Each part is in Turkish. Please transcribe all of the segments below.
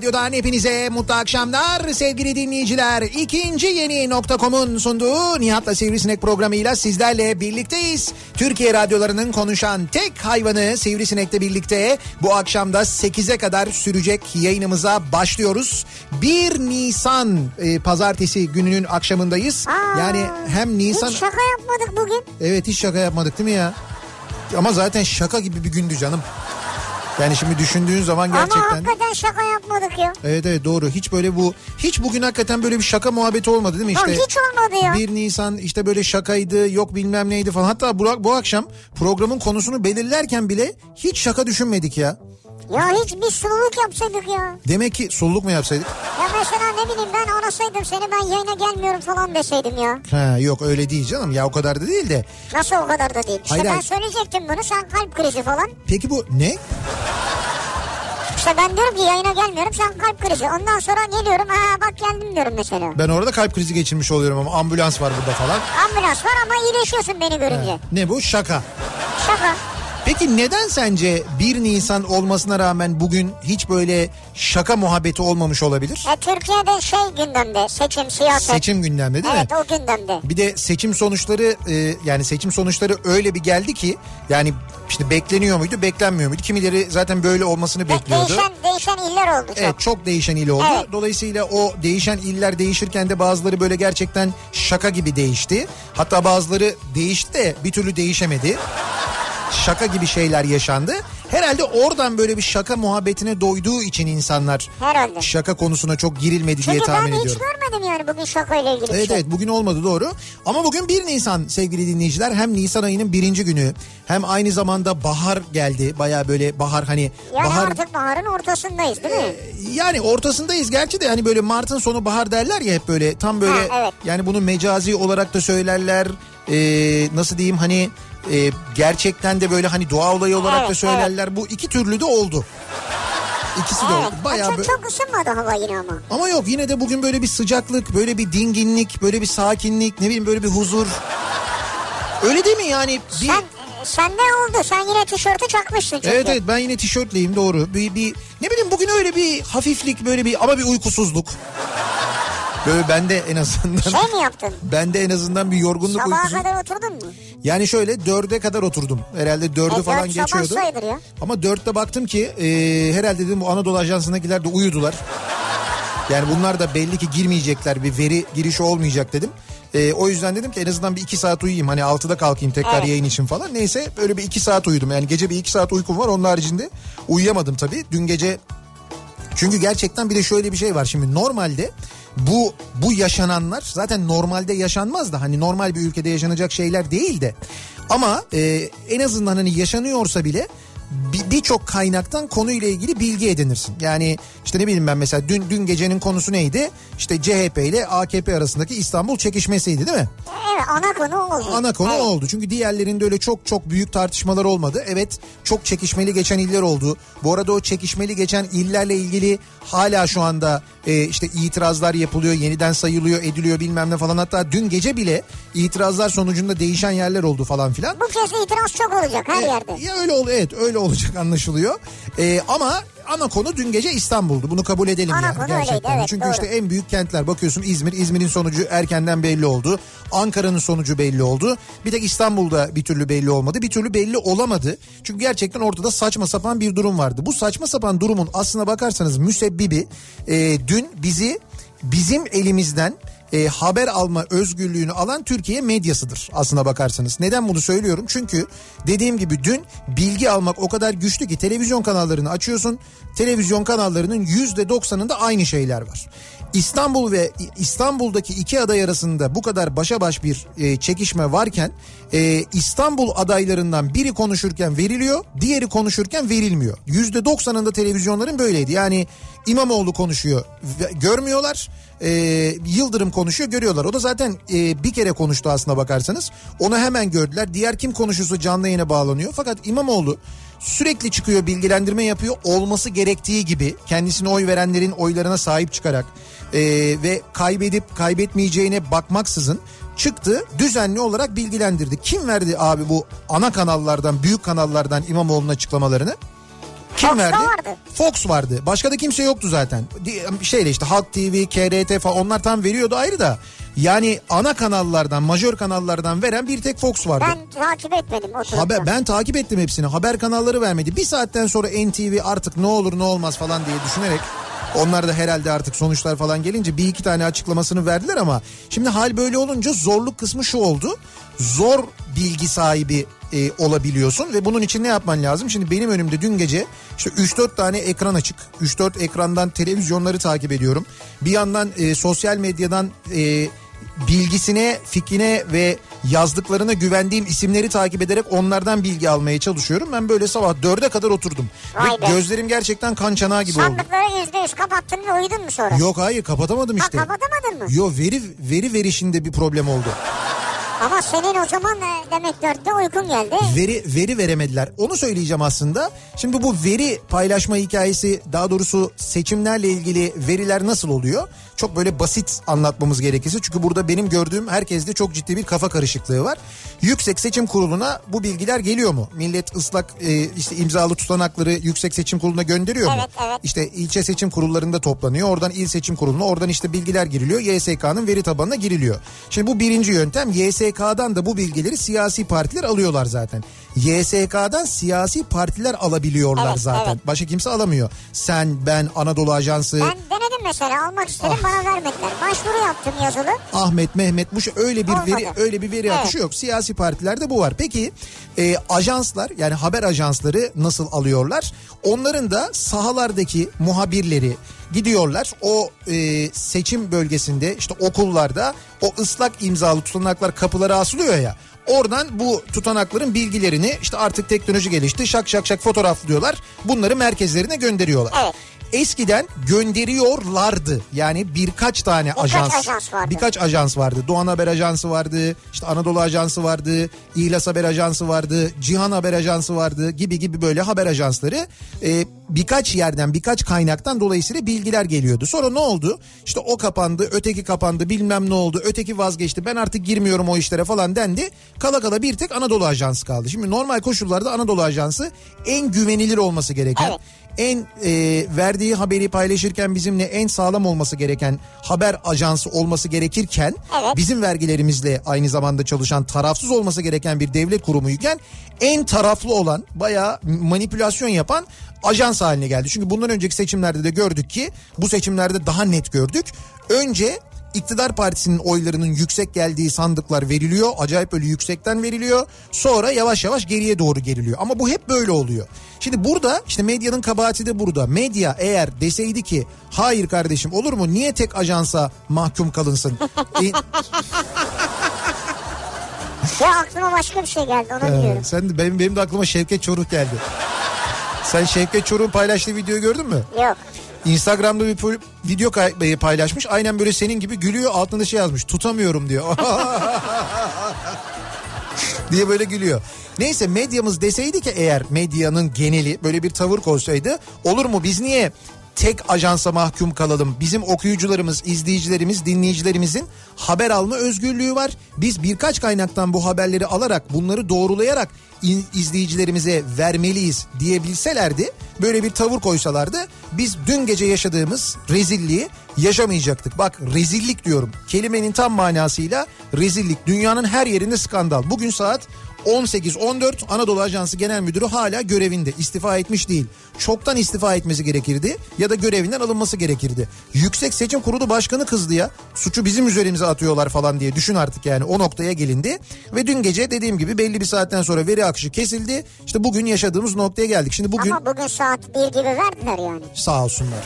radyodan hepinize mutlu akşamlar sevgili dinleyiciler. İkinci yeni nokta.com'un sunduğu Nihat'la Sivrisinek programıyla sizlerle birlikteyiz. Türkiye radyolarının konuşan tek hayvanı Sivrisinek'le birlikte bu akşamda 8'e kadar sürecek yayınımıza başlıyoruz. 1 Nisan e, pazartesi gününün akşamındayız. Aa, yani hem Nisan... Hiç şaka yapmadık bugün. Evet hiç şaka yapmadık değil mi ya? Ama zaten şaka gibi bir gündü canım. Yani şimdi düşündüğün zaman Ama gerçekten... hakikaten şaka yapmadık ya. Evet evet doğru. Hiç böyle bu hiç bugün hakikaten böyle bir şaka muhabbeti olmadı değil mi? İşte hiç olmadı ya. 1 Nisan işte böyle şakaydı yok bilmem neydi falan. Hatta bu, bu akşam programın konusunu belirlerken bile hiç şaka düşünmedik ya. Ya hiç bir sululuk yapsaydık ya. Demek ki solluk mu yapsaydık? Ya mesela ne bileyim ben arasaydım seni ben yayına gelmiyorum falan deseydim ya. Ha, yok öyle değil canım ya o kadar da değil de. Nasıl o kadar da değil. İşte Hayır, ben söyleyecektim bunu sen kalp krizi falan. Peki bu ne? İşte ben diyorum ki yayına gelmiyorum sen kalp krizi. Ondan sonra geliyorum ha bak geldim diyorum mesela. Ben orada kalp krizi geçirmiş oluyorum ama ambulans var burada falan. Ambulans var ama iyileşiyorsun beni görünce. Ne bu? Şaka. Şaka. Peki neden sence 1 Nisan olmasına rağmen bugün hiç böyle şaka muhabbeti olmamış olabilir? E, Türkiye'de şey gündemde seçim siyaset. Seçim gündemde değil mi? Evet o gündemde. Bir de seçim sonuçları e, yani seçim sonuçları öyle bir geldi ki yani işte bekleniyor muydu beklenmiyor muydu? Kimileri zaten böyle olmasını bekliyordu. Değişen, değişen iller oldu çok. Evet çok değişen il oldu. Evet. Dolayısıyla o değişen iller değişirken de bazıları böyle gerçekten şaka gibi değişti. Hatta bazıları değişti de bir türlü değişemedi. Şaka gibi şeyler yaşandı. Herhalde oradan böyle bir şaka muhabbetine doyduğu için insanlar Herhalde. şaka konusuna çok girilmedi diye Çünkü ben tahmin hiç ediyorum. görmedim yani bugün şakayla ilgili bir Evet şey. evet bugün olmadı doğru. Ama bugün 1 Nisan sevgili dinleyiciler. Hem Nisan ayının birinci günü hem aynı zamanda bahar geldi. Baya böyle bahar hani Yani bahar artık baharın ortasındayız değil mi? yani ortasındayız gerçi de hani böyle Mart'ın sonu bahar derler ya hep böyle tam böyle Ha, evet. yani bunu mecazi olarak da söylerler. Ee, nasıl diyeyim hani e, gerçekten de böyle hani doğa olayı olarak da Evet, söylerler. Bu iki türlü de oldu. İkisi de Evet. oldu. Bayağı çok, çok ısınmadı hava yine ama. ama yok yine de bugün böyle bir sıcaklık, böyle bir dinginlik, böyle bir sakinlik, ne bileyim böyle bir huzur. Öyle değil mi yani? Bir... Sen sen ne oldu? Sen yine tişörtü çakmışsın çünkü. Evet evet ben yine tişörtleyim doğru. Bir, bir ne bileyim bugün öyle bir hafiflik böyle bir ama bir uykusuzluk. Böyle bende en azından Şey mi yaptın? bende en azından bir yorgunluk Sabaha uykusu. kadar oturdun mu? Yani şöyle dörde kadar oturdum. Herhalde dördü E, falan dört sabah geçiyordu. ya. Ama dörtte baktım ki e, herhalde dedim bu Anadolu Ajansı'ndakiler de uyudular. Yani bunlar da belli ki girmeyecekler bir veri girişi olmayacak dedim. E, o yüzden dedim ki en azından bir iki saat uyuyayım. Hani altıda kalkayım tekrar Evet. yayın için falan. Neyse böyle bir iki saat uyudum. Yani gece bir iki saat uykum var. Onun haricinde uyuyamadım tabii. Dün gece çünkü gerçekten bir de şöyle bir şey var şimdi normalde bu bu yaşananlar zaten normalde yaşanmaz da hani normal bir ülkede yaşanacak şeyler değil de. Ama e, en azından hani yaşanıyorsa bile birçok kaynaktan konuyla ilgili bilgi edinirsin. Yani işte ne bileyim ben mesela dün dün gecenin konusu neydi? İşte CHP ile AKP arasındaki İstanbul çekişmesiydi değil mi? Evet ana konu oldu. Ana konu evet. oldu. Çünkü diğerlerinde öyle çok çok büyük tartışmalar olmadı. Evet çok çekişmeli geçen iller oldu. Bu arada o çekişmeli geçen illerle ilgili hala şu anda e, işte itirazlar yapılıyor, yeniden sayılıyor, ediliyor bilmem ne falan. Hatta dün gece bile itirazlar sonucunda değişen yerler oldu falan filan. Bu kez itiraz çok olacak her yerde. Ya öyle ol evet öyle olacak anlaşılıyor. Ee, ama ana konu dün gece İstanbul'du. Bunu kabul edelim Ana yani konu gerçekten. öyleydi, evet, Çünkü doğru. işte en büyük kentler bakıyorsun İzmir, İzmir'in sonucu erkenden belli oldu. Ankara'nın sonucu belli oldu. Bir tek İstanbul'da bir türlü belli olmadı. Bir türlü belli olamadı. Çünkü gerçekten ortada saçma sapan bir durum vardı. Bu saçma sapan durumun aslına bakarsanız müsebbibi e, dün bizi bizim elimizden e, haber alma özgürlüğünü alan Türkiye medyasıdır aslına bakarsanız. Neden bunu söylüyorum? Çünkü dediğim gibi dün bilgi almak o kadar güçlü ki televizyon kanallarını açıyorsun. Televizyon kanallarının yüzde doksanında aynı şeyler var. İstanbul ve İstanbul'daki iki aday arasında bu kadar başa baş bir e, çekişme varken e, İstanbul adaylarından biri konuşurken veriliyor, diğeri konuşurken verilmiyor. Yüzde doksanında televizyonların böyleydi. Yani İmamoğlu konuşuyor, görmüyorlar. E, Yıldırım konuşuyor, görüyorlar. O da zaten e, bir kere konuştu aslına bakarsanız. Onu hemen gördüler. Diğer kim konuşursa canlı yayına bağlanıyor. Fakat İmamoğlu sürekli çıkıyor bilgilendirme yapıyor olması gerektiği gibi kendisine oy verenlerin oylarına sahip çıkarak e, ve kaybedip kaybetmeyeceğine bakmaksızın çıktı düzenli olarak bilgilendirdi. Kim verdi abi bu ana kanallardan büyük kanallardan İmamoğlu'nun açıklamalarını? Kim Fox'ta verdi? vardı. Fox vardı. Başka da kimse yoktu zaten. Şeyle işte Halk TV, KRT falan onlar tam veriyordu ayrı da. Yani ana kanallardan, majör kanallardan veren bir tek Fox vardı. Ben takip etmedim oturup. Haber ben takip ettim hepsini. Haber kanalları vermedi. Bir saatten sonra NTV artık ne olur ne olmaz falan diye düşünerek onlar da herhalde artık sonuçlar falan gelince bir iki tane açıklamasını verdiler ama şimdi hal böyle olunca zorluk kısmı şu oldu. Zor bilgi sahibi e, olabiliyorsun ve bunun için ne yapman lazım? Şimdi benim önümde dün gece işte 3-4 tane ekran açık. 3-4 ekrandan televizyonları takip ediyorum. Bir yandan e, sosyal medyadan e, bilgisine, fikrine ve yazdıklarına güvendiğim isimleri takip ederek onlardan bilgi almaya çalışıyorum. Ben böyle sabah dörde kadar oturdum. Vay Ve be. gözlerim gerçekten kan çanağı gibi oldu. Sandıkları yüzde yüz kapattın ve uyudun mu sonra? Yok hayır kapatamadım Ha işte. kapatamadın mı? Yo veri veri verişinde bir problem oldu. Ama senin o zaman e, demek dörtte uykun geldi. Veri veri veremediler. Onu söyleyeceğim aslında. Şimdi bu veri paylaşma hikayesi daha doğrusu seçimlerle ilgili veriler nasıl oluyor? Çok böyle basit anlatmamız gerekirse çünkü burada benim gördüğüm herkeste çok ciddi bir kafa karışıklığı var. Yüksek Seçim Kurulu'na bu bilgiler geliyor mu? Millet ıslak e, işte imzalı tutanakları Yüksek Seçim Kurulu'na gönderiyor mu? Evet, evet. İşte ilçe seçim kurullarında toplanıyor. Oradan il seçim kuruluna oradan işte bilgiler giriliyor. YSK'nın veri tabanına giriliyor. Şimdi bu birinci yöntem. YSK'dan da bu bilgileri siyasi partiler alıyorlar zaten. YSK'dan siyasi partiler alabiliyorlar Evet, zaten. evet. Başka kimse alamıyor. Sen, ben, Anadolu Ajansı, Ben denedim mesela almak istedim Ah. Bana vermediler. Başvuru yaptım yazılı. Ahmet, Mehmet bu şey öyle bir Olmadı. veri öyle bir veri Evet. akışı yok. Siyasi partilerde bu var. Peki e, ajanslar yani haber ajansları nasıl alıyorlar? Onların da sahalardaki muhabirleri gidiyorlar. O e, seçim bölgesinde işte okullarda o ıslak imzalı tutanaklar kapılara asılıyor ya. Oradan bu tutanakların bilgilerini işte artık teknoloji gelişti şak şak şak fotoğraflıyorlar. Bunları merkezlerine gönderiyorlar. Evet. Eskiden gönderiyorlardı. Yani birkaç tane ajans. ajans vardı. Birkaç ajans vardı. Doğan Haber Ajansı vardı. işte Anadolu Ajansı vardı. İhlas Haber Ajansı vardı. Cihan Haber Ajansı vardı. Gibi gibi böyle haber ajansları e, birkaç yerden birkaç kaynaktan dolayısıyla bilgiler geliyordu. Sonra ne oldu? İşte o kapandı, öteki kapandı, bilmem ne oldu, öteki vazgeçti. Ben artık girmiyorum o işlere falan dendi. Kala kala bir tek Anadolu Ajansı kaldı. Şimdi normal koşullarda Anadolu Ajansı en güvenilir olması gereken Evet. En e, verdiği haberi paylaşırken bizimle en sağlam olması gereken haber ajansı olması gerekirken Evet. bizim vergilerimizle aynı zamanda çalışan tarafsız olması gereken bir devlet kurumuyken en taraflı olan bayağı manipülasyon yapan ajans haline geldi. Çünkü bundan önceki seçimlerde de gördük ki bu seçimlerde daha net gördük. Önce iktidar partisinin oylarının yüksek geldiği sandıklar veriliyor. Acayip böyle yüksekten veriliyor. Sonra yavaş yavaş geriye doğru geriliyor. Ama bu hep böyle oluyor. Şimdi burada işte medyanın kabahati de burada. Medya eğer deseydi ki hayır kardeşim olur mu niye tek ajansa mahkum kalınsın? E, Ya aklıma başka bir şey geldi onu Ee, diyorum. sen de benim, benim de aklıma Şevket Çoruk geldi. Sen Şevket Çoruk'un paylaştığı videoyu gördün mü? Yok. Instagram'da bir video e, paylaşmış. Aynen böyle senin gibi gülüyor altında şey yazmış. Tutamıyorum diyor. diye böyle gülüyor. Neyse medyamız deseydi ki eğer medyanın geneli böyle bir tavır koysaydı olur mu biz niye tek ajansa mahkum kalalım? Bizim okuyucularımız, izleyicilerimiz, dinleyicilerimizin haber alma özgürlüğü var. Biz birkaç kaynaktan bu haberleri alarak bunları doğrulayarak izleyicilerimize vermeliyiz diyebilselerdi böyle bir tavır koysalardı biz dün gece yaşadığımız rezilliği yaşamayacaktık. Bak rezillik diyorum kelimenin tam manasıyla rezillik dünyanın her yerinde skandal. Bugün saat 18-14 Anadolu Ajansı Genel Müdürü hala görevinde istifa etmiş değil. Çoktan istifa etmesi gerekirdi ya da görevinden alınması gerekirdi. Yüksek Seçim Kurulu Başkanı kızdı ya suçu bizim üzerimize atıyorlar falan diye düşün artık yani o noktaya gelindi. Ve dün gece dediğim gibi belli bir saatten sonra veri akışı kesildi. İşte bugün yaşadığımız noktaya geldik. Şimdi bugün Ama bugün saat 1 gibi verdiler yani. sağ olsunlar.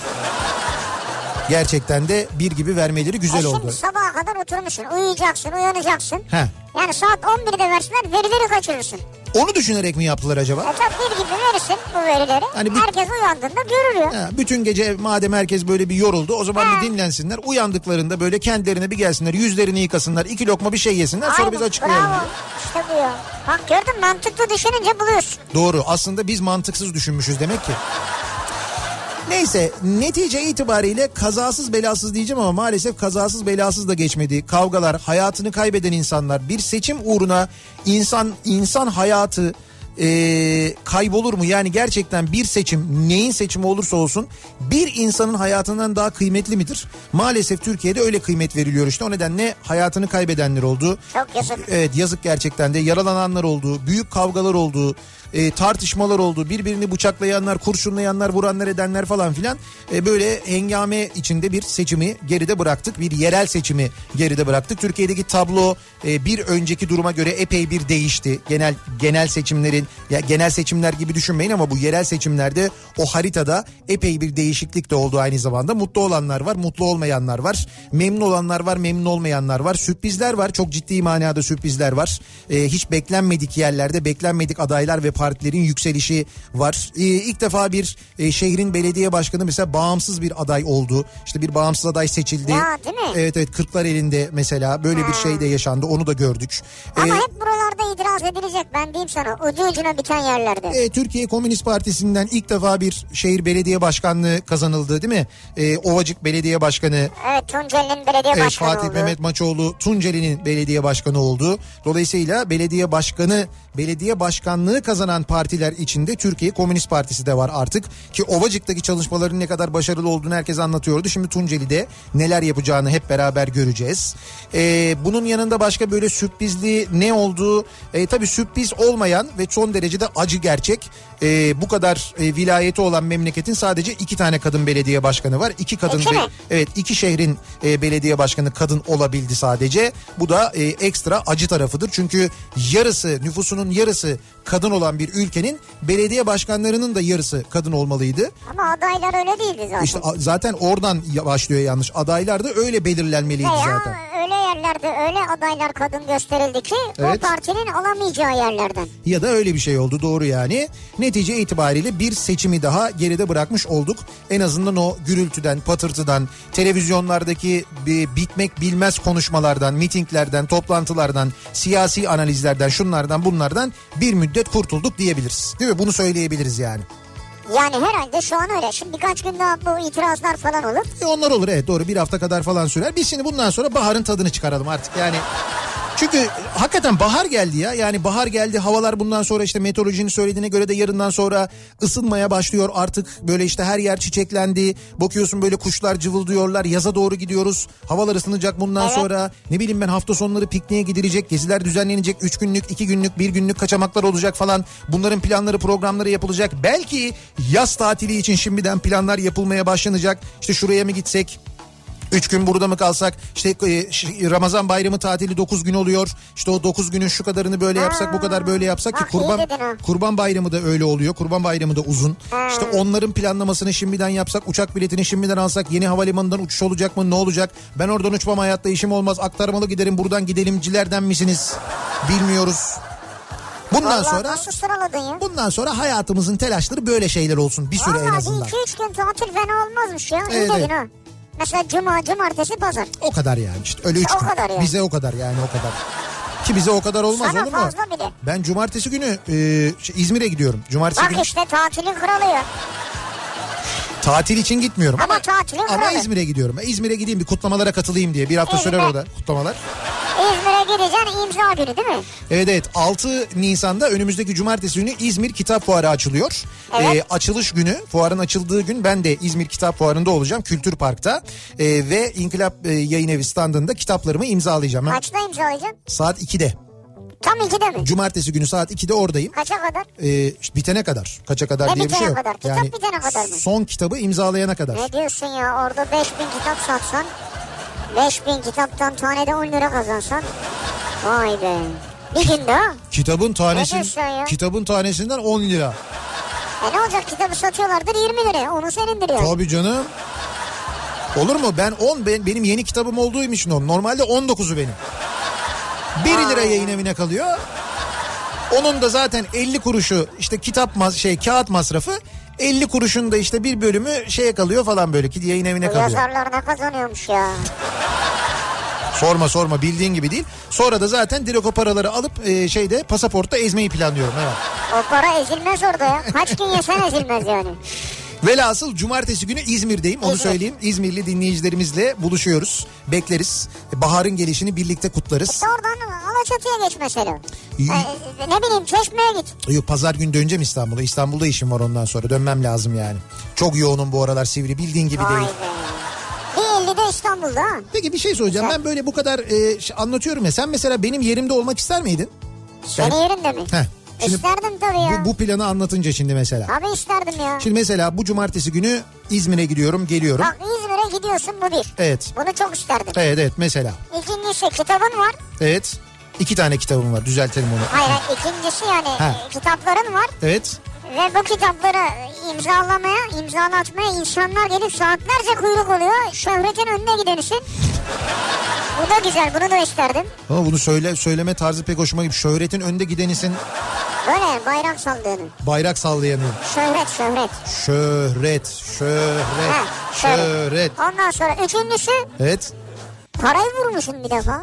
Gerçekten de bir gibi vermeleri E güzel şimdi oldu. sabaha kadar oturmuşsun, uyuyacaksın, uyanacaksın. He. Yani saat 11'de versinler verileri kaçırırsın. Onu düşünerek mi yaptılar acaba? E tabii bir gibi verirsin bu verileri. Hani bir- Herkes uyandığında görür ya. Ha, bütün gece madem herkes böyle bir yoruldu o zaman Ha. bir dinlensinler. Uyandıklarında böyle kendilerine bir gelsinler yüzlerini yıkasınlar iki lokma bir şey yesinler sonra biz Aynen, açıklayalım. Bravo. İşte bu ya. Bak gördün mantıklı düşününce buluyorsun. Doğru aslında biz mantıksız düşünmüşüz demek ki. Neyse netice itibariyle kazasız belasız diyeceğim ama maalesef kazasız belasız da geçmedi. Kavgalar, hayatını kaybeden insanlar, bir seçim uğruna insan insan hayatı e, kaybolur mu? Yani gerçekten bir seçim neyin seçimi olursa olsun bir insanın hayatından daha kıymetli midir? Maalesef Türkiye'de öyle kıymet veriliyor işte o nedenle hayatını kaybedenler oldu. Çok yazık. Evet yazık gerçekten de yaralananlar oldu, büyük kavgalar oldu, e, tartışmalar oldu, birbirini bıçaklayanlar, kurşunlayanlar, vuranlar edenler falan filan. E, böyle hengame içinde bir seçimi geride bıraktık, bir yerel seçimi geride bıraktık. Türkiye'deki tablo e, bir önceki duruma göre epey bir değişti. Genel genel seçimlerin ya genel seçimler gibi düşünmeyin ama bu yerel seçimlerde o haritada epey bir değişiklik de oldu aynı zamanda. Mutlu olanlar var, mutlu olmayanlar var. Memnun olanlar var, memnun olmayanlar var. Sürprizler var, çok ciddi manada sürprizler var. Ee, hiç beklenmedik yerlerde beklenmedik adaylar ve partilerin yükselişi var. Ee, ilk defa bir e, şehrin belediye başkanı mesela bağımsız bir aday oldu. İşte bir bağımsız aday seçildi. Ya, değil mi? Evet evet Kırklar elinde mesela böyle bir şey de yaşandı. Onu da gördük. Ama Ee, hep buralarda itiraz edilecek ben diyeyim sana. Ucu ucuna biten yerlerde. e, Türkiye Komünist Partisi'nden ilk defa bir şehir belediye başkanlığı kazanıldı değil mi? E, Ovacık Belediye Başkanı Evet Tunceli'nin belediye Evet, başkanı Fatih oldu. Mehmet Maçoğlu Tunceli'nin belediye başkanı oldu. Dolayısıyla belediye başkanı, belediye başkanlığı kazanan partiler içinde Türkiye Komünist Partisi de var artık. Ki Ovacık'taki çalışmaların ne kadar başarılı olduğunu herkes anlatıyordu. Şimdi Tunceli'de neler yapacağını hep beraber göreceğiz. Ee, bunun yanında başka böyle sürprizli ne olduğu e, tabii sürpriz olmayan ve son derecede acı gerçek. Ee, bu kadar e, vilayeti olan memleketin sadece iki tane kadın belediye başkanı var. İki kadın be-? Evet iki şehrin e, belediye başkanı kadın olabildi sadece. Bu da e, ekstra acı tarafıdır. Çünkü yarısı nüfusunun yarısı kadın olan bir ülkenin belediye başkanlarının da yarısı kadın olmalıydı. Ama adaylar öyle değildi zaten. İşte zaten oradan başlıyor yanlış. Adaylar da öyle belirlenmeliydi Veya zaten. öyle yerlerde öyle adaylar kadın gösterildi ki Evet. o partinin alamayacağı yerlerden. Ya da öyle bir şey oldu doğru yani. Netice itibariyle bir seçimi daha geride bırakmış olduk. En azından o gürültüden, patırtıdan, televizyonlardaki bir bitmek bilmez konuşmalardan, mitinglerden, toplantılardan, siyasi analizlerden, şunlardan bunlardan bir müddet kurtulduk diyebiliriz. Değil mi? Bunu söyleyebiliriz yani. Yani herhalde şu an öyle. Şimdi birkaç gün daha bu itirazlar falan olur. E onlar olur evet doğru bir hafta kadar falan sürer. Biz şimdi bundan sonra baharın tadını çıkaralım artık yani. Çünkü hakikaten bahar geldi ya. Yani bahar geldi havalar bundan sonra işte meteorolojinin söylediğine göre de yarından sonra ısınmaya başlıyor. Artık böyle işte her yer çiçeklendi. Bakıyorsun böyle kuşlar cıvıldıyorlar. Yaza doğru gidiyoruz. Havalar ısınacak bundan Evet. sonra. Ne bileyim ben hafta sonları pikniğe gidilecek. Geziler düzenlenecek. Üç günlük, iki günlük, bir günlük kaçamaklar olacak falan. Bunların planları programları yapılacak. Belki yaz tatili için şimdiden planlar yapılmaya başlanacak. İşte şuraya mı gitsek? Üç gün burada mı kalsak işte e, Ramazan bayramı tatili 9 gün oluyor. İşte o 9 günün şu kadarını böyle yapsak bu kadar böyle yapsak ki iyi kurban kurban bayramı da öyle oluyor. Kurban bayramı da uzun. İşte onların planlamasını şimdiden yapsak uçak biletini şimdiden alsak yeni havalimanından uçuş olacak mı ne olacak? Ben oradan uçmam hayatta işim olmaz aktarmalı giderim buradan gidelimcilerden misiniz? Bilmiyoruz. Bundan Vallahi sonra bundan sonra hayatımızın telaşları böyle şeyler olsun bir süre en Vallahi azından. bir iki üç gün tatil fena olmazmış ya. İyi Evet, dedin evet. ha. Mesela cuma, cumartesi, pazar. O kadar yani işte öyle üç O gün. kadar yani. Bize o kadar yani o kadar. Ki bize o kadar olmaz Sana olur mu? fazla bile. Ben cumartesi günü e, şey, İzmir'e gidiyorum. Cumartesi Bak günü işte tatilin kralı ya. Tatil için gitmiyorum ama, Ama tatilin ama. İzmir'e gidiyorum. Ben İzmir'e gideyim bir kutlamalara katılayım diye. Bir hafta İzmir'e. sürer orada kutlamalar. İzmir'e gideceksin imza günü değil mi? Evet evet 6 Nisan'da önümüzdeki cumartesi günü İzmir Kitap Fuarı açılıyor. Evet. Ee, açılış günü fuarın açıldığı gün ben de İzmir Kitap Fuarı'nda olacağım Kültür Park'ta. Ee, ve İnkılap e, Yayın Evi standında kitaplarımı imzalayacağım. Kaçta imzalayacaksın? saat 2'de. Tam 2'de mi? Cumartesi günü saat 2'de oradayım. Kaça kadar? Ee, işte bitene kadar. Kaça kadar Ne diye bir şey yok. kadar? Kitap bitene kadar mı? Son kitabı imzalayana kadar. Ne diyorsun ya orada 5000 kitap satsan 5000 kitaptan tanede 10 lira kazansan vay be. Bir günde ha. Kitabın tanesi, diyorsun ya? kitabın tanesinden 10 lira. E ne olacak kitabı satıyorlardır 20 liraya onu senindir ya. Tabii canım. Olur mu? Ben 10 ben, benim yeni kitabım olduğu için o. Normalde 19'u benim. 1 lira yayın evine kalıyor. Onun da zaten 50 kuruşu işte kitap mas şey kağıt masrafı 50 kuruşun da işte bir bölümü şeye kalıyor falan böyle ki yayın evine kalıyor. yazarlar ne kazanıyormuş ya. Sorma sorma bildiğin gibi değil. Sonra da zaten direkt o paraları alıp e, şeyde pasaportta ezmeyi planlıyorum. Evet. O para ezilmez orada ya. Kaç gün yesen ezilmez yani. Velhasıl cumartesi günü İzmir'deyim onu İzmir. söyleyeyim. İzmirli dinleyicilerimizle buluşuyoruz. Bekleriz. Baharın gelişini birlikte kutlarız. İşte oradan Alaçatı'ya geç mesela. İyi. E, ne bileyim Çeşme'ye git. Yok pazar günü döneceğim İstanbul'a. İstanbul'da işim var ondan sonra dönmem lazım yani. Çok yoğunum bu aralar Sivri bildiğin gibi Vay değil. be. Bir 50 de İstanbul'da. Peki bir şey soracağım. Ben böyle bu kadar e, anlatıyorum ya. Sen mesela benim yerimde olmak ister miydin? Senin yerinde mi? Heh. Şimdi İsterdim tabii ya. bu, bu planı anlatınca şimdi mesela. Tabii isterdim ya. Şimdi mesela bu cumartesi günü İzmir'e gidiyorum, geliyorum. Bak İzmir'e gidiyorsun bu bir. Evet. Bunu çok isterdim. Evet evet mesela. İkincisi kitabın var. Evet. İki tane kitabım var. Düzeltelim onu. Hayır ikincisi yani Ha. e, kitapların var. Evet. Ve bu kitapları imzalamaya, imzalatmaya insanlar gelip saatlerce kuyruk oluyor. Şöhretin önüne gidenisin. Bu da güzel bunu da isterdim. Ama bunu söyle söyleme tarzı pek hoşuma gidiyor. Şöhretin önde gidenisin Böyle bayrak salladığını. bayrak sallayanıyor. Şöhret şöhret. Şöhret, şöhret, Ha, şöhret. şöhret. Ondan sonra üçüncüsü Evet. parayı vurmuşsun bir defa.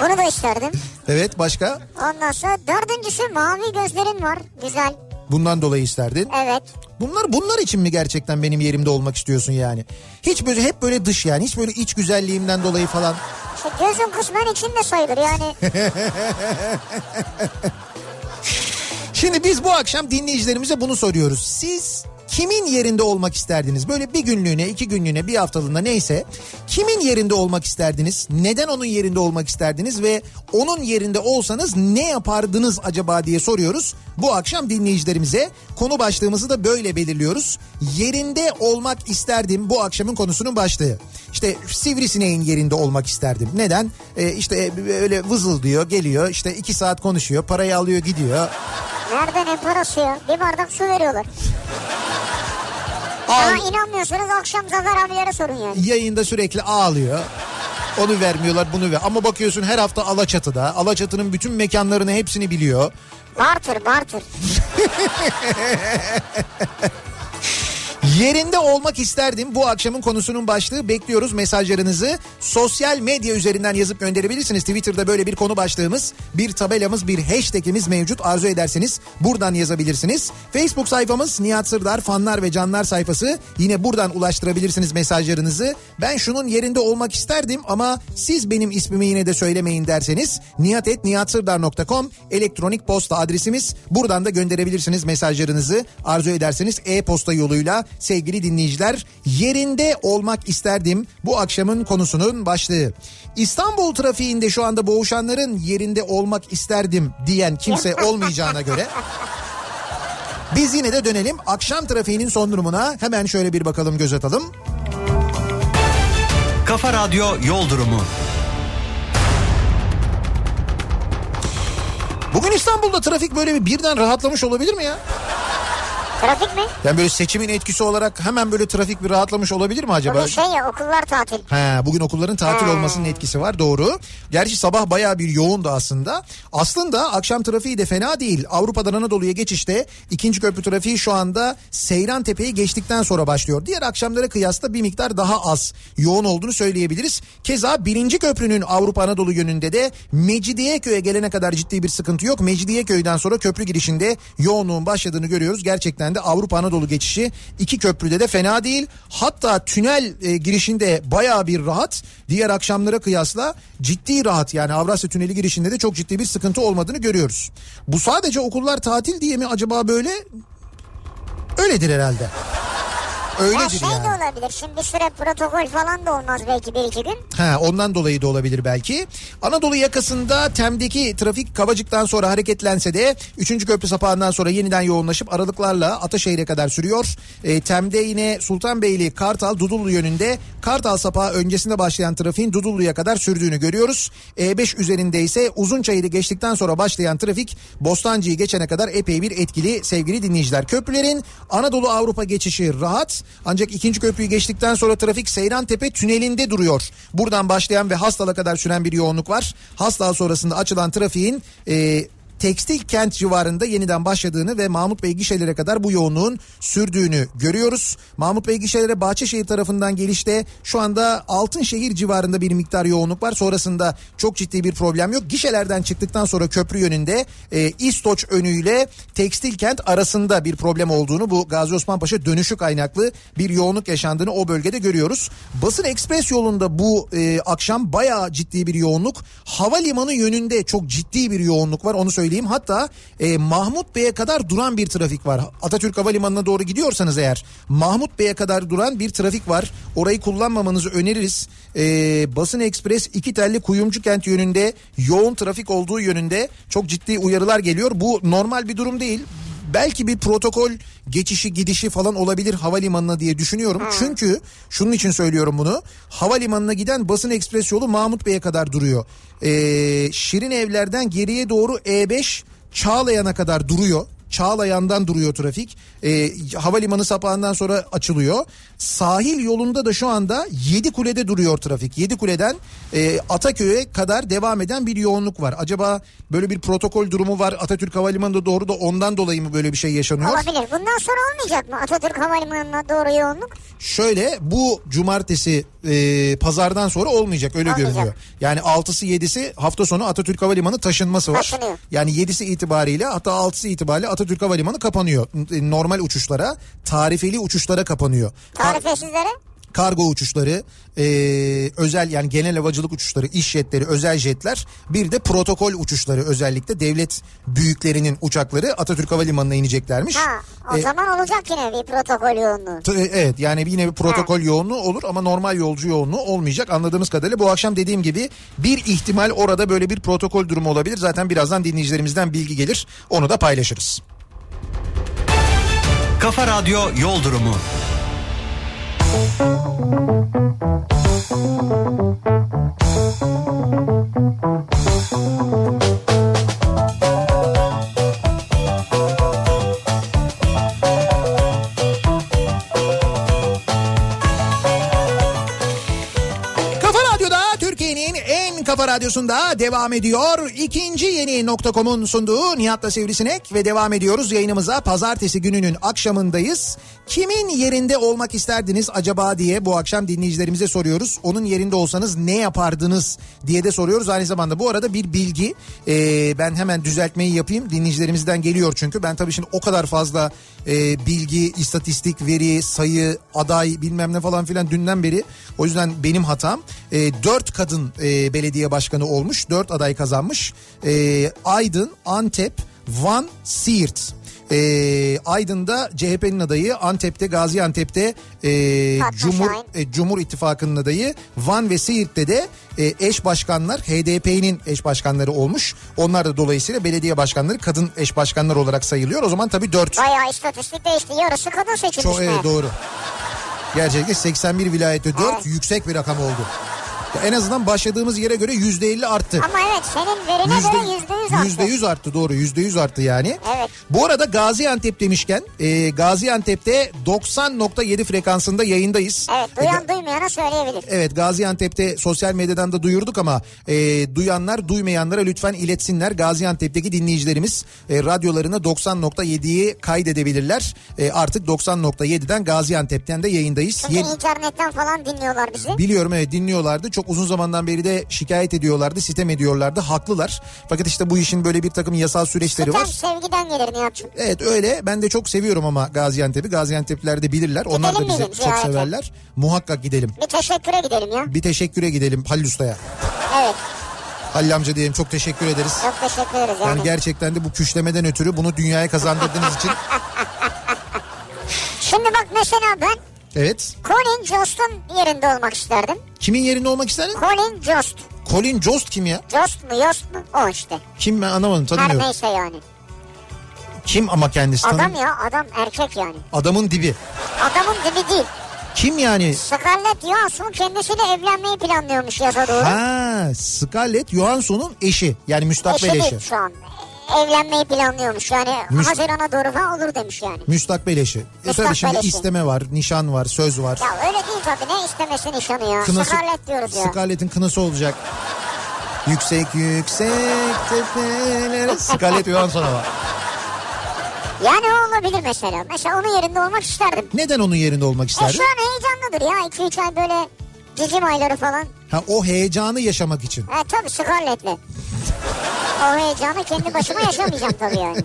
bunu da isterdim. Evet başka? Ondan sonra dördüncüsü mavi gözlerin var. Güzel. Bundan dolayı isterdin. Evet. Bunlar bunlar için mi gerçekten benim yerimde olmak istiyorsun yani? Hiç böyle hep böyle dış yani hiç böyle iç güzelliğimden dolayı falan. İşte gözün kısmen içinde sayılır yani. Şimdi biz bu akşam dinleyicilerimize bunu soruyoruz. Siz kimin yerinde olmak isterdiniz? Böyle bir günlüğüne, iki günlüğüne, bir haftalığına neyse kimin yerinde olmak isterdiniz? Neden onun yerinde olmak isterdiniz ve onun yerinde olsanız ne yapardınız acaba diye soruyoruz. Bu akşam dinleyicilerimize konu başlığımızı da böyle belirliyoruz. Yerinde olmak isterdim bu akşamın konusunun başlığı. İşte sivrisineğin yerinde olmak isterdim. Neden? Ee, işte öyle vızıl diyor, geliyor, işte iki saat konuşuyor, parayı alıyor, gidiyor. Nerede ne parası ya? Bir bardak su veriyorlar. Al- Aa inanmıyorsanız akşam Zafer abilere sorun yani. yayında sürekli ağlıyor. Onu vermiyorlar bunu ver. Ama bakıyorsun her hafta Alaçatı'da. Alaçatı'nın bütün mekanlarını hepsini biliyor. Bartır bartır. Yerinde olmak isterdim. Bu akşamın konusunun başlığı bekliyoruz mesajlarınızı. Sosyal medya üzerinden yazıp gönderebilirsiniz. Twitter'da böyle bir konu başlığımız, bir tabelamız, bir hashtagimiz mevcut. Arzu ederseniz buradan yazabilirsiniz. Facebook sayfamız Nihat Sırdar fanlar ve canlar sayfası. Yine buradan ulaştırabilirsiniz mesajlarınızı. Ben şunun yerinde olmak isterdim ama siz benim ismimi yine de söylemeyin derseniz nihatetnihatsırdar.com elektronik posta adresimiz. Buradan da gönderebilirsiniz mesajlarınızı. Arzu ederseniz e-posta yoluyla sevgili dinleyiciler yerinde olmak isterdim. Bu akşamın konusunun başlığı. İstanbul trafiğinde şu anda boğuşanların yerinde olmak isterdim diyen kimse olmayacağına göre biz yine de dönelim akşam trafiğinin son durumuna hemen şöyle bir bakalım göz atalım. Kafa Radyo Yol Durumu. Bugün İstanbul'da trafik böyle bir birden rahatlamış olabilir mi ya? Trafik mi? Yani böyle seçimin etkisi olarak hemen böyle trafik bir rahatlamış olabilir mi acaba? Bugün şey ya okullar tatil. He, bugün okulların tatil Ha. olmasının etkisi var doğru. Gerçi sabah bayağı bir yoğundu aslında. Aslında akşam trafiği de fena değil. Avrupa'dan Anadolu'ya geçişte ikinci köprü trafiği şu anda Seyran Tepe'yi geçtikten sonra başlıyor. Diğer akşamlara kıyasla bir miktar daha az yoğun olduğunu söyleyebiliriz. Keza birinci köprünün Avrupa Anadolu yönünde de Mecidiyeköy'e gelene kadar ciddi bir sıkıntı yok. Mecidiyeköy'den sonra köprü girişinde yoğunluğun başladığını görüyoruz. Gerçekten de Avrupa Anadolu geçişi iki köprüde de fena değil. Hatta tünel e, girişinde bayağı bir rahat. Diğer akşamlara kıyasla ciddi rahat yani Avrasya Tüneli girişinde de çok ciddi bir sıkıntı olmadığını görüyoruz. Bu sadece okullar tatil diye mi acaba böyle? Öyledir herhalde. Ya Öyledir şey yani. de olabilir. Şimdi bir süre protokol falan da olmaz belki bir iki gün. Ha, ondan dolayı da olabilir belki. Anadolu yakasında Tem'deki trafik Kavacık'tan sonra hareketlense de 3. köprü sapağından sonra yeniden yoğunlaşıp aralıklarla Ataşehir'e kadar sürüyor. E, Tem'de yine Sultanbeyli, Kartal, Dudullu yönünde Kartal sapağı öncesinde başlayan trafiğin Dudullu'ya kadar sürdüğünü görüyoruz. E5 üzerinde ise Uzunçayır'ı geçtikten sonra başlayan trafik Bostancı'yı geçene kadar epey bir etkili sevgili dinleyiciler. Köprülerin Anadolu Avrupa geçişi rahat ancak ikinci köprüyü geçtikten sonra trafik Seyrantepe tünelinde duruyor. Buradan başlayan ve Hastal'a kadar süren bir yoğunluk var. Hastal sonrasında açılan trafiğin e, tekstil kent civarında yeniden başladığını ve Mahmut Bey gişelere kadar bu yoğunluğun sürdüğünü görüyoruz. Mahmut Bey gişelere Bahçeşehir tarafından gelişte şu anda Altınşehir civarında bir miktar yoğunluk var. Sonrasında çok ciddi bir problem yok. Gişelerden çıktıktan sonra köprü yönünde e, İstoç önüyle tekstil kent arasında bir problem olduğunu bu Gazi Osman Paşa dönüşü kaynaklı bir yoğunluk yaşandığını o bölgede görüyoruz. Basın Ekspres yolunda bu e, akşam bayağı ciddi bir yoğunluk. Havalimanı yönünde çok ciddi bir yoğunluk var onu söyleyeyim. Hatta e, Mahmut Bey'e kadar duran bir trafik var. Atatürk Havalimanı'na doğru gidiyorsanız eğer Mahmut Bey'e kadar duran bir trafik var. Orayı kullanmamanızı öneririz. E, Basın Ekspres iki telli Kuyumcu kent yönünde yoğun trafik olduğu yönünde çok ciddi uyarılar geliyor. Bu normal bir durum değil belki bir protokol geçişi gidişi falan olabilir havalimanına diye düşünüyorum. Çünkü şunun için söylüyorum bunu. Havalimanına giden basın ekspres yolu Mahmut Bey'e kadar duruyor. Ee, Şirin evlerden geriye doğru E5 Çağlayan'a kadar duruyor. Çağlayan'dan duruyor trafik. Ee, havalimanı sapağından sonra açılıyor. Sahil yolunda da şu anda Yedi Kule'de duruyor trafik. Yedi Kule'den e, Ataköy'e kadar devam eden bir yoğunluk var. Acaba böyle bir protokol durumu var Atatürk Havalimanı'nda doğru da ondan dolayı mı böyle bir şey yaşanıyor? Olabilir. Bundan sonra olmayacak mı Atatürk Havalimanı'na doğru yoğunluk? Şöyle bu cumartesi e, pazardan sonra olmayacak öyle Olmayacak. görünüyor. Yani 6'sı 7'si hafta sonu Atatürk Havalimanı taşınması var. Taşınıyor. Yani 7'si itibariyle hatta 6'sı itibariyle Atatürk Havalimanı kapanıyor. N- Normal uçuşlara, tarifeli uçuşlara kapanıyor. Ka- Tarifesizlere? kargo uçuşları, e, özel yani genel havacılık uçuşları, iş jetleri, özel jetler, bir de protokol uçuşları özellikle devlet büyüklerinin uçakları Atatürk Havalimanı'na ineceklermiş. Ha, o E, zaman olacak yine bir protokol yoğunluğu. T- Evet yani yine bir protokol yoğunluğu olur ama normal yolcu yoğunluğu olmayacak anladığımız kadarıyla. Bu akşam dediğim gibi bir ihtimal orada böyle bir protokol durumu olabilir. Zaten birazdan dinleyicilerimizden bilgi gelir onu da paylaşırız. Kafa Radyo Yol Durumu. Kafa radyosunda devam ediyor. İkinci yeni nokta.com'un sunduğu Nihat'la Sivrisinek ve devam ediyoruz yayınımıza. Pazartesi gününün akşamındayız. Kimin yerinde olmak isterdiniz acaba diye bu akşam dinleyicilerimize soruyoruz. Onun yerinde olsanız ne yapardınız diye de soruyoruz. Aynı zamanda bu arada bir bilgi Ee, ben hemen düzeltmeyi yapayım. Dinleyicilerimizden geliyor çünkü. Ben tabii şimdi o kadar fazla e, bilgi, istatistik, veri, sayı, aday bilmem ne falan filan dünden beri. O yüzden benim hatam. E, dört kadın e, belediye başkanı olmuş. Dört aday kazanmış. E, Aydın, Antep, Van, Siirt. E, Aydın'da CHP'nin adayı, Antep'te, Gaziantep'te e, Cumhur, e, Cumhur İttifakı'nın adayı Van ve Siirt'te de e, eş başkanlar HDP'nin eş başkanları olmuş. Onlar da dolayısıyla belediye başkanları kadın eş başkanlar olarak sayılıyor. O zaman tabii 4. Bayağı istatistik değişti. Yarısı kadın seçilmiş. Çok evet doğru. Gerçekten 81 vilayette 4 Evet. yüksek bir rakam oldu. En azından başladığımız yere göre %50 arttı. Ama evet senin verine Yüzde- göre yüzde yüz arttı. Yüzde yüz arttı doğru yüzde yüz arttı yani. Evet. Bu arada Gaziantep demişken e, Gaziantep'te 90.7 frekansında yayındayız. Evet E, duyan Ga- duymayana söyleyebilir. Evet Gaziantep'te sosyal medyadan da duyurduk ama e, duyanlar duymayanlara lütfen iletsinler. Gaziantep'teki dinleyicilerimiz e, radyolarına 90.7'yi kaydedebilirler. E, artık 90.7'den Gaziantep'ten de yayındayız. Çünkü Yeni- internetten falan dinliyorlar bizi. Biliyorum evet dinliyorlardı. Çok uzun zamandan beri de şikayet ediyorlardı, sitem ediyorlardı. Haklılar. Fakat işte bu işin böyle bir takım yasal süreçleri Sitem var. sevgiden gelir Nihat'cığım. Evet öyle. Ben de çok seviyorum ama Gaziantep'i. Gaziantep'liler de bilirler. Onlar da Gidelim bizi çok ziyarete? severler. Muhakkak gidelim. Bir teşekküre gidelim ya. Bir teşekküre gidelim Halil Usta'ya. Evet Halil amca diyelim çok teşekkür ederiz. çok teşekkür ederiz yani. Yani gerçekten de bu küşlemeden ötürü bunu dünyaya kazandırdığınız için. Şimdi bak mesela ben Evet. Colin Jost'un yerinde olmak isterdim. Kimin yerinde olmak isterdin? Colin Jost. Colin Jost kim ya? Jost mu Yost mu? O işte. Kim ben anlamadım Her tanımıyorum. neyse yani. Kim ama kendisi Adam tanım. ya adam erkek yani. Adamın dibi. Adamın dibi değil. Kim yani? Scarlett Johansson kendisiyle evlenmeyi planlıyormuş yaza doğru. Ha, Scarlett Johansson'un eşi. Yani müstakbel Eşi eşi. değil şu an. Evlenmeyi planlıyormuş yani Müs- Haziran'a doğru falan olur demiş yani. Müstakbel eşi. E tabii şimdi eşi. isteme var, nişan var, söz var. Ya öyle değil tabii ne istemesi nişanı ya. Kınası- Scarlett diyoruz ya. Scarlett'in kınası olacak. Yüksek yüksek tepelere. Scarlett Johansson'a var. Yani o olabilir mesela. Mesela onun yerinde olmak isterdim. Neden onun yerinde olmak E isterdin? şu an heyecanlıdır ya. 2-3 ay böyle cicim ayları falan. Ha, o heyecanı yaşamak için. E tabii Scarlett'le. O heyecanı kendi başıma yaşamayacağım tabii yani.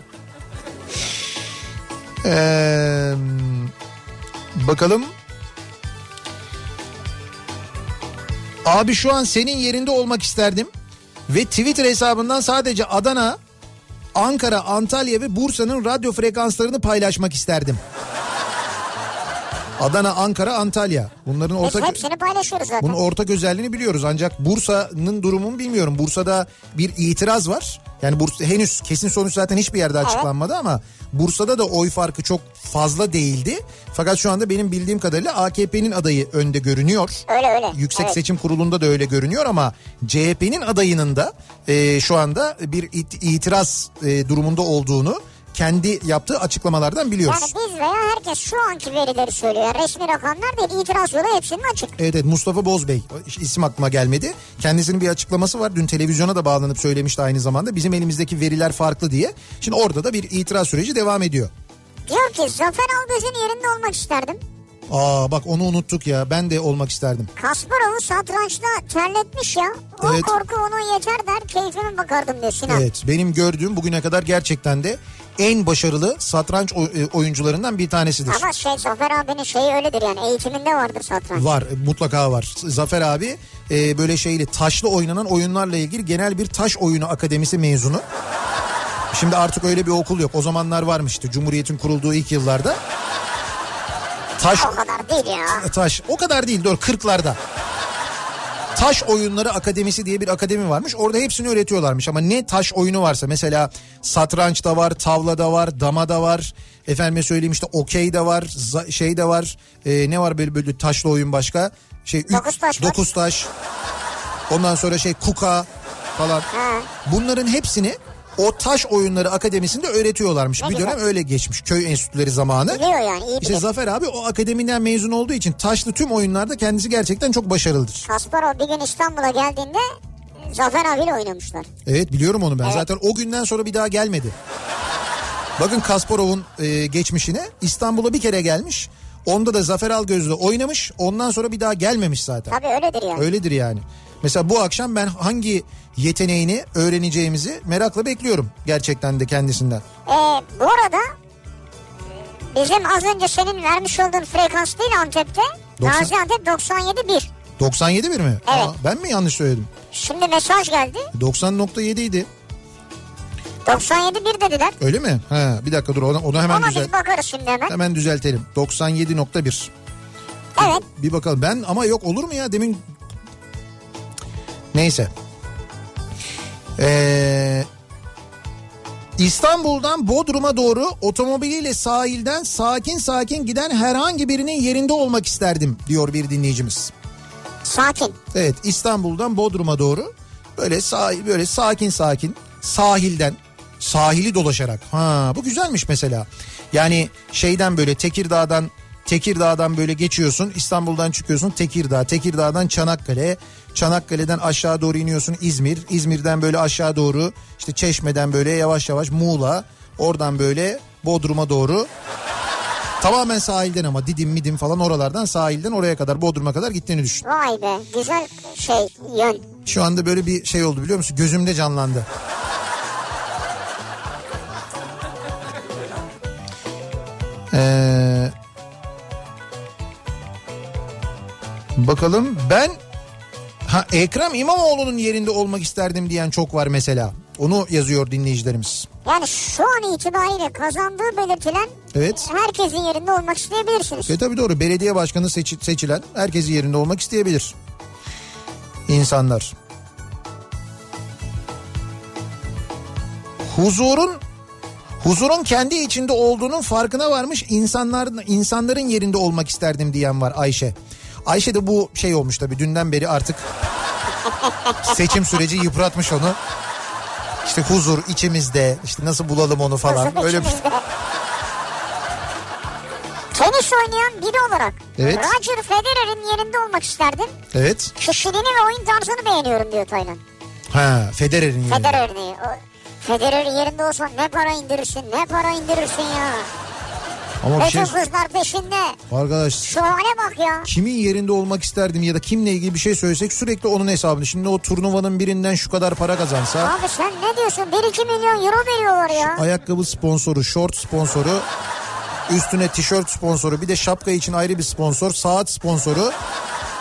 Ee, bakalım. Abi şu an senin yerinde olmak isterdim. Ve Twitter hesabından sadece Adana, Ankara, Antalya ve Bursa'nın radyo frekanslarını paylaşmak isterdim. Adana, Ankara, Antalya. Bunların Biz ortak hepsini paylaşıyoruz zaten. bunun ortak özelliğini biliyoruz. Ancak Bursa'nın durumunu bilmiyorum. Bursa'da bir itiraz var. Yani Bursa henüz kesin sonuç zaten hiçbir yerde açıklanmadı ama Bursa'da da oy farkı çok fazla değildi. Fakat şu anda benim bildiğim kadarıyla AKP'nin adayı önde görünüyor. Öyle öyle. Yüksek evet. Seçim Kurulu'nda da öyle görünüyor ama CHP'nin adayının da e, şu anda bir it- itiraz e, durumunda olduğunu kendi yaptığı açıklamalardan biliyoruz. Yani biz veya herkes şu anki verileri söylüyor. Resmi rakamlar değil itiraz yolu hepsinin açık. Evet evet Mustafa Bozbey isim aklıma gelmedi. Kendisinin bir açıklaması var. Dün televizyona da bağlanıp söylemişti aynı zamanda. Bizim elimizdeki veriler farklı diye. Şimdi orada da bir itiraz süreci devam ediyor. Diyor ki Zafer Algöz'ün yerinde olmak isterdim. Aa bak onu unuttuk ya. Ben de olmak isterdim. Kasparov'u satrançta terletmiş ya. O Evet. korku ona yeter der keyfime bakardım diyor Sinan. Evet benim gördüğüm bugüne kadar gerçekten de en başarılı satranç e, oyuncularından bir tanesidir. Ama şey Zafer abinin şeyi öyledir yani eğitiminde vardır satranç. Var mutlaka var. Zafer abi e, böyle şeyli taşlı oynanan oyunlarla ilgili genel bir taş oyunu akademisi mezunu. Şimdi artık öyle bir okul yok. O zamanlar varmıştı Cumhuriyet'in kurulduğu ilk yıllarda. Taş O kadar değil ya. taş o kadar değil doğru 40'larda. Taş Oyunları Akademisi diye bir akademi varmış. Orada hepsini öğretiyorlarmış ama ne taş oyunu varsa mesela satranç da var, tavla da var, dama da var. Efendime söyleyeyim işte okey de var, şey de var. Ee, ne var böyle böyle taşlı oyun başka? Şey üç- Dokuz taş dokuz taş. Ondan sonra şey kuka falan. Bunların hepsini o taş oyunları akademisinde öğretiyorlarmış. Ne bir güzel. dönem öyle geçmiş köy enstitüleri zamanı. Biliyor yani iyi İşte bilir. Zafer abi o akademiden mezun olduğu için taşlı tüm oyunlarda kendisi gerçekten çok başarılıdır. Kasparov bir gün İstanbul'a geldiğinde Zafer abiyle oynamışlar. Evet biliyorum onu ben. Evet. Zaten o günden sonra bir daha gelmedi. Bakın Kasparov'un e, geçmişine İstanbul'a bir kere gelmiş. Onda da Zafer Algöz'le oynamış. Ondan sonra bir daha gelmemiş zaten. Tabii öyledir yani. Öyledir yani. Mesela bu akşam ben hangi yeteneğini öğreneceğimizi merakla bekliyorum gerçekten de kendisinden. Ee, bu arada bizim az önce senin vermiş olduğun frekans değil Antep'te. Doksan- Gaziantep 97.1. 97 bir mi? Evet. Aa, ben mi yanlış söyledim? Şimdi mesaj geldi. 90.7 idi. 97.1 dediler. Öyle mi? Ha, bir dakika dur onu, onu hemen Ona düzelt. biz bakarız şimdi hemen. Hemen düzeltelim. 97.1. Evet. Bir bakalım. Ben ama yok olur mu ya demin Neyse. Ee, İstanbul'dan Bodrum'a doğru otomobiliyle sahilden sakin sakin giden herhangi birinin yerinde olmak isterdim diyor bir dinleyicimiz. Sakin. Evet İstanbul'dan Bodrum'a doğru böyle sahil böyle sakin sakin sahilden sahili dolaşarak. Ha bu güzelmiş mesela. Yani şeyden böyle Tekirdağ'dan Tekirdağ'dan böyle geçiyorsun İstanbul'dan çıkıyorsun Tekirdağ Tekirdağ'dan Çanakkale Çanakkale'den aşağı doğru iniyorsun İzmir İzmir'den böyle aşağı doğru işte Çeşme'den böyle yavaş yavaş Muğla oradan böyle Bodrum'a doğru Tamamen sahilden ama Didim Midim falan oralardan sahilden oraya kadar Bodrum'a kadar gittiğini düşün. Vay be güzel şey yön. Şu anda böyle bir şey oldu biliyor musun? Gözümde canlandı. Ee, bakalım ben ha Ekrem İmamoğlu'nun yerinde olmak isterdim diyen çok var mesela. Onu yazıyor dinleyicilerimiz. Yani şu an itibariyle kazandığı belirtilen Evet. herkesin yerinde olmak isteyebilirsiniz. E tabii doğru belediye başkanı seçi- seçilen herkesin yerinde olmak isteyebilir. İnsanlar. Huzurun huzurun kendi içinde olduğunun farkına varmış insanların insanların yerinde olmak isterdim diyen var Ayşe. Ayşe de bu şey olmuş tabii dünden beri artık seçim süreci yıpratmış onu. İşte huzur içimizde işte nasıl bulalım onu falan. Huzur Öyle bir... içimizde. Tenis oynayan biri olarak Evet. Roger Federer'in yerinde olmak isterdim. Evet. Kişiliğini ve oyun tarzını beğeniyorum diyor Taylan. Ha Federer'in yerinde. Federer Federer'in yerinde olsan ne para indirirsin ne para indirirsin ya. Ama bir şey kızlar peşinde. arkadaş Şu hale bak ya. kimin yerinde olmak isterdim ya da kimle ilgili bir şey söylesek sürekli onun hesabını. Şimdi o turnuvanın birinden şu kadar para kazansa Abi sen ne diyorsun? 1-2 milyon euro veriyorlar ya. ayakkabı sponsoru, short sponsoru, üstüne tişört sponsoru, bir de şapka için ayrı bir sponsor, saat sponsoru,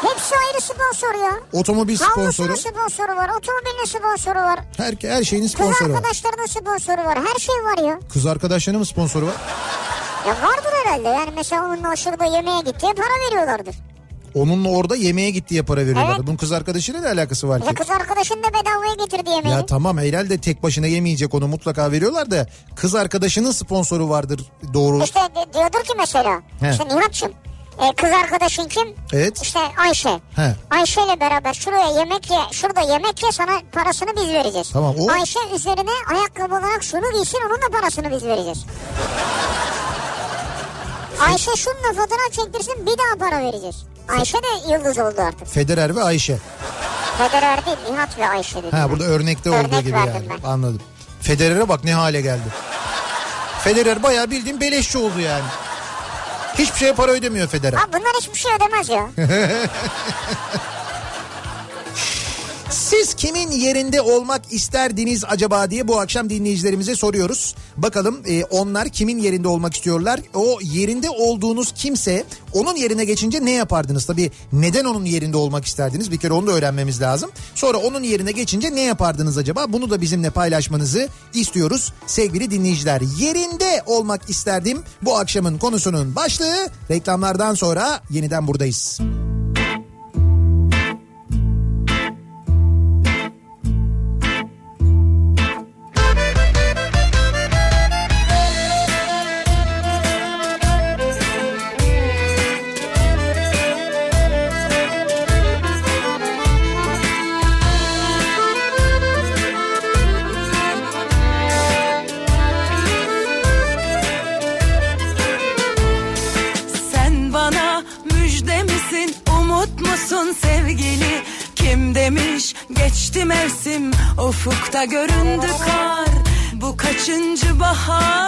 Hepsi ayrı sponsor ya. otomobil sponsoru. Havlusunun sponsoru var, otomobilin sponsoru var. Her, her şeyin Kız sponsoru var. arkadaşlarının sponsoru var. Her şey var ya. Kız arkadaşlarının mı sponsoru var? Ya vardır herhalde. Yani mesela onunla şurada yemeğe gittiği para veriyorlardır. Onunla orada yemeğe gitti diye para veriyorlar. Evet. Bunun kız arkadaşıyla ne alakası var Ya ki? kız arkadaşın da bedavaya getirdi yemeği. Ya tamam herhalde tek başına yemeyecek onu mutlaka veriyorlar da kız arkadaşının sponsoru vardır doğru. İşte diyordur ki mesela. He. İşte Nihat'cığım. e, kız arkadaşın kim? Evet. İşte Ayşe. He. Ayşe ile beraber şuraya yemek ye, şurada yemek ye sana parasını biz vereceğiz. Tamam, o- Ayşe üzerine ayakkabı olarak şunu giysin onun da parasını biz vereceğiz. Ayşe şununla fotoğraf çektirsin bir daha para vereceğiz. Ayşe de yıldız oldu artık. Federer ve Ayşe. Federer değil Nihat ve Ayşe dedi. Ha burada örnekte Örnek olduğu gibi yani. ben. Anladım. Federer'e bak ne hale geldi. Federer bayağı bildiğin beleşçi oldu yani. Hiçbir şeye para ödemiyor Federer. Ha bunlar hiçbir şey ödemez ya. Siz kimin yerinde olmak isterdiniz acaba diye bu akşam dinleyicilerimize soruyoruz. Bakalım e, onlar kimin yerinde olmak istiyorlar? O yerinde olduğunuz kimse onun yerine geçince ne yapardınız? Tabii neden onun yerinde olmak isterdiniz? Bir kere onu da öğrenmemiz lazım. Sonra onun yerine geçince ne yapardınız acaba? Bunu da bizimle paylaşmanızı istiyoruz sevgili dinleyiciler. Yerinde olmak isterdim bu akşamın konusunun başlığı. Reklamlardan sonra yeniden buradayız. Sen ufukta göründü kar. Bu kaçıncı bahar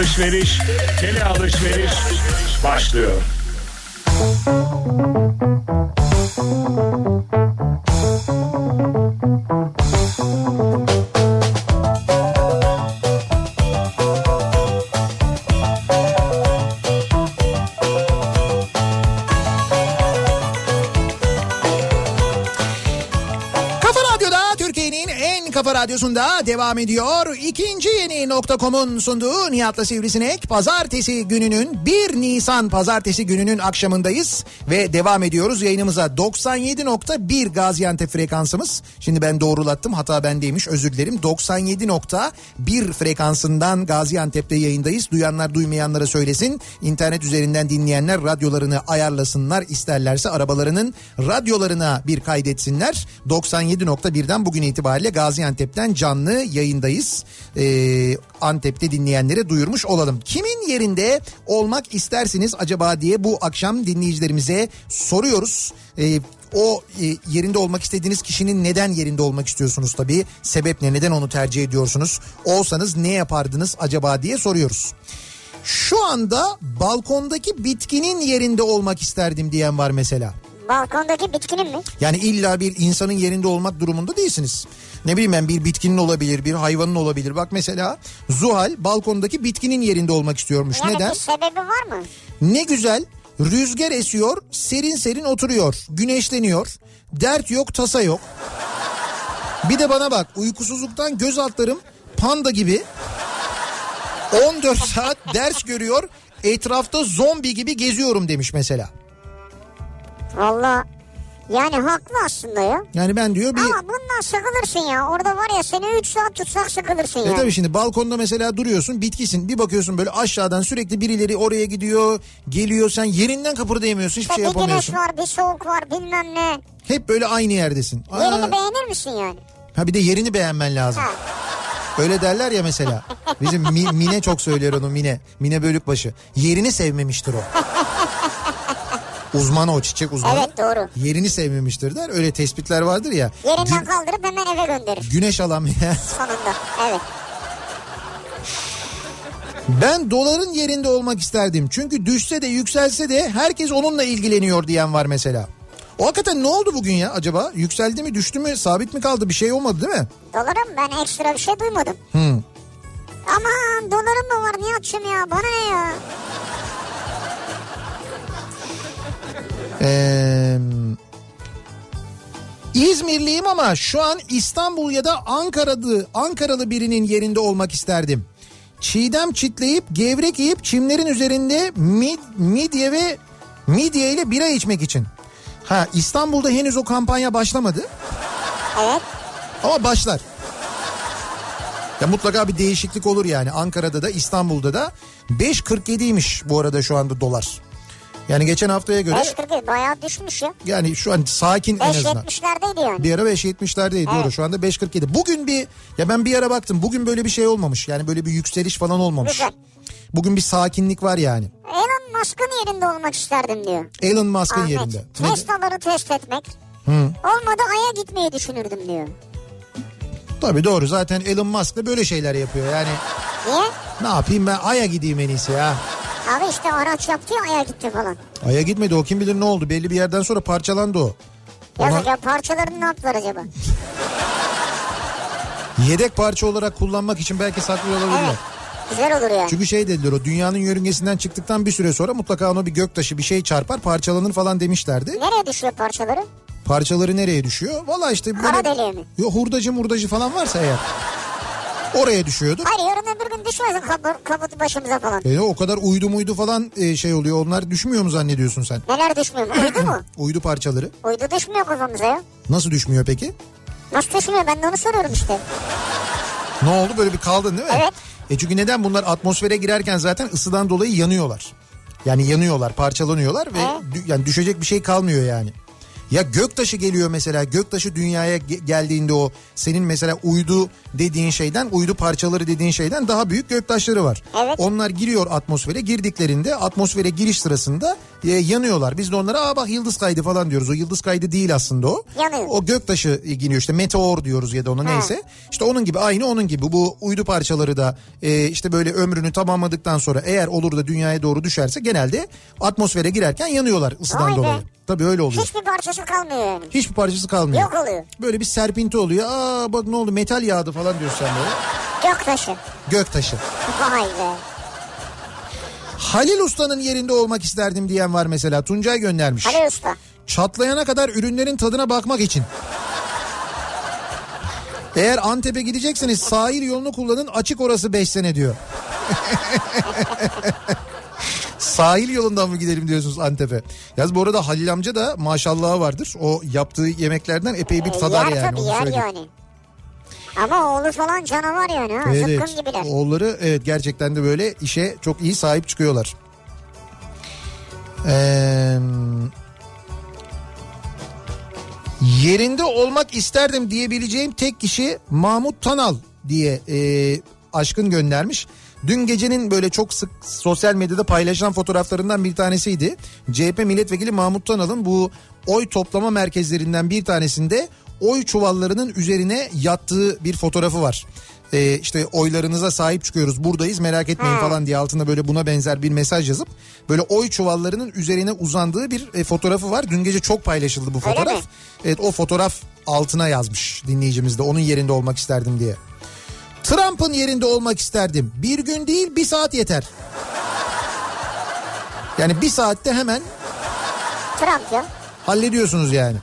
alışveriş, tele alışveriş başlıyor. Kafa radyosunda devam ediyor. İkinci yeni nokta.com'un sunduğu Nihat'la Sivrisinek. Pazartesi gününün 1 Nisan pazartesi gününün akşamındayız. Ve devam ediyoruz yayınımıza 97.1 Gaziantep frekansımız. Şimdi ben doğrulattım hata bendeymiş özür dilerim. 97.1 frekansından Gaziantep'te yayındayız. Duyanlar duymayanlara söylesin. İnternet üzerinden dinleyenler radyolarını ayarlasınlar. isterlerse arabalarının radyolarına bir kaydetsinler. 97.1'den bugün itibariyle Gaziantep'ten canlı yayındayız. Ee, Antep'te dinleyenlere duyurmuş olalım. Kimin yerinde olmak istersiniz acaba diye bu akşam dinleyicilerimize soruyoruz. Ee, o e, yerinde olmak istediğiniz kişinin neden yerinde olmak istiyorsunuz tabii. Sebep ne? Neden onu tercih ediyorsunuz? Olsanız ne yapardınız acaba diye soruyoruz. Şu anda balkondaki bitkinin yerinde olmak isterdim diyen var mesela. Balkondaki bitkinin mi? Yani illa bir insanın yerinde olmak durumunda değilsiniz. Ne bileyim ben bir bitkinin olabilir, bir hayvanın olabilir. Bak mesela Zuhal balkondaki bitkinin yerinde olmak istiyormuş. Yani Neden? bir sebebi var mı? Ne güzel rüzgar esiyor, serin serin oturuyor, güneşleniyor. Dert yok, tasa yok. Bir de bana bak uykusuzluktan göz altlarım panda gibi 14 saat ders görüyor. Etrafta zombi gibi geziyorum demiş mesela. Valla yani haklı aslında ya. Yani ben diyor bir... Ama bundan sıkılırsın ya. Orada var ya seni 3 saat tutsak sıkılırsın E ya. tabii şimdi balkonda mesela duruyorsun bitkisin bir bakıyorsun böyle aşağıdan sürekli birileri oraya gidiyor geliyor sen yerinden kıpırdayamıyorsun hiçbir İşte şey bir güneş yapamıyorsun. var bir soğuk var bilmem ne. Hep böyle aynı yerdesin. Aa, Yerini beğenir misin yani? ha bir de yerini beğenmen lazım. Ha. Öyle derler ya mesela. Bizim Mi- Mine çok söyler onu Mine. Mine Bölükbaşı. Yerini sevmemiştir o. Uzman o çiçek uzmanı. Evet doğru. Yerini sevmemiştir der. Öyle tespitler vardır ya. Yerinden Gün- kaldırıp hemen eve gönderir güneş alamayan sonunda. Evet. Ben doların yerinde olmak isterdim. Çünkü düşse de yükselse de herkes onunla ilgileniyor diyen var mesela. O hakikaten ne oldu bugün ya acaba? Yükseldi mi düştü mü sabit mi kaldı bir şey olmadı değil mi? Dolarım ben ekstra bir şey duymadım. Hı. Aman dolarım mı var Nihat'cığım ya bana ne ya? Ee, İzmirliyim ama şu an İstanbul ya da Ankara'lı, Ankaralı birinin yerinde olmak isterdim. Çiğdem çitleyip gevrek yiyip çimlerin üzerinde mid, midye ve midye ile bira içmek için. Ha İstanbul'da henüz o kampanya başlamadı Evet. ama başlar. Ya mutlaka bir değişiklik olur yani Ankara'da da İstanbul'da da 5.47'ymiş bu arada şu anda dolar. Yani geçen haftaya göre 5.47 bayağı düşmüş ya. yani şu an sakin en azından. 5.70'lerdeydi yani. Bir ara 5.70'lerdeydi doğru Evet. şu anda 5.47. Bugün bir ya ben bir ara baktım bugün böyle bir şey olmamış. Yani böyle bir yükseliş falan olmamış. Güzel. Bugün bir sakinlik var yani. Elon Musk'ın yerinde olmak isterdim diyor. Elon Musk'ın Ahmet. yerinde. Tesla'ları test etmek. Hı. Olmadı Ay'a gitmeyi düşünürdüm diyor. Tabii doğru zaten Elon Musk da böyle şeyler yapıyor. Yani Niye? ne yapayım ben Ay'a gideyim en iyisi ya. Abi işte araç yaptı ya Ay'a gitti falan. Ay'a gitmedi o kim bilir ne oldu. Belli bir yerden sonra parçalandı o. Yazık Ona ya parçalarını ne yaptılar acaba? yedek parça olarak kullanmak için belki saklıyor olabilirler. Evet. Güzel olur yani. Çünkü şey dediler o dünyanın yörüngesinden çıktıktan bir süre sonra mutlaka ona bir göktaşı bir şey çarpar parçalanır falan demişlerdi. Nereye düşüyor parçaları? Parçaları nereye düşüyor? Valla işte böyle... Kara deliğe mi? Yo, hurdacı murdacı falan varsa eğer. Oraya düşüyordu. Hayır yarın öbür gün düşmesin kapı, kaput başımıza falan. E, o kadar uydu muydu falan e, şey oluyor. Onlar düşmüyor mu zannediyorsun sen? Neler düşmüyor? Uydu mu? Uydu parçaları. Uydu düşmüyor kafamıza ya. Nasıl düşmüyor peki? Nasıl düşmüyor ben de onu soruyorum işte. Ne oldu böyle bir kaldın değil mi? Evet. E çünkü neden bunlar atmosfere girerken zaten ısıdan dolayı yanıyorlar. Yani yanıyorlar, parçalanıyorlar ve dü- yani düşecek bir şey kalmıyor yani. Ya göktaşı geliyor mesela göktaşı dünyaya ge- geldiğinde o senin mesela uydu dediğin şeyden uydu parçaları dediğin şeyden daha büyük göktaşları var. Evet. Onlar giriyor atmosfere girdiklerinde atmosfere giriş sırasında e, yanıyorlar. Biz de onlara aa bak yıldız kaydı falan diyoruz. O yıldız kaydı değil aslında o. Yanıyor. O göktaşı giriyor işte meteor diyoruz ya da ona neyse. İşte onun gibi aynı onun gibi bu uydu parçaları da e, işte böyle ömrünü tamamladıktan sonra eğer olur da dünyaya doğru düşerse genelde atmosfere girerken yanıyorlar ısıdan Vay be. dolayı. Tabii öyle oluyor. Hiçbir parçası kalmıyor yani. Hiçbir parçası kalmıyor. Yok oluyor. Böyle bir serpinti oluyor. Aa bak ne oldu metal yağdı falan diyorsun sen böyle. Göktaşı. Göktaşı. Vay be. Halil Usta'nın yerinde olmak isterdim diyen var mesela. Tuncay göndermiş. Ali Usta. Çatlayana kadar ürünlerin tadına bakmak için. Eğer Antep'e gidecekseniz sahil yolunu kullanın açık orası 5 sene diyor. sahil yolundan mı gidelim diyorsunuz Antep'e? Yaz bu arada Halil amca da maşallahı vardır. O yaptığı yemeklerden epey bir E, tadar yer yani. tabii onu yer yani. Ama oğlu falan canavar yani ha. Evet, Zıpkın evet. gibiler. Oğulları evet gerçekten de böyle işe çok iyi sahip çıkıyorlar. Ee, yerinde olmak isterdim diyebileceğim tek kişi Mahmut Tanal diye e, aşkın göndermiş. Dün gecenin böyle çok sık sosyal medyada paylaşılan fotoğraflarından bir tanesiydi. CHP milletvekili Mahmut Tanal'ın bu oy toplama merkezlerinden bir tanesinde oy çuvallarının üzerine yattığı bir fotoğrafı var. Ee, işte oylarınıza sahip çıkıyoruz buradayız merak etmeyin falan diye altında böyle buna benzer bir mesaj yazıp böyle oy çuvallarının üzerine uzandığı bir e, fotoğrafı var. Dün gece çok paylaşıldı bu fotoğraf. Evet o fotoğraf altına yazmış dinleyicimiz de onun yerinde olmak isterdim diye. Trump'ın yerinde olmak isterdim. Bir gün değil bir saat yeter. Yani bir saatte hemen Trump ya. hallediyorsunuz yani.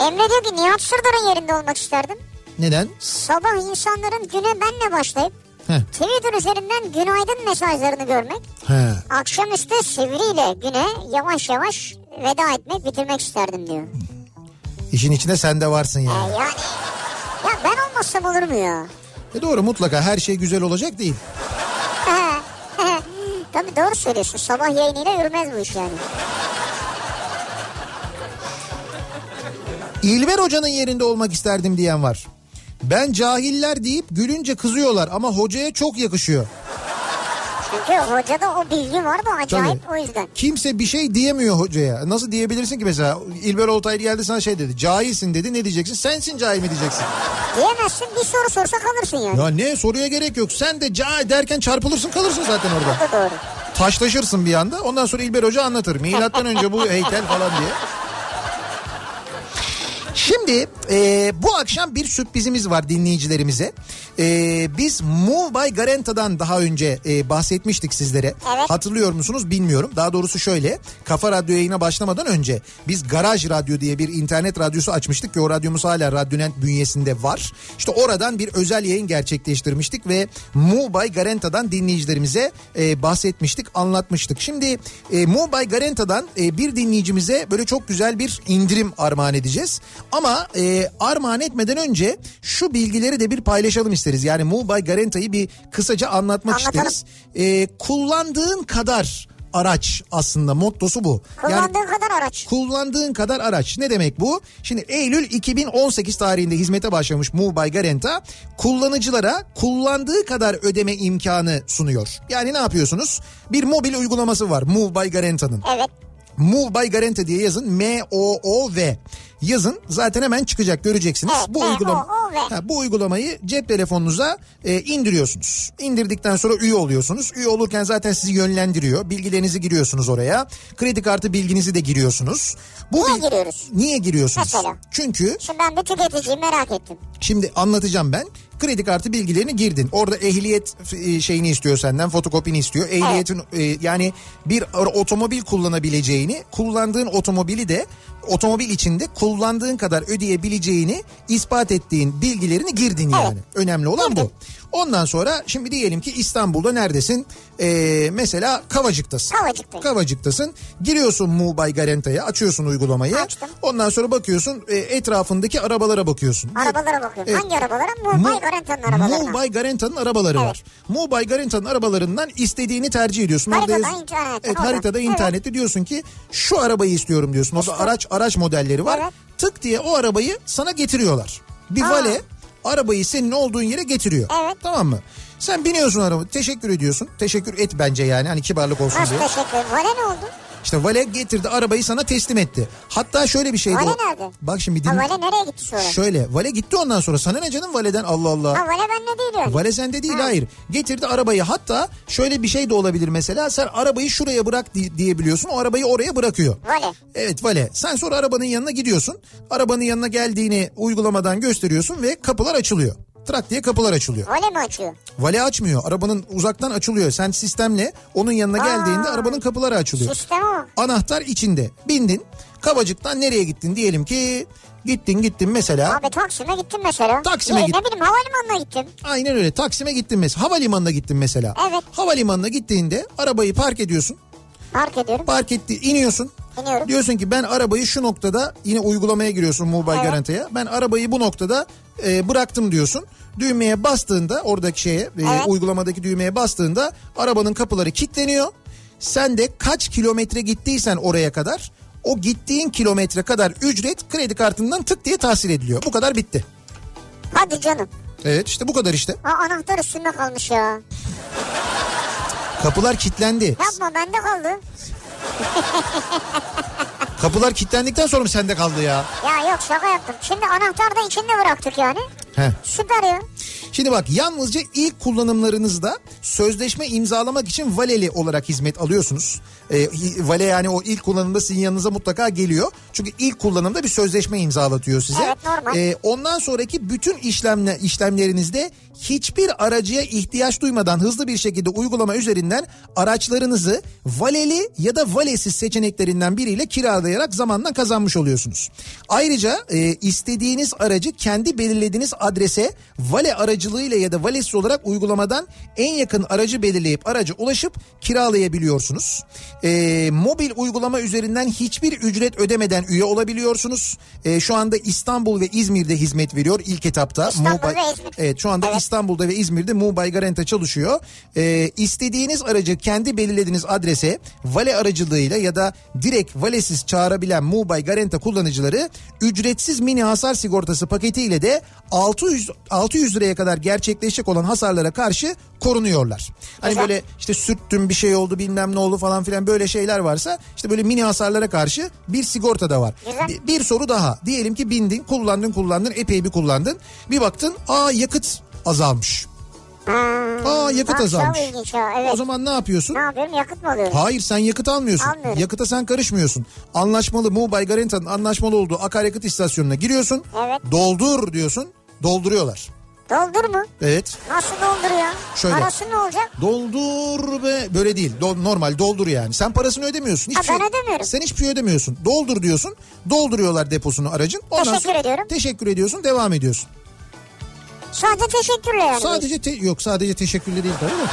Emre diyor ki Nihat Sırdar'ın yerinde olmak isterdim. Neden? Sabah insanların güne benle başlayıp Heh. Twitter üzerinden günaydın mesajlarını görmek. He. Akşamüstü sivriyle güne yavaş yavaş veda etmek bitirmek isterdim diyor. İşin içinde sen de varsın E yani. yani ya ben olmazsam olur mu ya? E doğru mutlaka her şey güzel olacak değil. Tabii doğru söylüyorsun. Sabah yayınıyla yürümez bu iş yani. İlber Hoca'nın yerinde olmak isterdim diyen var. Ben cahiller deyip gülünce kızıyorlar ama hocaya çok yakışıyor. Çünkü hocada o bilgi var da acayip Tabii. o yüzden. Kimse bir şey diyemiyor hocaya. Nasıl diyebilirsin ki mesela İlber Oltaylı geldi sana şey dedi. Cahilsin dedi. Ne diyeceksin? Sensin cahil mi diyeceksin? Diyemezsin bir soru sorsa kalırsın yani. Ya ne soruya gerek yok. Sen de cahil derken çarpılırsın kalırsın zaten orada. Da doğru. Taşlaşırsın bir anda. Ondan sonra İlber Hoca anlatır. Milattan önce bu heykel falan diye. Şimdi e, bu akşam bir sürprizimiz var dinleyicilerimize. E, biz Move by Garanta'dan daha önce e, bahsetmiştik sizlere. Evet. Hatırlıyor musunuz bilmiyorum. Daha doğrusu şöyle Kafa Radyo yayına başlamadan önce biz Garaj Radyo diye bir internet radyosu açmıştık ki o radyomuz hala Radyonent bünyesinde var. İşte oradan bir özel yayın gerçekleştirmiştik ve Move by Garanta'dan dinleyicilerimize e, bahsetmiştik, anlatmıştık. Şimdi e, Move by Garanta'dan e, bir dinleyicimize böyle çok güzel bir indirim armağan edeceğiz. Ama e, armağan etmeden önce şu bilgileri de bir paylaşalım isteriz. Yani Move by Garanta'yı bir kısaca anlatmak Anlatalım. isteriz. E, kullandığın kadar araç aslında mottosu bu. Yani Kullandığın kadar araç. kullandığın kadar araç. Ne demek bu? Şimdi Eylül 2018 tarihinde hizmete başlamış Move by Garanta kullanıcılara kullandığı kadar ödeme imkanı sunuyor. Yani ne yapıyorsunuz? Bir mobil uygulaması var Move by Garanta'nın. Evet. Move by Garanta diye yazın. M-O-O-V. Yazın zaten hemen çıkacak göreceksiniz. Evet, bu uygulama. Ha, bu uygulamayı cep telefonunuza e, indiriyorsunuz. İndirdikten sonra üye oluyorsunuz. Üye olurken zaten sizi yönlendiriyor. Bilgilerinizi giriyorsunuz oraya. Kredi kartı bilginizi de giriyorsunuz. Bu Niye bil- giriyoruz? Niye giriyorsunuz? Mesela? Çünkü Şimdi ben bir tüketiciyim merak ettim. Şimdi anlatacağım ben. Kredi kartı bilgilerini girdin. Orada ehliyet e, şeyini istiyor senden, fotokopini istiyor. Ehliyetin e, yani bir otomobil kullanabileceğini, kullandığın otomobili de otomobil içinde kullandığın kadar ödeyebileceğini ispat ettiğin bilgilerini girdin yani. Önemli olan bu. Ondan sonra şimdi diyelim ki İstanbul'da neredesin? E, mesela Kavacık'tasın. Kavacık'tayım. Kavacık'tasın. Giriyorsun by Garanta'ya, açıyorsun uygulamayı. Açtım. Ondan sonra bakıyorsun e, etrafındaki arabalara bakıyorsun. Arabalara bakıyorum. Evet. Hangi arabalara? Mumbai Garanta'nın arabalarına. Mumbai Garanta'nın arabaları Evet. var. Mumbai Garanta'nın arabalarından istediğini tercih ediyorsun. Orada Haritada, yaz- internette, Evet, orada. haritada Evet. internette diyorsun ki şu arabayı istiyorum diyorsun. Orada araç araç modelleri var. Evet. Tık diye o arabayı sana getiriyorlar. Bir Aa. vale arabayı senin olduğun yere getiriyor. Evet. Tamam mı? Sen biniyorsun araba. Teşekkür ediyorsun. Teşekkür et bence yani. Hani kibarlık olsun Nasıl diye. teşekkür. Vale ne oldu? İşte vale getirdi arabayı sana teslim etti. Hatta şöyle bir şeydi Vale o. nerede? Bak şimdi Ha dinle. vale nereye gitti sonra? Şöyle vale gitti ondan sonra. Sana ne canım valeden Allah Allah. Ha vale bende değil yani. Vale sende değil hayır. Getirdi arabayı hatta şöyle bir şey de olabilir mesela. Sen arabayı şuraya bırak di- diyebiliyorsun. O arabayı oraya bırakıyor. Vale. Evet vale. Sen sonra arabanın yanına gidiyorsun. Arabanın yanına geldiğini uygulamadan gösteriyorsun ve kapılar açılıyor. Trak diye kapılar açılıyor. Vale mi açıyor? Vale açmıyor. Arabanın uzaktan açılıyor. Sen sistemle onun yanına geldiğinde arabanın kapıları açılıyor. Sisteme bak. Anahtar içinde. Bindin. Kavacıktan nereye gittin diyelim ki gittin gittin mesela. Abi Taksim'e gittim mesela. Taksim'e ne, git- Ne bileyim havalimanına gittim. Aynen öyle. Taksim'e gittin mesela. Havalimanına gittin mesela. Evet. Havalimanına gittiğinde arabayı park ediyorsun. Park ediyorum. Park etti, iniyorsun. İniyorum. Diyorsun ki ben arabayı şu noktada yine uygulamaya giriyorsun Mobile Evet. Garanti'ye. Ben arabayı bu noktada e, bıraktım diyorsun. Düğmeye bastığında oradaki şeye e, Evet. uygulamadaki düğmeye bastığında arabanın kapıları kilitleniyor. Sen de kaç kilometre gittiysen oraya kadar o gittiğin kilometre kadar ücret kredi kartından tık diye tahsil ediliyor. Bu kadar bitti. Hadi canım. Evet işte bu kadar işte. Ha anahtar üstünde kalmış ya. Kapılar kilitlendi. Yapma bende kaldı. Kapılar kilitlendikten sonra mı sende kaldı ya? Ya yok şaka yaptım. Şimdi anahtar da içinde bıraktık yani. Heh. Süper ya. Şimdi bak yalnızca ilk kullanımlarınızda sözleşme imzalamak için valeli olarak hizmet alıyorsunuz. Hi- vale yani o ilk kullanımda sizin yanınıza mutlaka geliyor. Çünkü ilk kullanımda bir sözleşme imzalatıyor size. Evet, normal. Ee, ondan sonraki bütün işlemle işlemlerinizde hiçbir aracıya ihtiyaç duymadan hızlı bir şekilde uygulama üzerinden araçlarınızı valeli ya da valesiz seçeneklerinden biriyle kiralayarak zamanla kazanmış oluyorsunuz. Ayrıca e, istediğiniz aracı kendi belirlediğiniz adrese vale aracılığıyla ya da valesiz olarak uygulamadan en yakın aracı belirleyip araca ulaşıp kiralayabiliyorsunuz. E, mobil uygulama üzerinden hiçbir ücret ödemeden üye olabiliyorsunuz. E, şu anda İstanbul ve İzmir'de hizmet veriyor ilk etapta. İstanbul Mobile- ve İzmir. Evet şu anda Evet. İstanbul'da ve İzmir'de Mubay Garanta çalışıyor. E, istediğiniz aracı kendi belirlediğiniz adrese vale aracılığıyla ya da direkt valesiz çağırabilen Mubay Garanta kullanıcıları ücretsiz mini hasar sigortası paketiyle de 600 600 liraya kadar gerçekleşecek olan hasarlara karşı korunuyorlar. Hani Güzel. böyle işte sürttüm bir şey oldu bilmem ne oldu falan filan böyle şeyler varsa işte böyle mini hasarlara karşı bir sigorta da var. Güzel. Bir, bir soru daha. Diyelim ki bindin kullandın kullandın epey bir kullandın. Bir baktın aa yakıt azalmış. Aa yakıt azalmış. ya, evet. O zaman ne yapıyorsun? Ne yapıyorum yakıt mı alıyorum? Hayır sen yakıt almıyorsun. Almıyorum. Yakıta sen karışmıyorsun. Anlaşmalı Mubay Garanta'nın anlaşmalı olduğu akaryakıt istasyonuna giriyorsun. Evet. Doldur diyorsun. Dolduruyorlar. Doldur mu? Evet. Nasıl dolduruyor? Şöyle. Parası ne olacak? Doldur ve böyle değil. Do- normal doldur yani. Sen parasını ödemiyorsun. Hiçbir Ha, ben şey- ödemiyorum. Sen hiçbir şey ödemiyorsun. Doldur diyorsun. Dolduruyorlar deposunu aracın. Ondan Teşekkür sonra- ediyorum. Teşekkür ediyorsun. Devam ediyorsun. Sadece teşekkürle yani. Sadece te- yok sadece teşekkürle değil tabii de.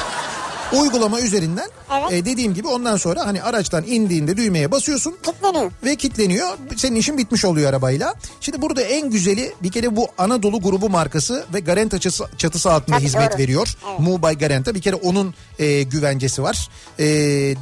Uygulama üzerinden Evet. e, dediğim gibi ondan sonra hani araçtan indiğinde düğmeye basıyorsun Kilitleniyor. ve kilitleniyor. Senin işin bitmiş oluyor arabayla. Şimdi burada en güzeli bir kere bu Anadolu grubu markası ve Garanta çatısı, çatısı altında Tabii, hizmet doğru. veriyor. Evet. Mubay Garanta bir kere onun e, güvencesi var. E,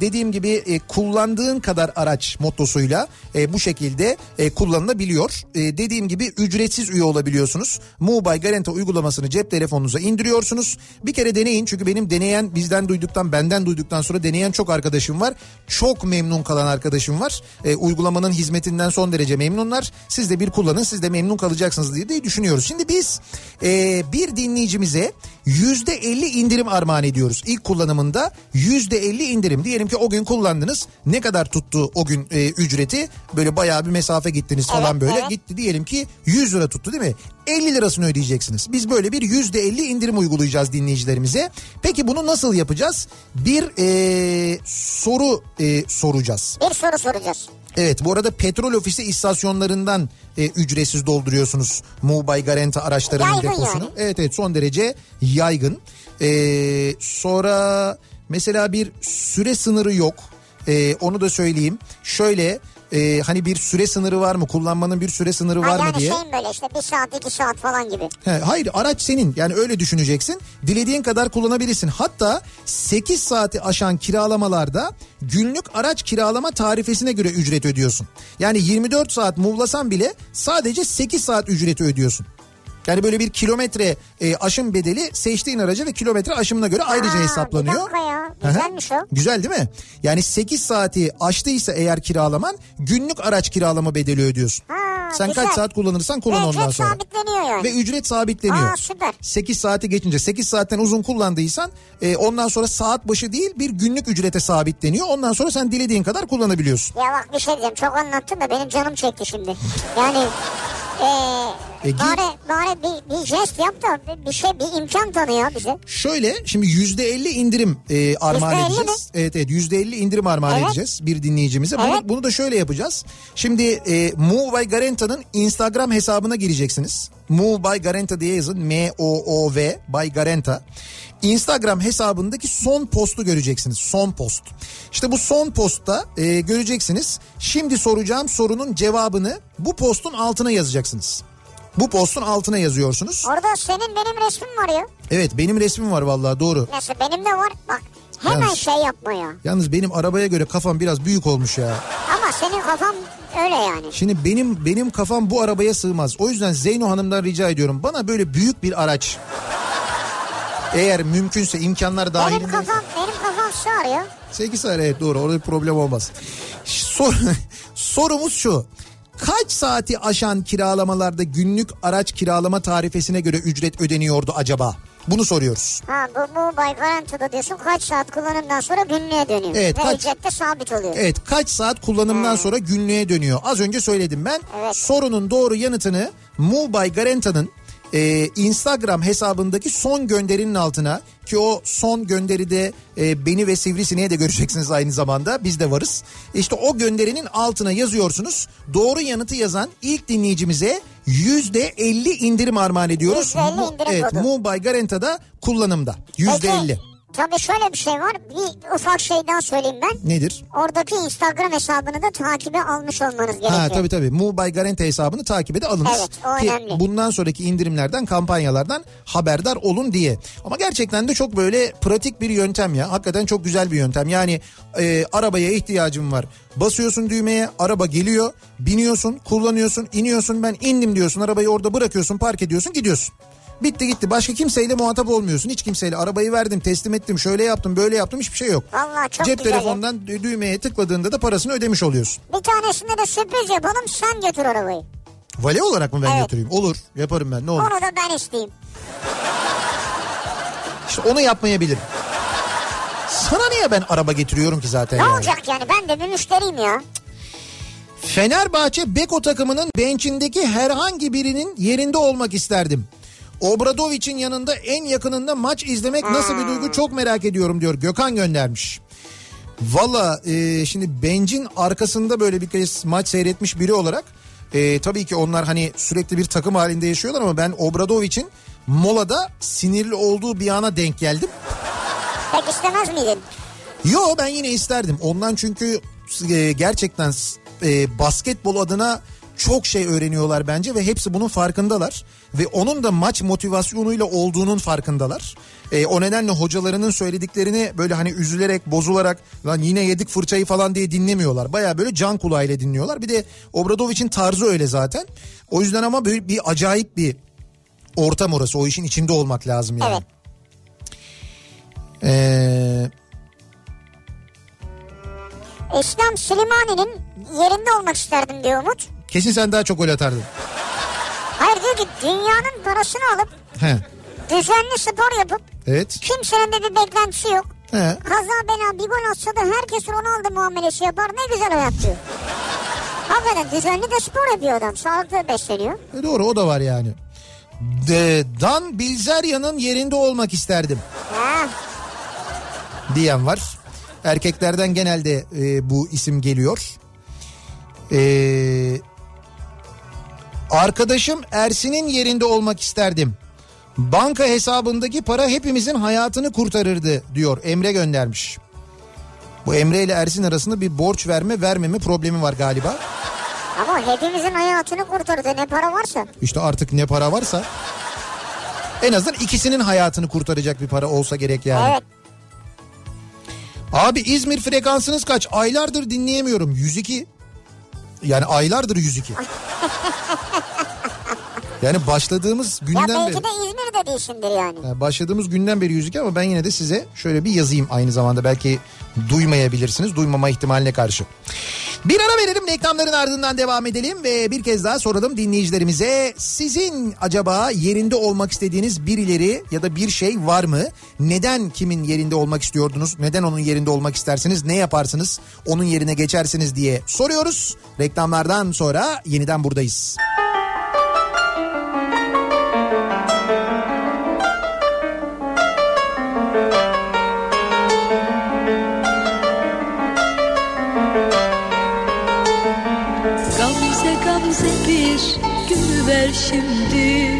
dediğim gibi e, kullandığın kadar araç mottosuyla e, bu şekilde e, kullanılabiliyor. E, dediğim gibi ücretsiz üye olabiliyorsunuz. Mubay Garanta uygulamasını cep telefonunuza indiriyorsunuz. Bir kere deneyin çünkü benim deneyen bizden duyduktan benden duyduktan sonra deneyen çok arkadaşım var. Çok memnun kalan arkadaşım var. E, uygulamanın hizmetinden son derece memnunlar. Siz de bir kullanın siz de memnun kalacaksınız diye de düşünüyoruz. Şimdi biz e, bir dinleyicimize yüzde elli indirim armağan ediyoruz. İlk kullanımında yüzde elli indirim. Diyelim ki o gün kullandınız. Ne kadar tuttu o gün e, ücreti? Böyle bayağı bir mesafe gittiniz falan Evet, böyle. evet. Gitti diyelim ki 100 lira tuttu değil mi? 50 lirasını ödeyeceksiniz. Biz böyle bir yüzde elli indirim uygulayacağız dinleyicilerimize. Peki bunu nasıl yapacağız? Bir e, soru e, soracağız. Bir soru soracağız. Evet bu arada petrol ofisi istasyonlarından e, ücretsiz dolduruyorsunuz Mubay Garanta araçlarının Yaygın deposunu. yani. Evet evet son derece yaygın. E, sonra mesela bir süre sınırı yok. E, onu da söyleyeyim. Şöyle e, hani bir süre sınırı var mı? Kullanmanın bir süre sınırı Ha, var mı yani diye. şeyin böyle işte bir saat iki saat falan gibi. He, hayır araç senin yani öyle düşüneceksin. Dilediğin kadar kullanabilirsin. Hatta 8 saati aşan kiralamalarda günlük araç kiralama tarifesine göre ücret ödüyorsun. Yani 24 saat muğlasan bile sadece 8 saat ücreti ödüyorsun. Yani böyle bir kilometre e, aşım bedeli seçtiğin araca ve kilometre aşımına göre ayrıca Aa, hesaplanıyor. Bir dakika ya güzelmiş o. Güzel değil mi? Yani 8 saati aştıysa eğer kiralaman günlük araç kiralama bedeli ödüyorsun. Ha, Sen güzel. kaç saat kullanırsan kullan Ve ondan sonra. sabitleniyor yani. Ve ücret sabitleniyor. Aa, süper. 8 saati geçince 8 saatten uzun kullandıysan e, ondan sonra saat başı değil bir günlük ücrete sabitleniyor. Ondan sonra sen dilediğin kadar kullanabiliyorsun. Ya bak bir şey diyeceğim çok anlattın da benim canım çekti şimdi. Yani eee E, bari, bari bir, bir jest yap da bir- şey bir imkan tanı ya bize. Şöyle şimdi %50 indirim e, armağan %50 edeceğiz. Evet evet %50 indirim armağan Evet. edeceğiz bir dinleyicimize. Bunu, Evet. bunu da şöyle yapacağız. Şimdi e, Move by Garanta'nın Instagram hesabına gireceksiniz. Move by Garanta diye yazın. M-O-O-V by Garanta. Instagram hesabındaki son postu göreceksiniz. Son post. İşte bu son postta e, göreceksiniz. Şimdi soracağım sorunun cevabını bu postun altına yazacaksınız. Bu postun altına yazıyorsunuz. Orada senin benim resmim var ya. Evet benim resmim var vallahi doğru. Nasıl benim de var bak. Hemen Yalnız- şey yapma ya. Yalnız benim arabaya göre kafam biraz büyük olmuş ya. Ama senin kafan öyle yani. Şimdi benim benim kafam bu arabaya sığmaz. O yüzden Zeyno Hanım'dan rica ediyorum. Bana böyle büyük bir araç. Eğer mümkünse imkanlar Benim dahilinde. kafam benim kafam ya. 8 saniye evet doğru orada bir problem olmaz. Sor, sorumuz şu. Kaç saati aşan kiralamalarda günlük araç kiralama tarifesine göre ücret ödeniyordu acaba? Bunu soruyoruz. Ha bu, bu Bay Garantı'da diyorsun kaç saat kullanımdan sonra günlüğe dönüyor. Evet, Ve kaç- ücret de sabit oluyor. Evet kaç saat kullanımdan sonra günlüğe dönüyor? Az önce söyledim ben. Evet. Sorunun doğru yanıtını by Garanta'nın e, Instagram hesabındaki son gönderinin altına ki o son gönderide e, beni ve Sivrisineği de göreceksiniz aynı zamanda biz de varız. İşte o gönderinin altına yazıyorsunuz. Doğru yanıtı yazan ilk dinleyicimize yüzde elli indirim armağan ediyoruz. %50 Mu- indirim Evet kodu. By Garanta'da kullanımda yüzde elli. Tabii şöyle bir şey var. Bir ufak şey daha söyleyeyim ben. Nedir? Oradaki Instagram hesabını da takibe almış olmanız gerekiyor. Ha tabii tabii. Mu Bay Garante hesabını takip edin alınız. Evet, o Ki önemli. bundan sonraki indirimlerden kampanyalardan haberdar olun diye. Ama gerçekten de çok böyle pratik bir yöntem ya. Hakikaten çok güzel bir yöntem. Yani e, arabaya ihtiyacım var. Basıyorsun düğmeye araba geliyor. Biniyorsun kullanıyorsun iniyorsun ben indim diyorsun. Arabayı orada bırakıyorsun park ediyorsun gidiyorsun. Bitti gitti. Başka kimseyle muhatap olmuyorsun. Hiç kimseyle arabayı verdim, teslim ettim, şöyle yaptım, böyle yaptım hiçbir şey yok. Vallahi çok Cep güzel dü- düğmeye tıkladığında da parasını ödemiş oluyorsun. Bir tanesinde de sürpriz yapalım sen götür arabayı. Vale olarak mı ben Evet. götüreyim? Olur. Yaparım ben. Ne olur. Onu da ben isteyeyim. İşte onu yapmayabilirim. Sana niye ben araba getiriyorum ki zaten Ne yani? olacak yani ben de bir müşteriyim ya. Fenerbahçe Beko takımının bençindeki herhangi birinin yerinde olmak isterdim. Obradovic'in yanında en yakınında maç izlemek nasıl bir duygu çok merak ediyorum diyor. Gökhan göndermiş. Valla e, şimdi bencin arkasında böyle bir kez maç seyretmiş biri olarak e, tabii ki onlar hani sürekli bir takım halinde yaşıyorlar ama ben Obradovic'in molada sinirli olduğu bir ana denk geldim. Pek istemez miydin? Yo ben yine isterdim. Ondan çünkü e, gerçekten e, basketbol adına çok şey öğreniyorlar bence ve hepsi bunun farkındalar. Ve onun da maç motivasyonuyla olduğunun farkındalar. E, o nedenle hocalarının söylediklerini böyle hani üzülerek bozularak lan yine yedik fırçayı falan diye dinlemiyorlar. Baya böyle can kulağıyla dinliyorlar. Bir de Obradovic'in tarzı öyle zaten. O yüzden ama böyle bir acayip bir ortam orası. O işin içinde olmak lazım yani. Evet. Eee... İslam Slimani'nin yerinde olmak isterdim diyor Umut. Kesin sen daha çok gol atardın. Hayır diyor ki dünyanın parasını alıp He. düzenli spor yapıp Evet. kimsenin de bir beklentisi yok. He. Kaza bela bir gol atsa da herkes Ronaldo muamelesi yapar ne güzel hayat diyor. Hakikaten düzenli de spor yapıyor adam. Sağlıklı besleniyor. E doğru o da var yani. De, Dan Bilzerya'nın yerinde olmak isterdim Ha, diyen var. Erkeklerden genelde e, bu isim geliyor. E, arkadaşım Ersin'in yerinde olmak isterdim. Banka hesabındaki para hepimizin hayatını kurtarırdı diyor Emre göndermiş. Bu Emre ile Ersin arasında bir borç verme vermeme problemi var galiba. ama hepimizin hayatını kurtardı ne para varsa. İşte artık ne para varsa en azından ikisinin hayatını kurtaracak bir para olsa gerek yani. Evet. Abi İzmir frekansınız kaç? Aylardır dinleyemiyorum. 102. Yani aylardır 102. Yani başladığımız Ya günden belki beri de İzmir'de değilsindir yani. Yani başladığımız günden beri 102 ama ben yine de size şöyle bir yazayım aynı zamanda belki duymayabilirsiniz duymama ihtimaline karşı. Bir ara verelim reklamların ardından devam edelim ve bir kez daha soralım dinleyicilerimize sizin acaba yerinde olmak istediğiniz birileri ya da bir şey var mı? Neden kimin yerinde olmak istiyordunuz? Neden onun yerinde olmak istersiniz? Ne yaparsınız? Onun yerine geçersiniz diye soruyoruz. Reklamlardan sonra yeniden buradayız. Gamze gül ver şimdi.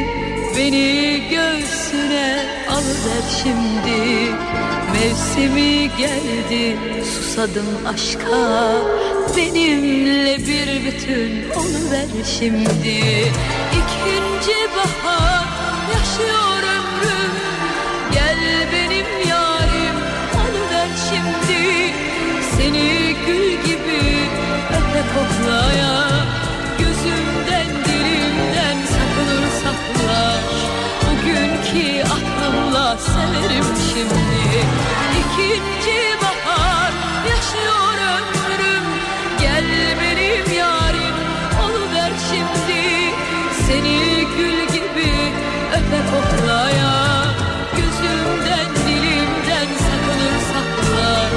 Beni göğsüne alıver şimdi. Mevsimi geldi susadım aşka. Benimle bir bütün oluver şimdi. İkinci bahar yaşıyor ömrüm. Gel benim yarim oluver şimdi. Seni gül gibi öpe koklaya şimdi İkinci bahar yaşıyor ömrüm. Gel benim yarim oluver şimdi. Seni gül gibi öpe koklaya. Gözümden dilimden sakınır saklar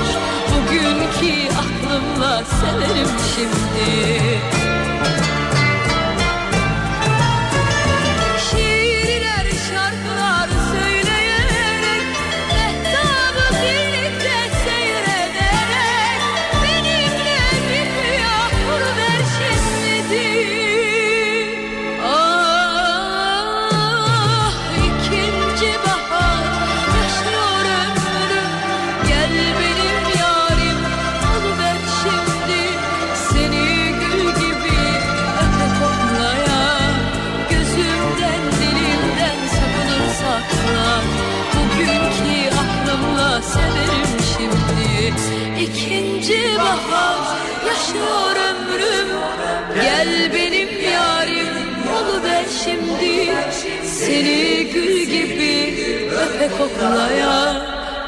Bugünkü aklımla severim şimdi Seni gül gibi öpe koklaya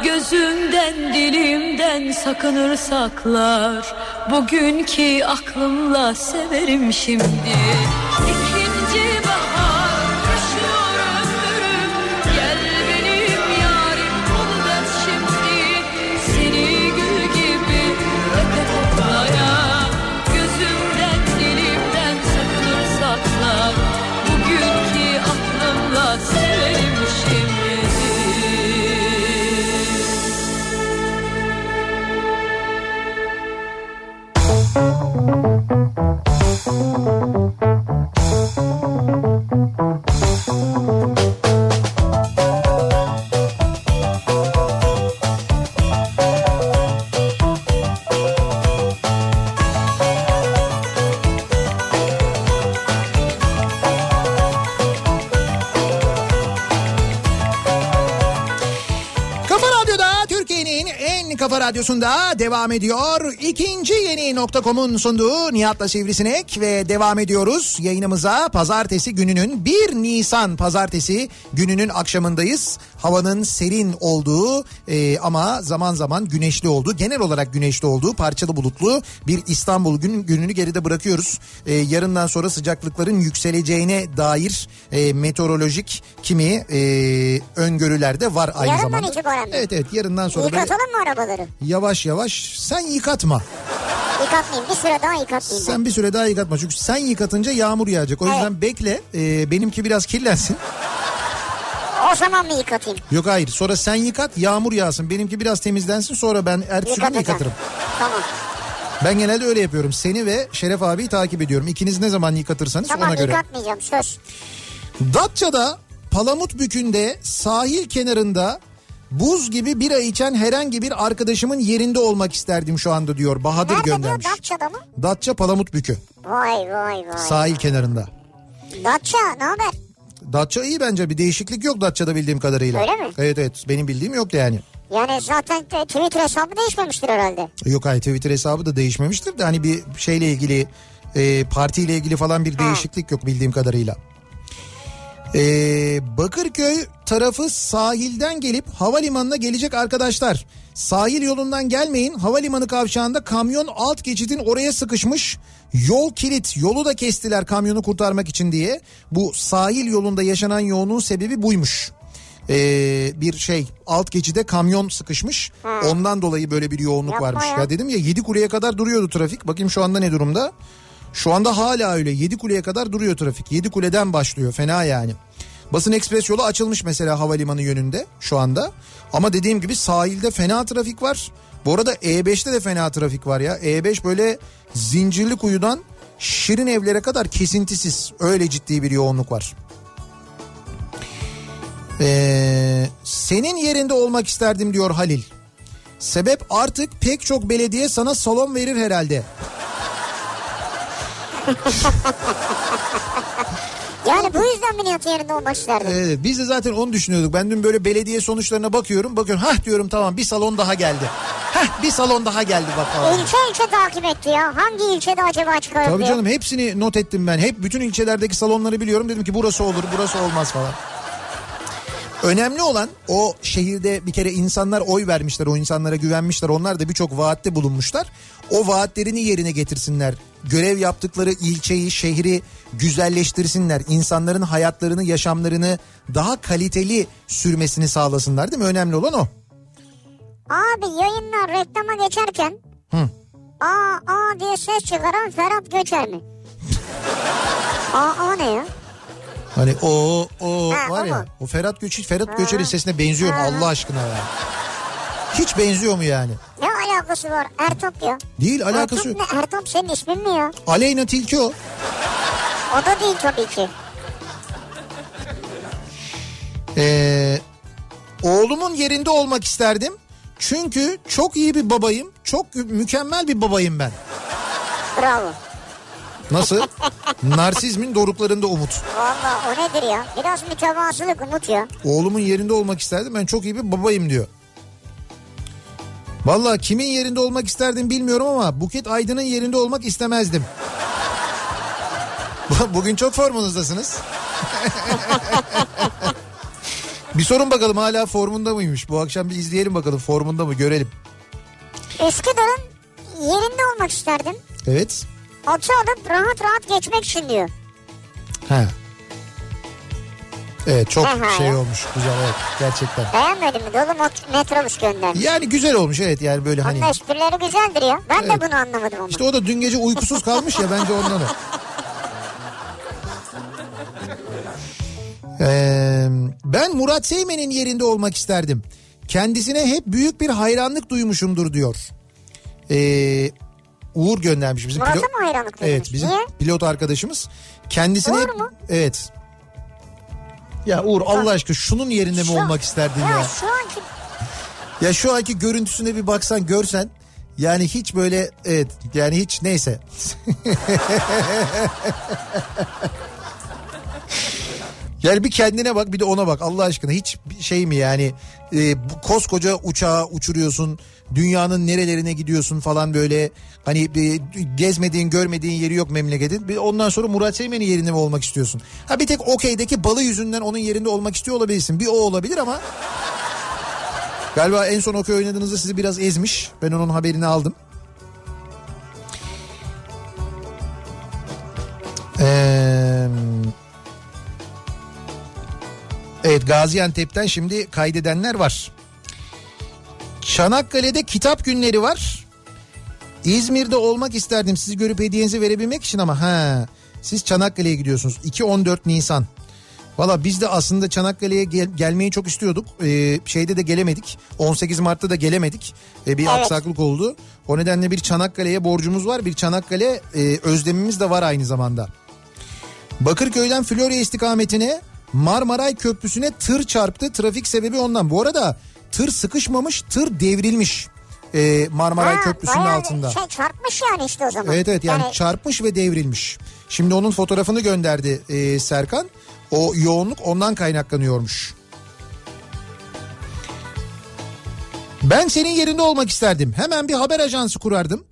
Gözümden dilimden sakınır saklar. Bugünkü aklımla severim şimdi radyosunda devam ediyor. İkinci yeni nokta.com'un sunduğu Nihat'la Sivrisinek ve devam ediyoruz. Yayınımıza pazartesi gününün 1 Nisan pazartesi gününün akşamındayız. Havanın serin olduğu e, ama zaman zaman güneşli olduğu genel olarak güneşli olduğu parçalı bulutlu bir İstanbul gün, gününü geride bırakıyoruz. E, yarından sonra sıcaklıkların yükseleceğine dair e, meteorolojik kimi e, öngörüler de var aynı Yarından zamanda. mi? Evet evet yarından sonra Yıkatalım mı arabaları? yavaş yavaş sen yıkatma. Yıkatmayayım bir süre daha yıkatmayayım. Sen bir süre daha yıkatma çünkü sen yıkatınca yağmur yağacak. O yüzden Evet. bekle e, benimki biraz kirlensin. O zaman mı yıkatayım? Yok hayır sonra sen yıkat yağmur yağsın benimki biraz temizlensin sonra ben ertesi gün yıkatırım. Tamam. Ben genelde öyle yapıyorum seni ve Şeref abiyi takip ediyorum. İkiniz ne zaman yıkatırsanız Tamam ona göre. yıkatmayacağım söz. Datça'da Palamutbükü'nde sahil kenarında buz gibi bira içen herhangi bir arkadaşımın yerinde olmak isterdim şu anda diyor. Bahadır Nerede göndermiş. diyor Datça'da mı? Datça Palamutbükü Vay vay vay. sahil kenarında. Datça ne haber? Datça iyi bence bir değişiklik yok Datça'da bildiğim kadarıyla. Öyle mi? Evet evet benim bildiğim yok yani. Yani zaten Twitter hesabı değişmemiştir herhalde. Yok hayır Twitter hesabı da değişmemiştir de hani bir şeyle ilgili e, partiyle ilgili falan bir değişiklik yok bildiğim kadarıyla. Ee, Bakırköy tarafı sahilden gelip havalimanına gelecek arkadaşlar. Sahil yolundan gelmeyin. Havalimanı kavşağında kamyon alt geçidin oraya sıkışmış. Yol kilit. Yolu da kestiler kamyonu kurtarmak için diye. Bu sahil yolunda yaşanan yoğunluğun sebebi buymuş. Ee, bir şey alt geçide kamyon sıkışmış. Ondan dolayı böyle bir yoğunluk Yapma varmış. ya. Ya dedim ya 7 kuleye kadar duruyordu trafik. Bakayım şu anda ne durumda? Şu anda hala öyle 7 kuleye kadar duruyor trafik. 7 kuleden başlıyor fena yani. Basın ekspres yolu açılmış mesela havalimanı yönünde şu anda. Ama dediğim gibi sahilde fena trafik var. Bu arada E5'te de fena trafik var ya. E5 böyle zincirli kuyudan şirin evlere kadar kesintisiz. Öyle ciddi bir yoğunluk var. Ee, senin yerinde olmak isterdim diyor Halil. Sebep artık pek çok belediye sana salon verir herhalde. Yani bu yüzden mi Nihat'ın yerinde olmak isterdim? Evet, biz de zaten onu düşünüyorduk. Ben dün böyle belediye sonuçlarına bakıyorum. Bakıyorum hah diyorum tamam bir salon daha geldi. Hah bir salon daha geldi bak falan. İlçe ilçe takip etti ya. Hangi ilçede acaba çıkar Tabii diye. canım hepsini not ettim ben. Hep bütün ilçelerdeki salonları biliyorum. Dedim ki burası olur burası olmaz falan. Önemli olan o şehirde bir kere insanlar oy vermişler, o insanlara güvenmişler. Onlar da birçok vaatte bulunmuşlar. O vaatlerini yerine getirsinler. Görev yaptıkları ilçeyi, şehri güzelleştirsinler. İnsanların hayatlarını, yaşamlarını daha kaliteli sürmesini sağlasınlar değil mi? Önemli olan o. Abi yayınlar reklama geçerken Hı. aa aa diye ses çıkaran Ferhat Göçer mi? aa aa ne ya? Hani o o Ha, var o ya mu? o Ferhat Göçer Ferhat Göçer'in sesine benziyor mu Allah aşkına ya? Hiç benziyor mu yani? Ne alakası var? Ertop ya. Değil alakası Ertop yok. ne? Ertop senin ismin mi ya? Aleyna Tilki o. O da değil tabii ki. Ee, oğlumun yerinde olmak isterdim. Çünkü çok iyi bir babayım. Çok mükemmel bir babayım ben. Bravo. Nasıl? Narsizmin doruklarında umut. Valla o nedir ya? Biraz mütevazılık Umut ya. Oğlumun yerinde olmak isterdim. Ben çok iyi bir babayım diyor. Valla kimin yerinde olmak isterdim bilmiyorum ama Buket Aydın'ın yerinde olmak istemezdim. Bugün çok formunuzdasınız. bir sorun bakalım hala formunda mıymış? Bu akşam bir izleyelim bakalım formunda mı görelim. Üsküdar'ın yerinde olmak isterdim. Evet. Otu alıp rahat rahat geçmek için diyor. Ha. Evet çok Aha. şey olmuş güzel evet gerçekten. Beğenmedin mi? Dolu metrobüs göndermiş. Yani güzel olmuş evet yani böyle hani. Onun esprileri güzeldir ya. Ben Evet. de bunu anlamadım ama. İşte o da dün gece uykusuz kalmış ya bence ondan o. Ee, ben Murat Seymen'in yerinde olmak isterdim. Kendisine hep büyük bir hayranlık duymuşumdur diyor. Ee, Uğur göndermiş bizim pilot. mı hayranlık Evet bizim Niye? pilot arkadaşımız. Kendisine Uğur mu? Evet. Ya Uğur Allah aşkına şunun yerinde mi Şu- olmak isterdin ya? Ya şu anki Ya şu anki görüntüsüne bir baksan görsen yani hiç böyle evet yani hiç neyse. yani bir kendine bak bir de ona bak Allah aşkına hiç şey mi yani e, koskoca uçağı uçuruyorsun dünyanın nerelerine gidiyorsun falan böyle hani e, gezmediğin görmediğin yeri yok memleketin ondan sonra Murat Seymen'in yerinde mi olmak istiyorsun? Ha bir tek okeydeki balı yüzünden onun yerinde olmak istiyor olabilirsin bir o olabilir ama Galiba en son okey oynadığınızda sizi biraz ezmiş. Ben onun haberini aldım. Ee, evet Gaziantep'ten şimdi kaydedenler var. Çanakkale'de kitap günleri var. İzmir'de olmak isterdim sizi görüp hediyenizi verebilmek için ama ha siz Çanakkale'ye gidiyorsunuz. 2-14 Nisan. Valla biz de aslında Çanakkale'ye gel- gelmeyi çok istiyorduk. Ee, şeyde de gelemedik. 18 Mart'ta da gelemedik. Ee, bir Evet. aksaklık oldu. O nedenle bir Çanakkale'ye borcumuz var. Bir Çanakkale e, özlemimiz de var aynı zamanda. Bakırköy'den Florya istikametine Marmaray Köprüsü'ne tır çarptı. Trafik sebebi ondan. Bu arada tır sıkışmamış, tır devrilmiş. Ee, Marmaray Ha, Köprüsü'nün altında. Şey çarpmış yani işte o zaman. Evet evet yani, çarpmış ve devrilmiş. Şimdi onun fotoğrafını gönderdi e, Serkan. O yoğunluk ondan kaynaklanıyormuş. Ben senin yerinde olmak isterdim. Hemen bir haber ajansı kurardım.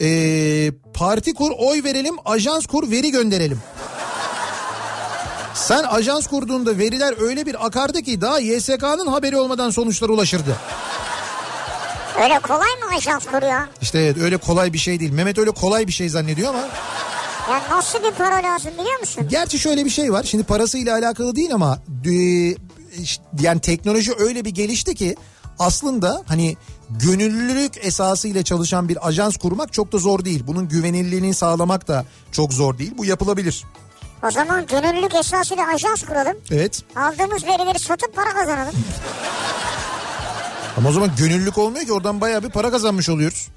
Ee, parti kur, oy verelim, ajans kur, veri gönderelim. Sen ajans kurduğunda veriler öyle bir akardı ki daha YSK'nın haberi olmadan sonuçlar ulaşırdı. Öyle kolay mı ajans kuruyor? İşte evet, öyle kolay bir şey değil. Mehmet öyle kolay bir şey zannediyor ama Ya nasıl bir para lazım biliyor musun? Gerçi şöyle bir şey var. Şimdi parasıyla alakalı değil ama e, yani teknoloji öyle bir gelişti ki aslında hani gönüllülük esasıyla çalışan bir ajans kurmak çok da zor değil. Bunun güvenilirliğini sağlamak da çok zor değil. Bu yapılabilir. O zaman gönüllülük esasıyla ajans kuralım. Evet. Aldığımız verileri satıp para kazanalım. Ama o zaman gönüllülük olmuyor ki oradan bayağı bir para kazanmış oluyoruz.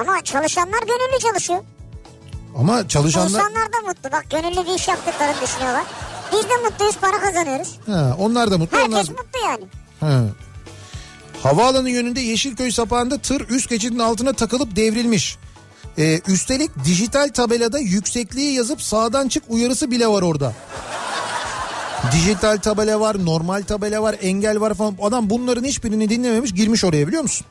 Ama çalışanlar gönüllü çalışıyor. Ama çalışanlar... İnsanlar da mutlu. Bak gönüllü bir iş yaptıklarını düşünüyorlar. Biz de mutluyuz para kazanıyoruz. Ha, onlar da mutlu. onlar Herkes da- mutlu yani. Ha. Havaalanı yönünde Yeşilköy sapağında tır üst geçidin altına takılıp devrilmiş. Ee, üstelik dijital tabelada yüksekliği yazıp sağdan çık uyarısı bile var orada. Dijital tabela var, normal tabela var, engel var falan. Adam bunların hiçbirini dinlememiş girmiş oraya biliyor musun?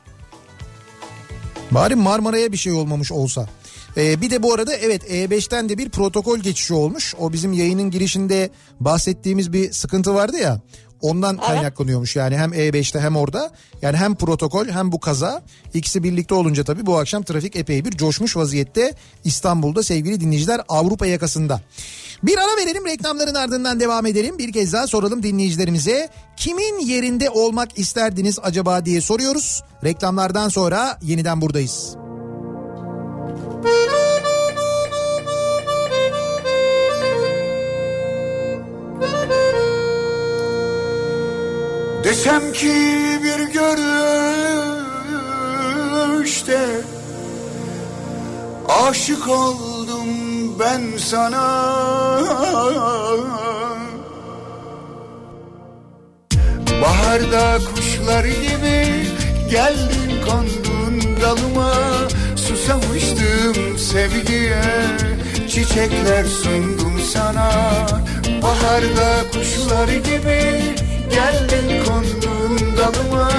Bari Marmara'ya bir şey olmamış olsa. Ee, bir de bu arada evet E5'ten de bir protokol geçişi olmuş. O bizim yayının girişinde bahsettiğimiz bir sıkıntı vardı ya. Ondan kaynaklanıyormuş yani hem E5'te hem orada. Yani hem protokol hem bu kaza ikisi birlikte olunca tabii bu akşam trafik epey bir coşmuş vaziyette İstanbul'da sevgili dinleyiciler Avrupa yakasında. Bir ara verelim reklamların ardından devam edelim. Bir kez daha soralım dinleyicilerimize. Kimin yerinde olmak isterdiniz acaba diye soruyoruz. Reklamlardan sonra yeniden buradayız. Desem ki bir görüşte Aşık oldum ben sana. Baharda kuşlar gibi geldin kondun dalıma Susamıştım sevgiye çiçekler sundum sana. Baharda kuşlar gibi geldin kondun dalıma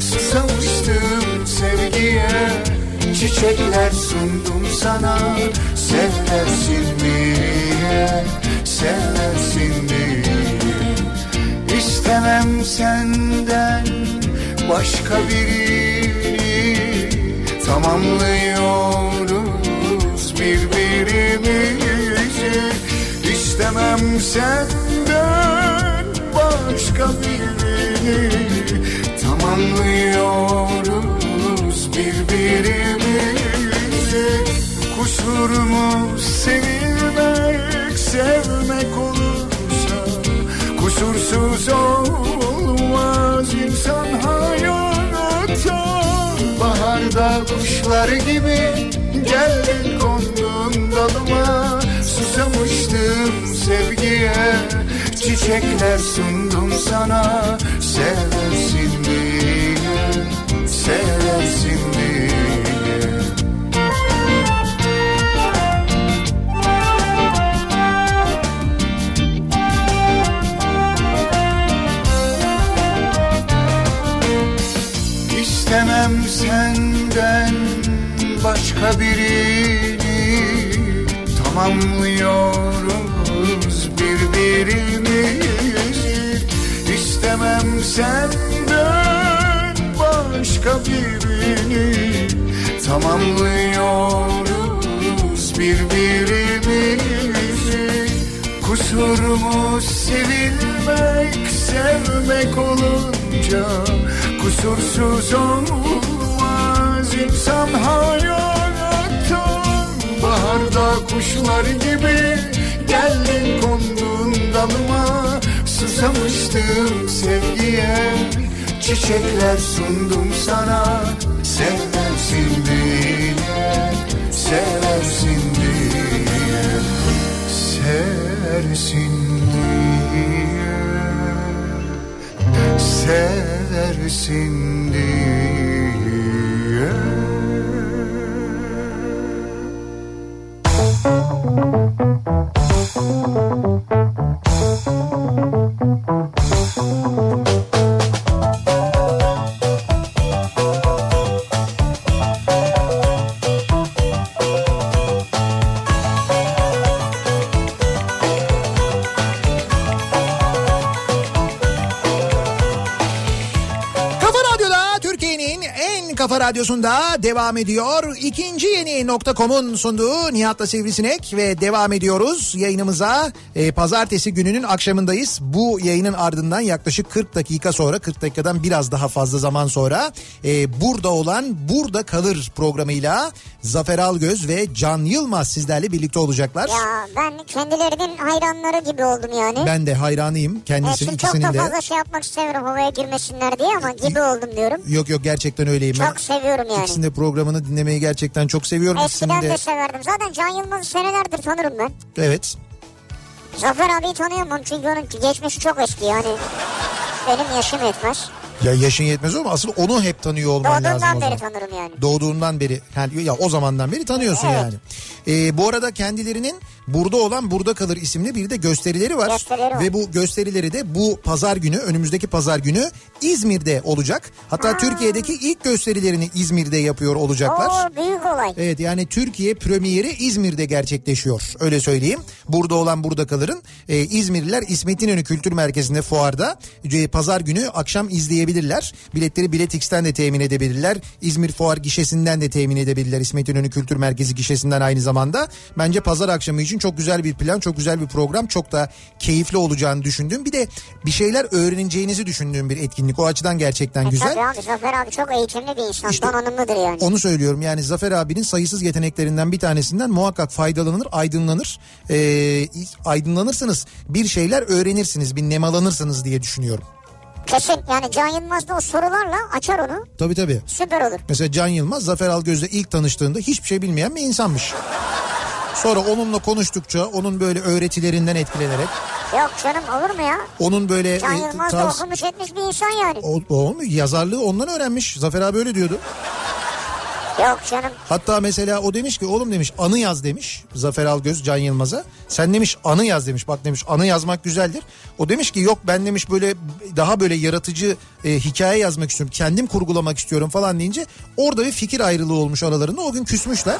Susamıştım sevgiye. Çiçekler sundum sana Seversin diye Seversin diye İstemem senden başka birini Tamamlıyoruz birbirimizi. İstemem senden başka birini Tamamlıyoruz birbirimizi Kusur mu sevilmek sevmek olursa Kusursuz olmaz insan hayatta Baharda kuşlar gibi geldin kondun dalıma. Susamıştım sevgiye çiçekler sundum sana. Seversin diye, seversin diye İstemem senden başka birini Tamamlıyoruz senden başka birini Tamamlıyoruz birbirimizi. Kusur mu sevilmek sevmek olunca Kusursuz olmaz. İnsan hayatta Baharda kuşlar gibi geldin kondun dalıma Susamıştım sevgiye. Çiçekler sundum sana Seversin diye, seversin diye Seversin diye. Seversin diye radyosunda devam ediyor. İkinci yeni nokta.com'un sunduğu Nihat'la Sivrisinek ve devam ediyoruz yayınımıza. Ee, pazartesi gününün akşamındayız. Bu yayının ardından yaklaşık 40 dakika sonra 40 dakikadan biraz daha fazla zaman sonra e, burada olan Burada Kalır programıyla Zafer Algöz ve Can Yılmaz sizlerle birlikte olacaklar. Ya ben kendilerinin hayranları gibi oldum yani. Ben de hayranıyım kendisinin çok ikisinin da de. fazla şey yapmak istemiyorum havaya girmesinler diye ama gibi oldum diyorum. Yok yok gerçekten öyleyim. ben. Çok seviyorum yani. İkisinin de programını dinlemeyi gerçekten çok seviyorum. Eskiden İkisinin de de... severdim. Zaten Can Yılmaz'ı senelerdir tanırım ben. Evet. Zafer abiyi tanıyorum çünkü onun geçmişi çok eski yani. Benim yaşım yetmez. Ya yaşın yetmez ama asıl onu hep tanıyor olman lazım Doğduğumdan o beri tanırım yani. Doğduğundan beri yani ya o zamandan beri tanıyorsun Evet. yani. Ee, bu arada kendilerinin burada olan burada kalır isimli bir de gösterileri var. Gösterileri var. Ve bu gösterileri de bu pazar günü önümüzdeki pazar günü İzmir'de olacak. Hatta Türkiye'deki ilk gösterilerini İzmir'de yapıyor olacaklar. Oo büyük olay. Evet yani Türkiye premieri İzmir'de gerçekleşiyor. Öyle söyleyeyim. Burada olan burada kalırın. Ee, İzmirliler İsmet İnönü Kültür Merkezi'nde fuarda e, pazar günü akşam izleyebilirler. Biletleri Biletix'ten de temin edebilirler. İzmir Fuar gişesinden de temin edebilirler. İsmet İnönü Kültür Merkezi gişesinden aynı zamanda. Bence pazar akşamı için çok güzel bir plan, çok güzel bir program. Çok da keyifli olacağını düşündüğüm. Bir de bir şeyler öğreneceğinizi düşündüğüm bir etkinlik. O açıdan gerçekten E güzel. tabii abi Zafer abi çok eğitimli bir insan. İşte- donanımlıdır yani. Onu söylüyorum yani Zafer abinin sayısız yeteneklerinden bir tanesinden muhakkak faydalanır, aydınlanır. Ee, aydınlanırsınız bir şeyler öğrenirsiniz, bir nemalanırsınız diye düşünüyorum. Kesin yani Can Yılmaz da o sorularla açar onu. Tabii tabii. Süper olur. Mesela Can Yılmaz Zafer Algöz'le ilk tanıştığında hiçbir şey bilmeyen bir insanmış. Sonra onunla konuştukça onun böyle öğretilerinden etkilenerek Yok canım olur mu ya? onun böyle Can e, Yılmaz tarz- okumuş etmiş bir insan yani. o, o yazarlığı ondan öğrenmiş. Zafer abi öyle diyordu. Yok canım. Hatta mesela o demiş ki oğlum demiş anı yaz demiş Zafer Algöz Can Yılmaz'a. Sen demiş anı yaz demiş bak demiş anı yazmak güzeldir. O demiş ki yok ben demiş böyle daha böyle yaratıcı e, hikaye yazmak istiyorum. Kendim kurgulamak istiyorum falan deyince orada bir fikir ayrılığı olmuş aralarında. O gün küsmüşler.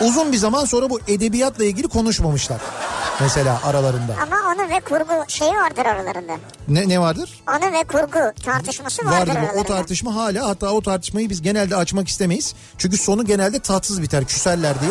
Uzun bir zaman sonra bu edebiyatla ilgili konuşmamışlar. Mesela aralarında. Ama onu ve kurgu şeyi vardır aralarında. Ne, ne vardır? Onu ve kurgu tartışması vardır, Vardır aralarında. o tartışma hala hatta o tartışmayı biz genelde açmak istemeyiz. Çünkü sonu genelde tatsız biter küserler diye.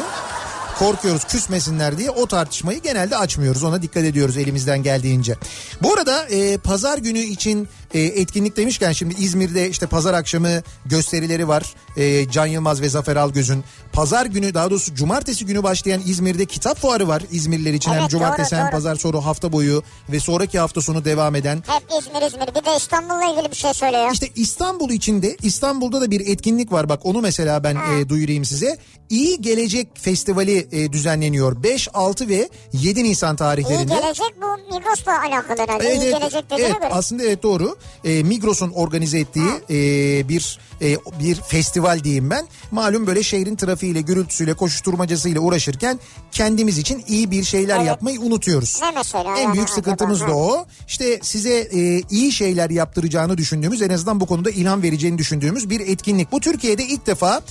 Korkuyoruz küsmesinler diye o tartışmayı genelde açmıyoruz. Ona dikkat ediyoruz elimizden geldiğince. Bu arada e, pazar günü için e, etkinlik demişken şimdi İzmir'de işte pazar akşamı gösterileri var. E, Can Yılmaz ve Zafer Algöz'ün. Pazar günü daha doğrusu cumartesi günü başlayan İzmir'de kitap fuarı var. İzmirliler için hem Evet, cumartesi doğru, hem doğru. pazar sonra hafta boyu ve sonraki hafta sonu devam eden Hep İzmir İzmir. Bir de İstanbul'la ilgili bir şey söylüyor. İşte İstanbul içinde İstanbul'da da bir etkinlik var. Bak onu mesela ben e, duyurayım size. İyi Gelecek Festivali e, düzenleniyor. 5, 6 ve 7 Nisan İyi tarihlerinde. gelecek bu Migros'la alakalı herhalde. Evet, İyi evet, gelecek dediğine evet, göre. aslında evet doğru. E, Migros'un organize ettiği e, bir e, bir festival diyeyim ben. Malum böyle şehrin trafiğiyle, gürültüsüyle, koşuşturmacasıyla uğraşırken kendimiz için iyi bir şeyler Evet. yapmayı unutuyoruz. Ne mesela? En büyük sıkıntımız da o. İşte size e, iyi şeyler yaptıracağını düşündüğümüz en azından bu konuda ilham vereceğini düşündüğümüz bir etkinlik. Bu Türkiye'de ilk defa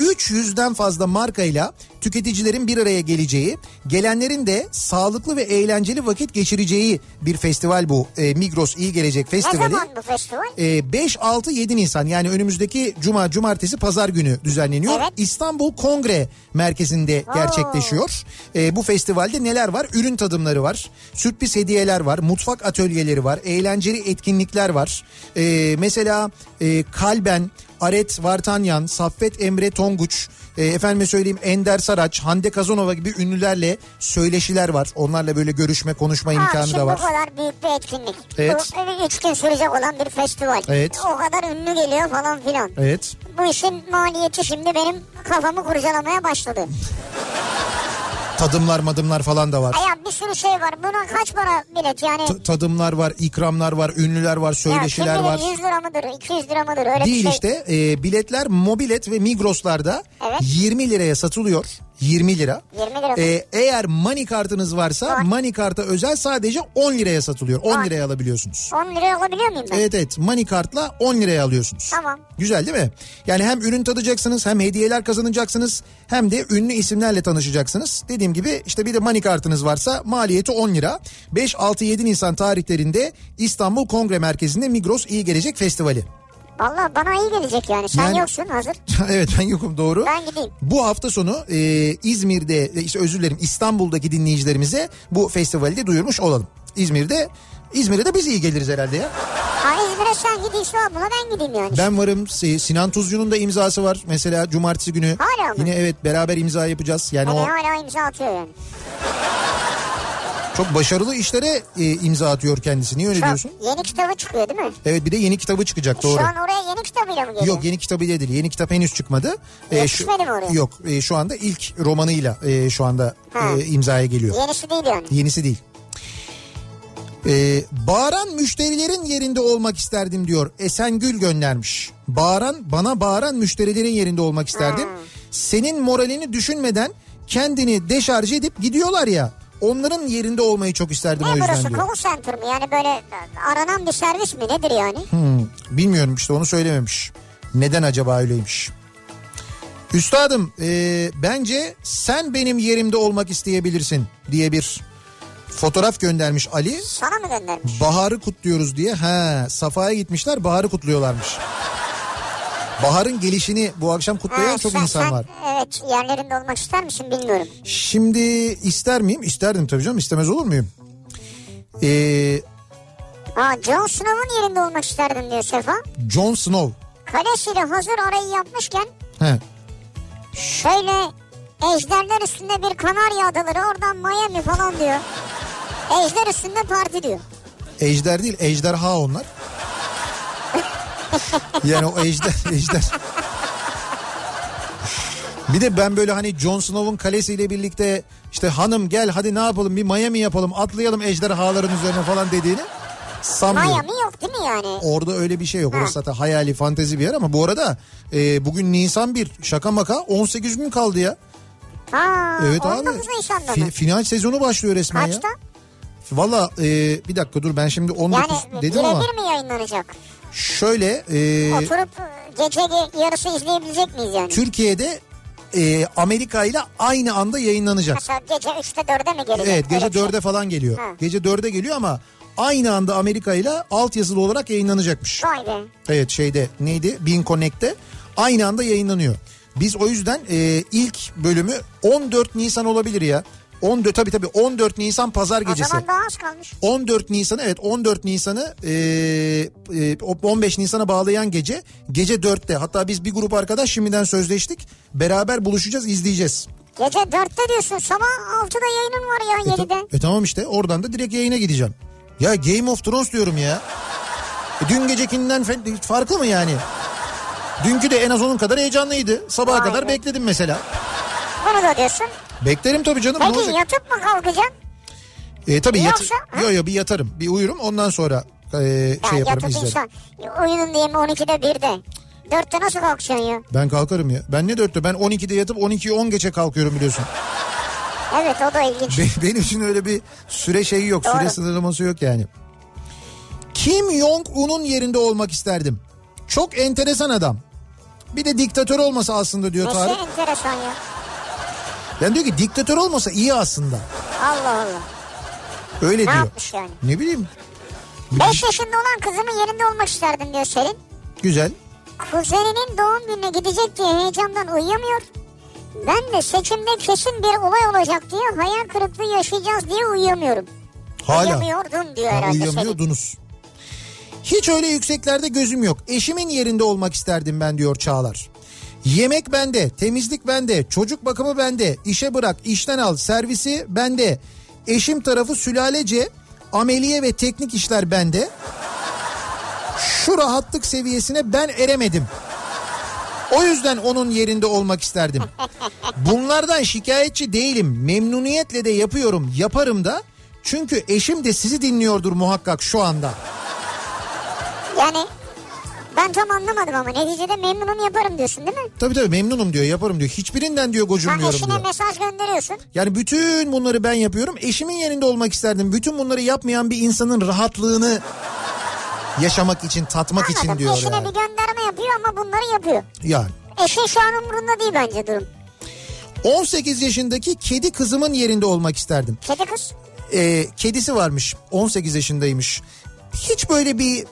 300'den fazla markayla tüketicilerin bir araya geleceği, gelenlerin de sağlıklı ve eğlenceli vakit geçireceği bir festival bu. E, Migros İyi Gelecek Ne Festivali. zaman bu festival? E, 5, 6, 7 Nisan yani önümüzdeki cuma, cumartesi, pazar günü düzenleniyor. Evet. İstanbul Kongre Merkezi'nde gerçekleşiyor. E, bu festivalde neler var? Ürün tadımları var, sürpriz hediyeler var, mutfak atölyeleri var, eğlenceli etkinlikler var. E, mesela e, Kalben, Aret Vartanyan, Saffet Emre Tonguç, e, efendime söyleyeyim Ender Saraç, Hande Kazanova gibi ünlülerle söyleşiler var. Onlarla böyle görüşme, konuşma Ha, imkanı şimdi da var. bu kadar büyük bir etkinlik. Evet. Bu üç gün sürecek olan bir festival. Evet. O kadar ünlü geliyor falan filan. Evet. Bu işin maliyeti şimdi benim kafamı kurcalamaya başladı. Tadımlar madımlar falan da var. Ya bir sürü şey var. Buna kaç para bilet yani? T- tadımlar var, ikramlar var, ünlüler var, ya söyleşiler bilir var. 100 lira mıdır, 200 lira mıdır öyle Değil bir şey. işte e, biletler Mobilet ve Migros'larda Evet. 20 liraya satılıyor. 20 lira. 20 lira mı? E, eğer money kartınız varsa Var. money karta özel sadece 10 liraya satılıyor. 10 Var. liraya alabiliyorsunuz. 10 liraya alabiliyor muyum ben? Evet evet money kartla 10 liraya alıyorsunuz. Tamam. Güzel değil mi? Yani hem ürün tadacaksınız hem hediyeler kazanacaksınız hem de ünlü isimlerle tanışacaksınız. Dediğim gibi işte bir de money kartınız varsa maliyeti 10 lira. 5, 6, 7 Nisan tarihlerinde İstanbul Kongre Merkezi'nde Migros İyi Gelecek Festivali. Valla bana iyi gelecek yani. Sen Yani- yoksun hazır. evet ben yokum doğru. Ben gideyim. Bu hafta sonu e, İzmir'de e, işte özür dilerim İstanbul'daki dinleyicilerimize bu festivali de duyurmuş olalım. İzmir'de İzmir'e de biz iyi geliriz herhalde ya. Ha İzmir'e sen gidiyorsun buna ben gideyim yani. Ben varım. Si- Sinan Tuzcu'nun da imzası var. Mesela cumartesi günü. Hala mı? Yine evet beraber imza yapacağız. Yani Yani o hala imza atıyor yani. Çok başarılı işlere e, imza atıyor kendisi. Niye öyle Şu an diyorsun? yeni kitabı çıkıyor değil mi? Evet bir de yeni kitabı çıkacak doğru. Şu an oraya yeni kitabıyla mı geliyor? Yok yeni kitabı değil. Yeni kitap henüz çıkmadı. E, Yetişmedi mi oraya? Yok e, şu anda ilk romanıyla e, şu anda Ha. e, imzaya geliyor. Yenisi değil yani. Yenisi değil. Ee, bağıran müşterilerin yerinde olmak isterdim diyor. Esengül göndermiş. Bağıran bana bağıran müşterilerin yerinde olmak isterdim. Senin moralini düşünmeden kendini deşarj edip gidiyorlar ya. Onların yerinde olmayı çok isterdim o Ne yüzden burası diyor. call center mi? Yani böyle aranan bir servis mi? Nedir yani? Hmm, bilmiyorum işte onu söylememiş. Neden acaba öyleymiş? Üstadım e, bence sen benim yerimde olmak isteyebilirsin diye bir fotoğraf göndermiş Ali. Sana mı göndermiş? Baharı kutluyoruz diye. Ha, Safa'ya gitmişler baharı kutluyorlarmış. Baharın gelişini bu akşam kutlayan Ha, çok sen- insan sen, var. Evet yerlerinde olmak ister misin bilmiyorum. Şimdi ister miyim? İsterdim tabii canım istemez olur muyum? Ee, Ha Jon Snow'un yerinde olmak isterdim diyor Sefa. Jon Snow. Kalesiyle hazır arayı yapmışken He. şöyle ejderler üstünde bir Kanarya adaları oradan Miami falan diyor. Ejder üstünde parti diyor. Ejder değil ejderha onlar. Yani o ejder ejder. Bir de ben böyle hani Jon Snow'un kalesiyle birlikte işte hanım gel hadi ne yapalım bir Miami yapalım atlayalım ejderhaların üzerine falan dediğini sanmıyorum. Miami yok değil mi yani? Orada öyle bir şey yok. Ha. Orası zaten hayali fantezi bir yer ama bu arada e, bugün Nisan 1 şaka maka 18 gün kaldı ya. Ha, Evet 19 abi. Nisan'da Fi- final sezonu başlıyor resmen Kaçta? ya. Valla e, bir dakika dur ben şimdi 19 Yani dedim ama birebir mi yayınlanacak? Şöyle e, Oturup gece ge- yarısı izleyebilecek miyiz yani? Türkiye'de e, Amerika ile aynı anda yayınlanacak. Mesela gece 3'te 4'e mi gelecek? Evet gece Öyle bir şey. 4'e falan geliyor. Ha. Gece 4'e geliyor ama aynı anda Amerika ile altyazılı olarak yayınlanacakmış. Vay be. Evet şeyde neydi? Bean Connect'te aynı anda yayınlanıyor. Biz o yüzden e, ilk bölümü 14 Nisan olabilir ya. 14 tabii tabii 14 Nisan pazar O gecesi. zaman daha az kalmış. 14 Nisan'ı evet 14 Nisan'ı e, e, 15 Nisan'a bağlayan gece gece 4'te hatta biz bir grup arkadaş şimdiden sözleştik beraber buluşacağız izleyeceğiz. Gece 4'te diyorsun sabah 6'da yayının var ya E, ta- 7'de. e tamam işte oradan da direkt yayına gideceğim. Ya Game of Thrones diyorum ya. E, dün gecekinden farklı mı yani? Dünkü de en az onun kadar heyecanlıydı. Sabaha Vay kadar be. bekledim mesela. Bunu da diyorsun. Beklerim tabii canım. Peki yatıp mı kalkacaksın? E, tabii yat- Yoksa- yo yo bir yatarım. Bir uyurum ondan sonra e, Ya şey yaparım yatıp izlerim. insan. Uyunun diye mi 12'de 1'de? 4'te nasıl kalkacaksın ya? Ben kalkarım ya. Ben ne dörtte? Ben 12'de yatıp 12'yi 10 geçe kalkıyorum biliyorsun. Evet o da ilginç. Be- benim için öyle bir süre şeyi yok. Doğru. Süre sınırlaması yok yani. Kim Jong-un'un yerinde olmak isterdim. Çok enteresan adam. Bir de diktatör olmasa aslında diyor Tarık. enteresan ya. Ben diyor ki diktatör olmasa iyi aslında. Allah Allah. Öyle Ne diyor. yapmış yani? Ne bileyim. 5 yaşında olan kızımın yerinde olmak isterdim diyor Selin. Güzel. Kuzeninin doğum gününe gidecek diye heyecandan uyuyamıyor. Ben de seçimde kesin bir olay olacak diye hayal kırıklığı yaşayacağız diye uyuyamıyorum. Hala. Uyuyamıyordun diyor Ha, herhalde uyuyamıyordunuz. Hiç öyle yükseklerde gözüm yok. Eşimin yerinde olmak isterdim ben diyor Çağlar. Yemek bende, temizlik bende, çocuk bakımı bende, işe bırak, işten al, servisi bende. Eşim tarafı sülalece, ameliye ve teknik işler bende. Şu rahatlık seviyesine ben eremedim. O yüzden onun yerinde olmak isterdim. Bunlardan şikayetçi değilim. Memnuniyetle de yapıyorum, yaparım da. Çünkü eşim de sizi dinliyordur muhakkak şu anda. Yani ben tam anlamadım ama neticede memnunum yaparım diyorsun değil mi? Tabii tabii memnunum diyor, yaparım diyor. Hiçbirinden diyor Sen gocunmuyorum eşine diyor. mesaj gönderiyorsun. Yani bütün bunları ben yapıyorum. Eşimin yerinde olmak isterdim. Bütün bunları yapmayan bir insanın rahatlığını yaşamak için, tatmak için Anladım. diyor Eşine yani. bir gönderme yapıyor ama bunları yapıyor. Yani. Eşin şu an umurunda değil bence durum. 18 yaşındaki kedi kızımın yerinde olmak isterdim. Kedi kız. Ee, kedisi varmış 18 yaşındaymış. Hiç böyle bir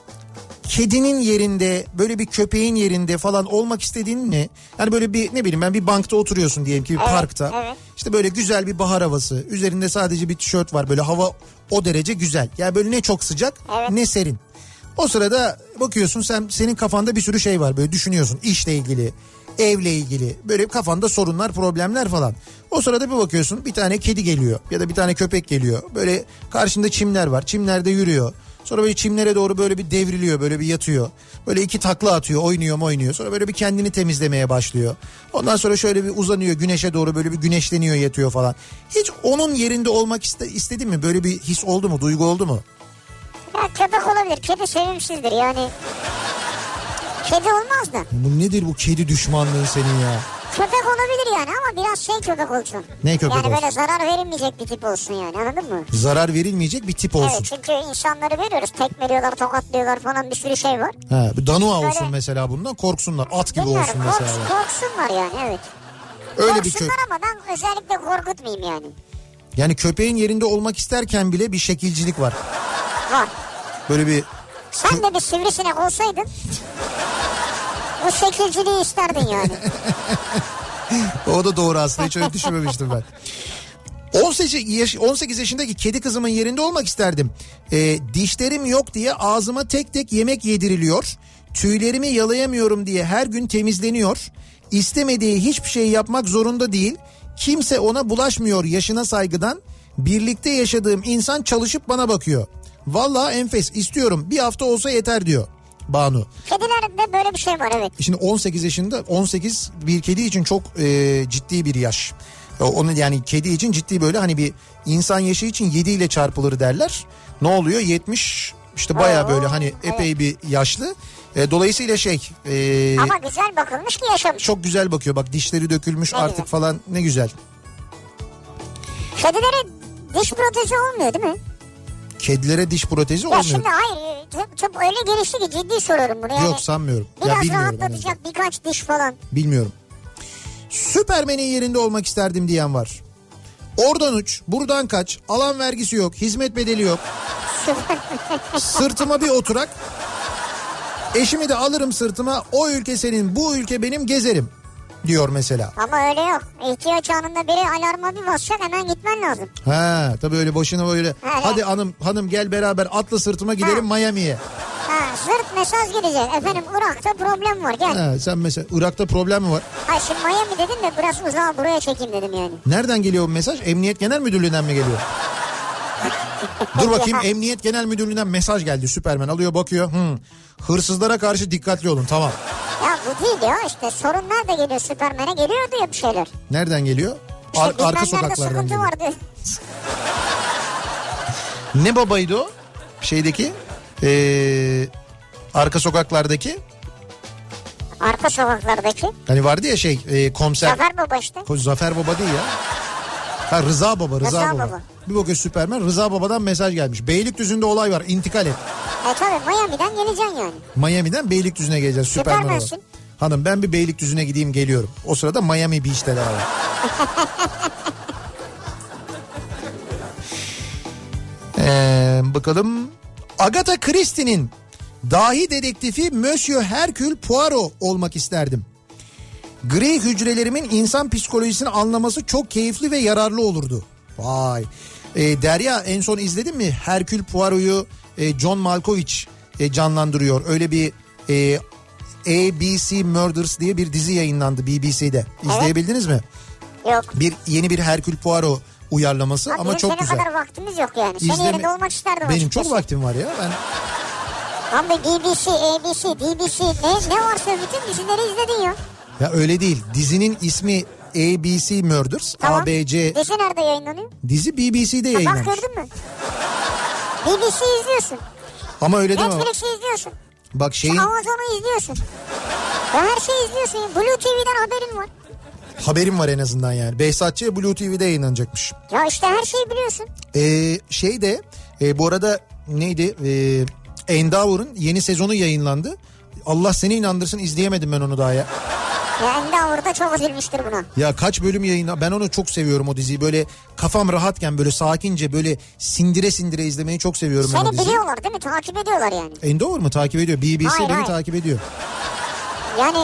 kedinin yerinde böyle bir köpeğin yerinde falan olmak istediğin ne? Yani böyle bir ne bileyim ben bir bankta oturuyorsun diyelim ki bir Evet, parkta. evet. İşte böyle güzel bir bahar havası. Üzerinde sadece bir tişört var böyle hava o derece güzel. Yani böyle ne çok sıcak Evet. ne serin. O sırada bakıyorsun sen senin kafanda bir sürü şey var böyle düşünüyorsun işle ilgili, evle ilgili böyle kafanda sorunlar, problemler falan. O sırada bir bakıyorsun bir tane kedi geliyor ya da bir tane köpek geliyor. Böyle karşında çimler var. Çimlerde yürüyor. Sonra böyle çimlere doğru böyle bir devriliyor, böyle bir yatıyor. Böyle iki takla atıyor, oynuyor oynuyor. Sonra böyle bir kendini temizlemeye başlıyor. Ondan sonra şöyle bir uzanıyor güneşe doğru böyle bir güneşleniyor, yatıyor falan. Hiç onun yerinde olmak iste, istedin mi? Böyle bir his oldu mu, duygu oldu mu? Ya köpek olabilir. Kedi sevimsizdir yani. Kedi olmaz da. Bu nedir bu kedi düşmanlığın senin ya? Köpek olabilir yani ama biraz şey köpek olsun. Ne köpek yani olsun? böyle zarar verilmeyecek bir tip olsun yani anladın mı? Zarar verilmeyecek bir tip olsun. Evet çünkü insanları görüyoruz tekmeliyorlar tokatlıyorlar falan bir sürü şey var. Bir Danua olsun Böyle- mesela bundan korksunlar. At gibi Bilmiyorum olsun korks- mesela. korksunlar yani evet. Öyle bir kö Korksunlar ama ben özellikle korkutmayayım yani. Yani köpeğin yerinde olmak isterken bile bir şekilcilik var. Var. Böyle bir Sen de bir sivrisinek olsaydın bu şekilciliği isterdin yani. o da doğru aslında hiç öyle düşünmemiştim ben. 18, yaş, 18 yaşındaki kedi kızımın yerinde olmak isterdim. Ee, dişlerim yok diye ağzıma tek tek yemek yediriliyor. Tüylerimi yalayamıyorum diye her gün temizleniyor. İstemediği hiçbir şey yapmak zorunda değil. Kimse ona bulaşmıyor yaşına saygıdan. Birlikte yaşadığım insan çalışıp bana bakıyor. Vallahi enfes istiyorum bir hafta olsa yeter diyor Banu. Kedilerde böyle bir şey var evet. Şimdi 18 yaşında 18 bir kedi için çok e, ciddi bir yaş. E, Onun yani kedi için ciddi böyle hani bir insan yaşı için 7 ile çarpılır derler. Ne oluyor? 70 İşte baya böyle hani epey bir yaşlı. E, dolayısıyla şey e, Ama güzel bakılmış ki yaşamış. çok güzel bakıyor. Bak dişleri dökülmüş Ne artık güzel. falan ne güzel. Kedilere diş protezi olmuyor değil mi? Kedilere diş protezi Ya olmuyor. şimdi hayır çok, çok öyle gelişti ki ciddi soruyorum bunu. Yani Yok sanmıyorum. Ya Biraz bilmiyorum. en azından. rahatlatacak birkaç diş falan. Bilmiyorum. Süpermen'in yerinde olmak isterdim diyen var. Oradan uç, buradan kaç, alan vergisi yok, hizmet bedeli yok. Sırtıma bir oturak. Eşimi de alırım sırtıma. O ülke senin, bu ülke benim gezerim diyor mesela. Ama öyle yok. İhtiyaç anında biri alarma bir basacak hemen gitmen lazım. Ha tabii öyle başına böyle. Ha, Hadi ha. hanım hanım gel beraber atla sırtıma gidelim Ha. Miami'ye. Ha, zırt mesaj gidecek. Efendim Irak'ta problem var gel. Ha, sen mesela Irak'ta problem mi var? Ha şimdi Miami dedim de biraz uzağa buraya çekeyim dedim yani. Nereden geliyor bu mesaj? Emniyet Genel Müdürlüğü'nden mi geliyor? Dur bakayım Emniyet Genel Müdürlüğü'nden mesaj geldi Süpermen alıyor bakıyor. Hmm, hırsızlara karşı dikkatli olun tamam. Ya bu değil ya işte sorun nerede geliyor Süpermen'e geliyordu ya bir şeyler. Nereden geliyor? İşte Ar- arka sokaklardan geliyor. vardı. Ne babaydı o? Şeydeki ee, arka sokaklardaki Arka sokaklardaki. hani vardı ya şey ee, komiser. Zafer Baba işte. Ko- Zafer Baba değil ya. Ha Rıza Baba, Rıza, Rıza Baba. Baba. Bir bakıyor Süpermen Rıza Baba'dan mesaj gelmiş. Beylikdüzü'nde olay var intikal et. E tabi Miami'den geleceksin yani. Miami'den Beylikdüzü'ne geleceğiz Süpermen olarak. Hanım ben bir Beylikdüzü'ne gideyim geliyorum. O sırada Miami Beach'teler abi. Ee, bakalım. Agatha Christie'nin dahi dedektifi Monsieur Hercule Poirot olmak isterdim. Gri hücrelerimin insan psikolojisini anlaması çok keyifli ve yararlı olurdu. Vay. Ee, Derya en son izledin mi? Hercule Poirot'u e, John Malkovich e, canlandırıyor. Öyle bir e, ABC Murders diye bir dizi yayınlandı BBC'de. İzleyebildiniz mi? Yok. Bir yeni bir Hercule Poirot uyarlaması Ha, ama çok senin güzel. kadar vaktimiz yok yani. Senin İzleme- yerinde olmak isterdim Benim açıkçası. çok vaktim var ya. Ben Abi BBC, ABC, DBC ne, ne varsa bütün dizileri izledin ya. Ya öyle değil. Dizinin ismi ABC Murders. Tamam. ABC Dizi nerede yayınlanıyor? dizi BBC'de Ha, bak gördün mü? BBC izliyorsun. Ama öyle değil mi? Netflix'i izliyorsun. Bak şeyin Amazon'u izliyorsun. Ve her şeyi izliyorsun. Blue TV'den haberin var. haberim var en azından yani. Behzatçı Blue TV'de yayınlanacakmış. Ya işte her şeyi biliyorsun. Ee, şey de e, bu arada neydi? Ee, Endeavor'ın yeni sezonu yayınlandı. Allah seni inandırsın izleyemedim ben onu daha ya. Ya Endeavor da çok üzülmüştür buna. Ya kaç bölüm yayınla ben onu çok seviyorum o diziyi. Böyle kafam rahatken böyle sakince böyle sindire sindire izlemeyi çok seviyorum Seni biliyorlar değil mi? Takip ediyorlar yani. Endeavor mu takip ediyor? BBC Hayır, beni hayır. takip ediyor. Yani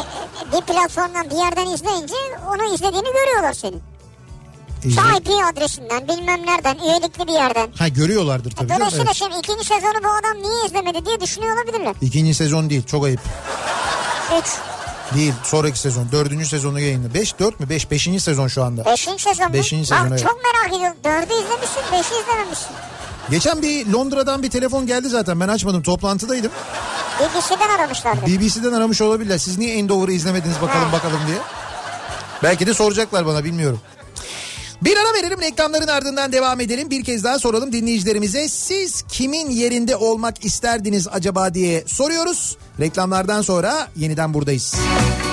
bir platformdan bir yerden izleyince onu izlediğini görüyorlar senin. İzle- Şu IP adresinden bilmem nereden üyelikli bir yerden. Ha görüyorlardır tabii. canım, Dolayısıyla evet. şimdi ikinci sezonu bu adam niye izlemedi diye düşünüyor olabilirler. İkinci sezon değil çok ayıp. Üç. Değil sonraki sezon dördüncü sezonu yayınlı. Beş dört mü? Beş beşinci sezon şu anda. Beşinci sezon mu? Beşinci sezon, evet. çok merak ediyorum. Dördü izlemişsin, beşi izlememişsin. Geçen bir Londra'dan bir telefon geldi zaten ben açmadım toplantıdaydım. BBC'den aramışlardı. BBC'den aramış olabilirler. Siz niye Endover'ı izlemediniz bakalım Ha. bakalım diye. Belki de soracaklar bana bilmiyorum. Bir ara verelim reklamların ardından devam edelim. Bir kez daha soralım dinleyicilerimize. Siz kimin yerinde olmak isterdiniz acaba diye soruyoruz. Reklamlardan sonra yeniden buradayız. Sarı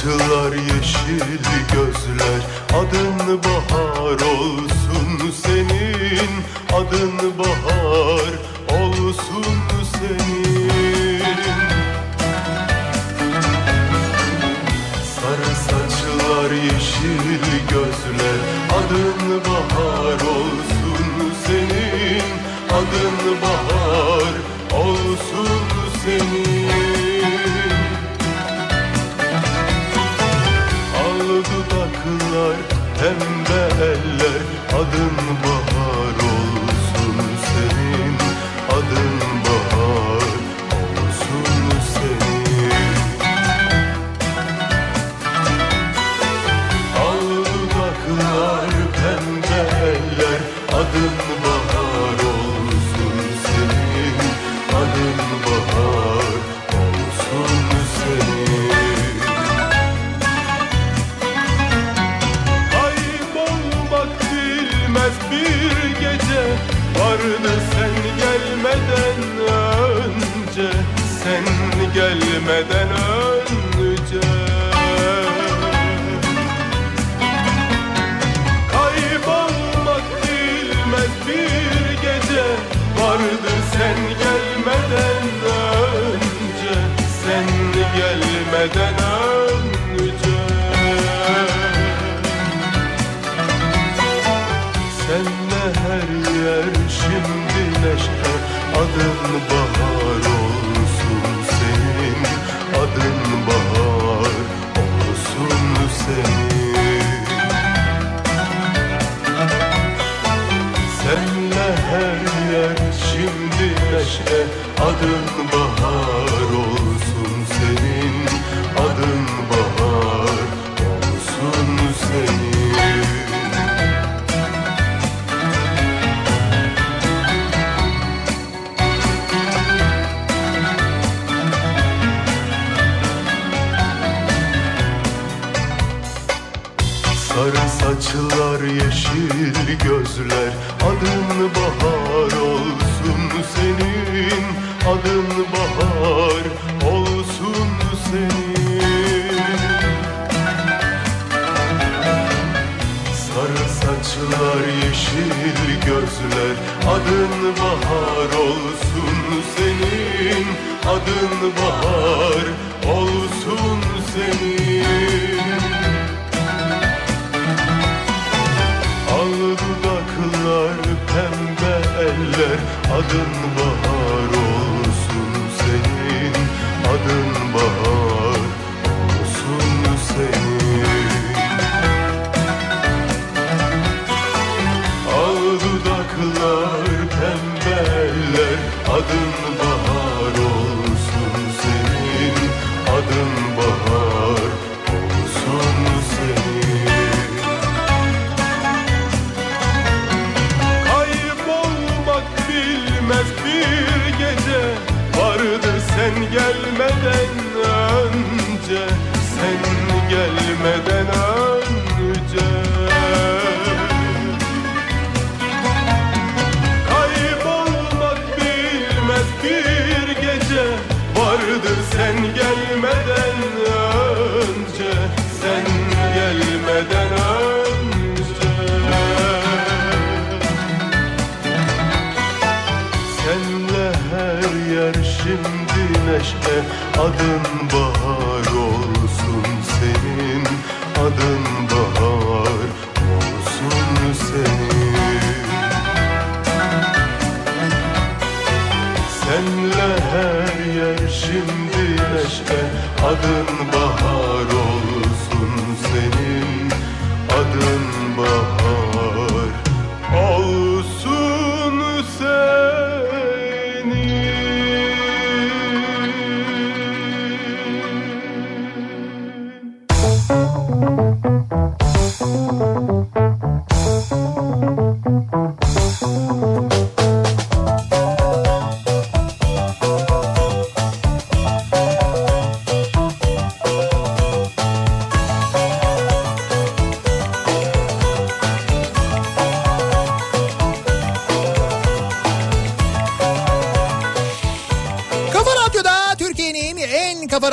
saçlar yeşil gözler Adın bahar olsun senin Adın bahar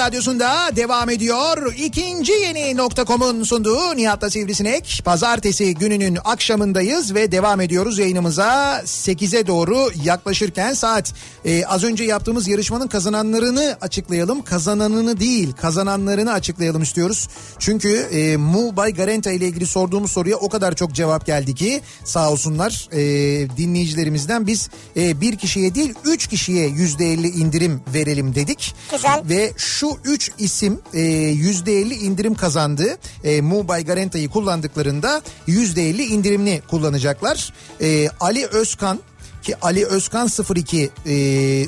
radyosunda devam ediyor. İkinci yeni nokta.com'un sunduğu Nihat'la Sivrisinek. Pazartesi gününün akşamındayız ve devam ediyoruz yayınımıza 8'e doğru yaklaşırken saat. Ee, az önce yaptığımız yarışmanın kazananlarını açıklayalım. Kazananını değil kazananlarını açıklayalım istiyoruz. Çünkü e, Mu Bay Garenta ile ilgili sorduğumuz soruya o kadar çok cevap geldi ki sağ olsunlar e, dinleyicilerimizden biz e, bir kişiye değil üç kişiye yüzde elli indirim verelim dedik. Güzel. Ve şu üç isim e, yüzde elli indirim kazandı. E, Mu Bay Garanta'yı kullandıklarında yüzde elli indirimli kullanacaklar. E, Ali Özkan ki Ali Özkan 02 e,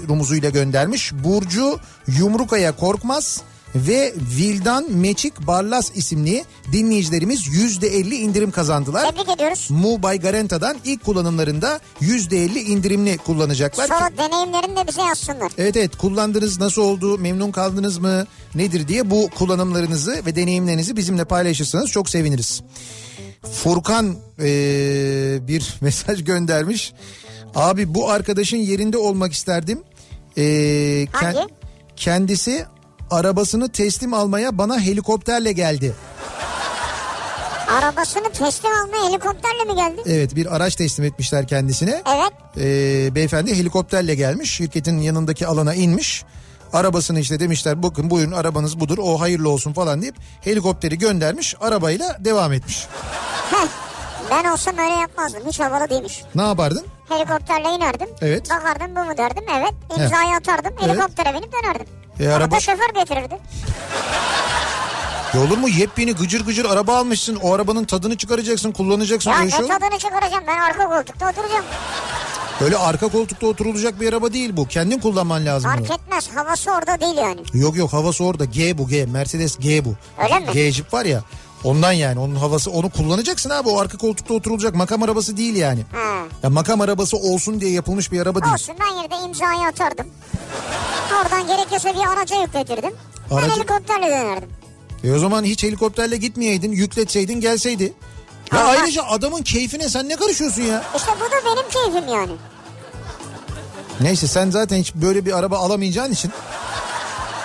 rumuzuyla göndermiş. Burcu Yumrukaya Korkmaz ve Vildan Meçik Barlas isimli dinleyicilerimiz %50 indirim kazandılar. Tebrik ediyoruz. Mu Bay Garanta'dan ilk kullanımlarında %50 indirimli kullanacaklar. Sonra deneyimlerini de bize yazsınlar. Evet evet kullandınız nasıl oldu memnun kaldınız mı nedir diye bu kullanımlarınızı ve deneyimlerinizi bizimle paylaşırsanız çok seviniriz. Furkan eee, bir mesaj göndermiş. Abi bu arkadaşın yerinde olmak isterdim. Ee, ken- Hangi? kendisi arabasını teslim almaya bana helikopterle geldi. Arabasını teslim almaya helikopterle mi geldi? Evet bir araç teslim etmişler kendisine. Evet. Ee, beyefendi helikopterle gelmiş. Şirketin yanındaki alana inmiş. Arabasını işte demişler bakın buyurun arabanız budur o hayırlı olsun falan deyip helikopteri göndermiş arabayla devam etmiş. Ben olsam öyle yapmazdım. Hiç havalı değilmiş. Ne yapardın? Helikopterle inerdim. Evet. Bakardım bu mu derdim. Evet. İmzayı atardım. Evet. Helikoptere binip dönerdim. E, Araba... araba- şoför getirirdi. Ya olur mu yepyeni gıcır gıcır araba almışsın o arabanın tadını çıkaracaksın kullanacaksın Ya ne şey tadını çıkaracağım ben arka koltukta oturacağım. Öyle arka koltukta oturulacak bir araba değil bu kendin kullanman lazım bunu. Fark etmez havası orada değil yani. Yok yok havası orada G bu G Mercedes G bu. Öyle mi? G Jeep var ya ondan yani onun havası onu kullanacaksın abi o arka koltukta oturulacak makam arabası değil yani. Ha. Ya makam arabası olsun diye yapılmış bir araba değil. Olsun ben yine de imzayı atardım. Oradan gerekirse bir araca yükletirdim. Ben Aracı- helikopterle dönerdim. E o zaman hiç helikopterle gitmeyeydin yükletseydin gelseydi. Ya Allah. ayrıca adamın keyfine sen ne karışıyorsun ya? İşte bu da benim keyfim yani. Neyse sen zaten hiç böyle bir araba alamayacağın için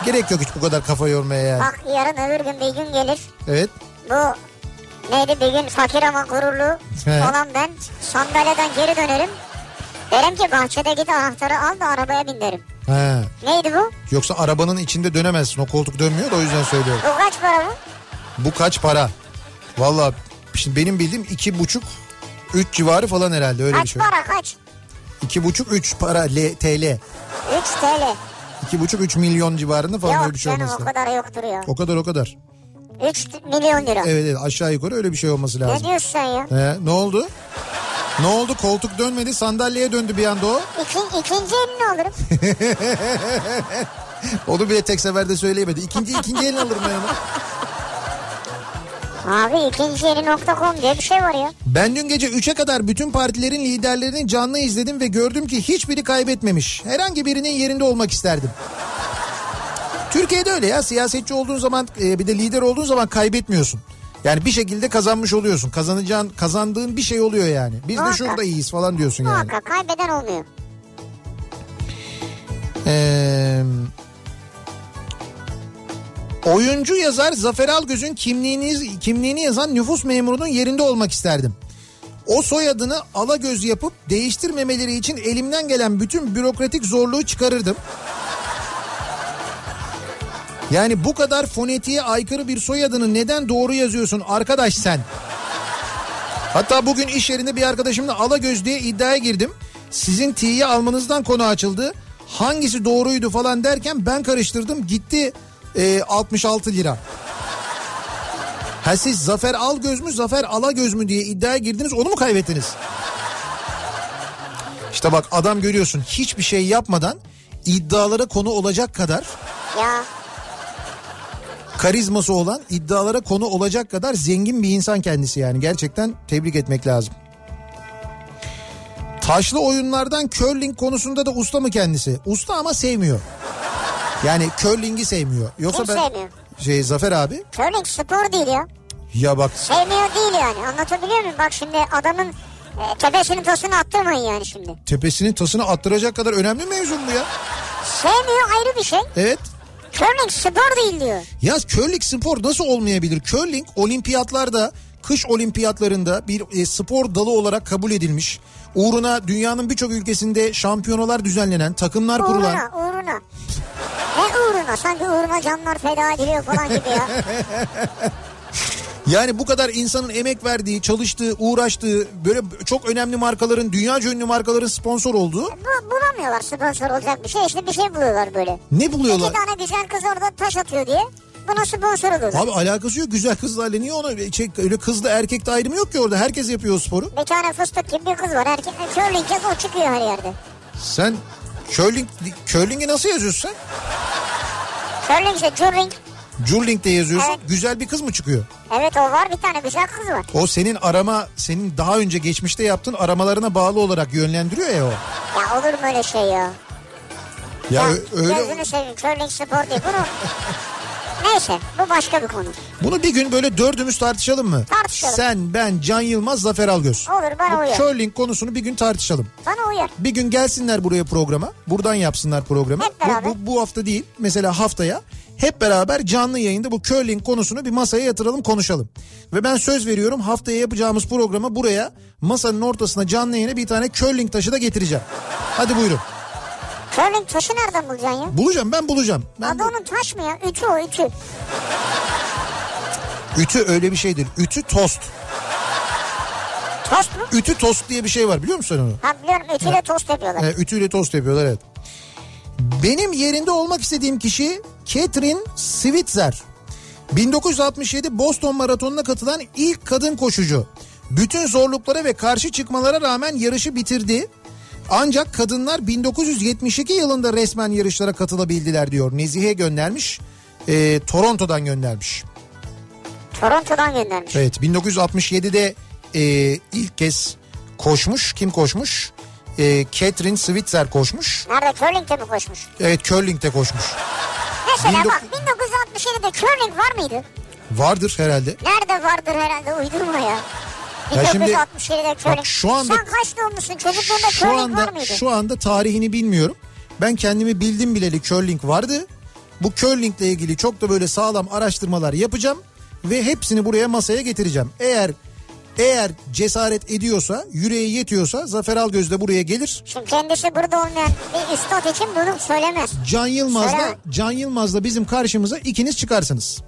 gerek yok hiç bu kadar kafa yormaya yani. Bak yarın öbür gün bir gün gelir. Evet. Bu neydi bir gün fakir ama gururlu He. olan ben sandalyeden geri dönerim. Derim ki bahçede git anahtarı al da arabaya bin derim. Ha. Neydi bu? Yoksa arabanın içinde dönemezsin o koltuk dönmüyor da o yüzden söylüyorum. Bu kaç para bu? Bu kaç para? Valla şimdi benim bildiğim iki buçuk üç civarı falan herhalde öyle bir Kaç şey. para kaç? İki buçuk üç para L, TL. 3 TL. İki buçuk üç milyon civarında falan öyle Yok bir şey canım olması o lazım. kadar yoktur ya. O kadar o kadar. 3 milyon lira. Evet evet aşağı yukarı öyle bir şey olması Ne lazım. diyorsun sen ya? He, ne oldu? Ne oldu koltuk dönmedi sandalyeye döndü bir anda o. İki, ikinci elini alırım. Onu bile tek seferde söyleyemedi. İkinci ikinci elini alırım ben onu. Abi ikinci eli.com diye bir şey var ya. Ben dün gece 3'e kadar bütün partilerin liderlerini canlı izledim ve gördüm ki hiçbiri kaybetmemiş. Herhangi birinin yerinde olmak isterdim. Türkiye'de öyle ya siyasetçi olduğun zaman e, bir de lider olduğun zaman kaybetmiyorsun. Yani bir şekilde kazanmış oluyorsun. Kazanacağın, kazandığın bir şey oluyor yani. Biz de Muhakkak. şurada iyiyiz falan diyorsun yani. Muhakkak kaybeden olmuyor. Ee, oyuncu yazar Zafer Algöz'ün kimliğini, kimliğini yazan nüfus memurunun yerinde olmak isterdim. O soyadını Alagöz yapıp değiştirmemeleri için elimden gelen bütün bürokratik zorluğu çıkarırdım. Yani bu kadar fonetiğe aykırı bir soyadını neden doğru yazıyorsun arkadaş sen? Hatta bugün iş yerinde bir arkadaşımla Alagöz diye iddiaya girdim. Sizin T'yi almanızdan konu açıldı. Hangisi doğruydu falan derken ben karıştırdım. Gitti e, 66 lira. Ha siz Zafer Algöz mü Zafer Alagöz mü diye iddiaya girdiniz onu mu kaybettiniz? İşte bak adam görüyorsun hiçbir şey yapmadan iddialara konu olacak kadar Ya karizması olan iddialara konu olacak kadar zengin bir insan kendisi yani gerçekten tebrik etmek lazım. Taşlı oyunlardan curling konusunda da usta mı kendisi? Usta ama sevmiyor. Yani curling'i sevmiyor. Yoksa Kim ben sevmiyor? şey Zafer abi curling spor değil ya. ya bak Sevmiyor değil yani. Anlatabiliyor muyum? Bak şimdi adamın e, tepesinin tasını attırmayın yani şimdi. tepesinin tasını attıracak kadar önemli mevzu mu bu ya? Sevmiyor ayrı bir şey. Evet. Curling spor değil diyor. Ya curling spor nasıl olmayabilir? Curling olimpiyatlarda, kış olimpiyatlarında bir e, spor dalı olarak kabul edilmiş. Uğruna dünyanın birçok ülkesinde şampiyonalar düzenlenen, takımlar kurulan. Uğruna uğruna. Ne uğruna? Sanki uğruna canlar feda ediliyor falan gibi ya. Yani bu kadar insanın emek verdiği, çalıştığı, uğraştığı böyle çok önemli markaların, dünyaca ünlü markaların sponsor olduğu Bu, bulamıyorlar sponsor olacak bir şey. İşte bir şey buluyorlar böyle. ne buluyorlar? İki tane güzel kız orada taş atıyor diye. Buna sponsor oluyorlar. Abi alakası yok güzel kızlarla niye ona şey, öyle kızla erkekte ayrımı yok ki orada herkes yapıyor sporu. Bir tane fıstık gibi bir kız var. Erkek, curling kız o çıkıyor her yerde. Sen curling, curling'i nasıl yazıyorsun sen? Curling işte curling. Curling'de yazıyorsun Evet. güzel bir kız mı çıkıyor? Evet o var bir tane güzel kız var. O senin arama, senin daha önce geçmişte yaptığın aramalarına bağlı olarak yönlendiriyor ya o. Ya olur mu öyle şey ya? Ya, Ya, öyle Gözünü seveyim curling spor değil. Bunu Neyse bu başka bir konu. Bunu bir gün böyle dördümüz tartışalım mı? Tartışalım. Sen, ben, Can Yılmaz, Zafer Algöz. Olur bana Bu uyar. curling konusunu bir gün tartışalım. Bana uyar. Bir gün gelsinler buraya programa. Buradan yapsınlar programı. Hep beraber. Bu, bu, bu hafta değil. Mesela haftaya hep beraber canlı yayında bu curling konusunu bir masaya yatıralım konuşalım. Ve ben söz veriyorum haftaya yapacağımız programa buraya masanın ortasına canlı yayına bir tane curling taşı da getireceğim. Hadi buyurun. Curling taşı nereden bulacaksın ya? Bulacağım ben bulacağım. Ben Adı onun taş mı ya? Ütü o ütü. Ütü öyle bir şeydir. Ütü tost. Tost mu? Ütü tost diye bir şey var biliyor musun onu? Ha biliyorum ütüyle tost yapıyorlar. E, ütüyle tost yapıyorlar evet. Benim yerinde olmak istediğim kişi Catherine Switzer. 1967 Boston Maratonu'na katılan ilk kadın koşucu. Bütün zorluklara ve karşı çıkmalara rağmen yarışı bitirdi. Ancak kadınlar 1972 yılında resmen yarışlara katılabildiler diyor. Nezihe göndermiş. E, Toronto'dan göndermiş. Toronto'dan göndermiş. Evet 1967'de e, ilk kez koşmuş. Kim koşmuş? E, Catherine Switzer koşmuş. Nerede? Curling'de mi koşmuş? Evet curling'de koşmuş. Mesela Bin bak 1967'de curling var mıydı? Vardır herhalde. Nerede vardır herhalde uydurma ya. Ya şimdi- 1967'de curling. Bak şu anda- Sen kaç doğumlusun? Çocukluğunda Şu curling var anda mıydı? şu anda tarihini bilmiyorum. Ben kendimi bildim bileli curling vardı. Bu curlingle ilgili çok da böyle sağlam araştırmalar yapacağım ve hepsini buraya masaya getireceğim. Eğer eğer cesaret ediyorsa, yüreği yetiyorsa Zafer Algöz de buraya gelir. Şimdi kendisi burada olmayan bir üstad için bunu söylemez. Can Yılmaz'la Söyle. Can Yılmaz'la bizim karşımıza ikiniz çıkarsınız.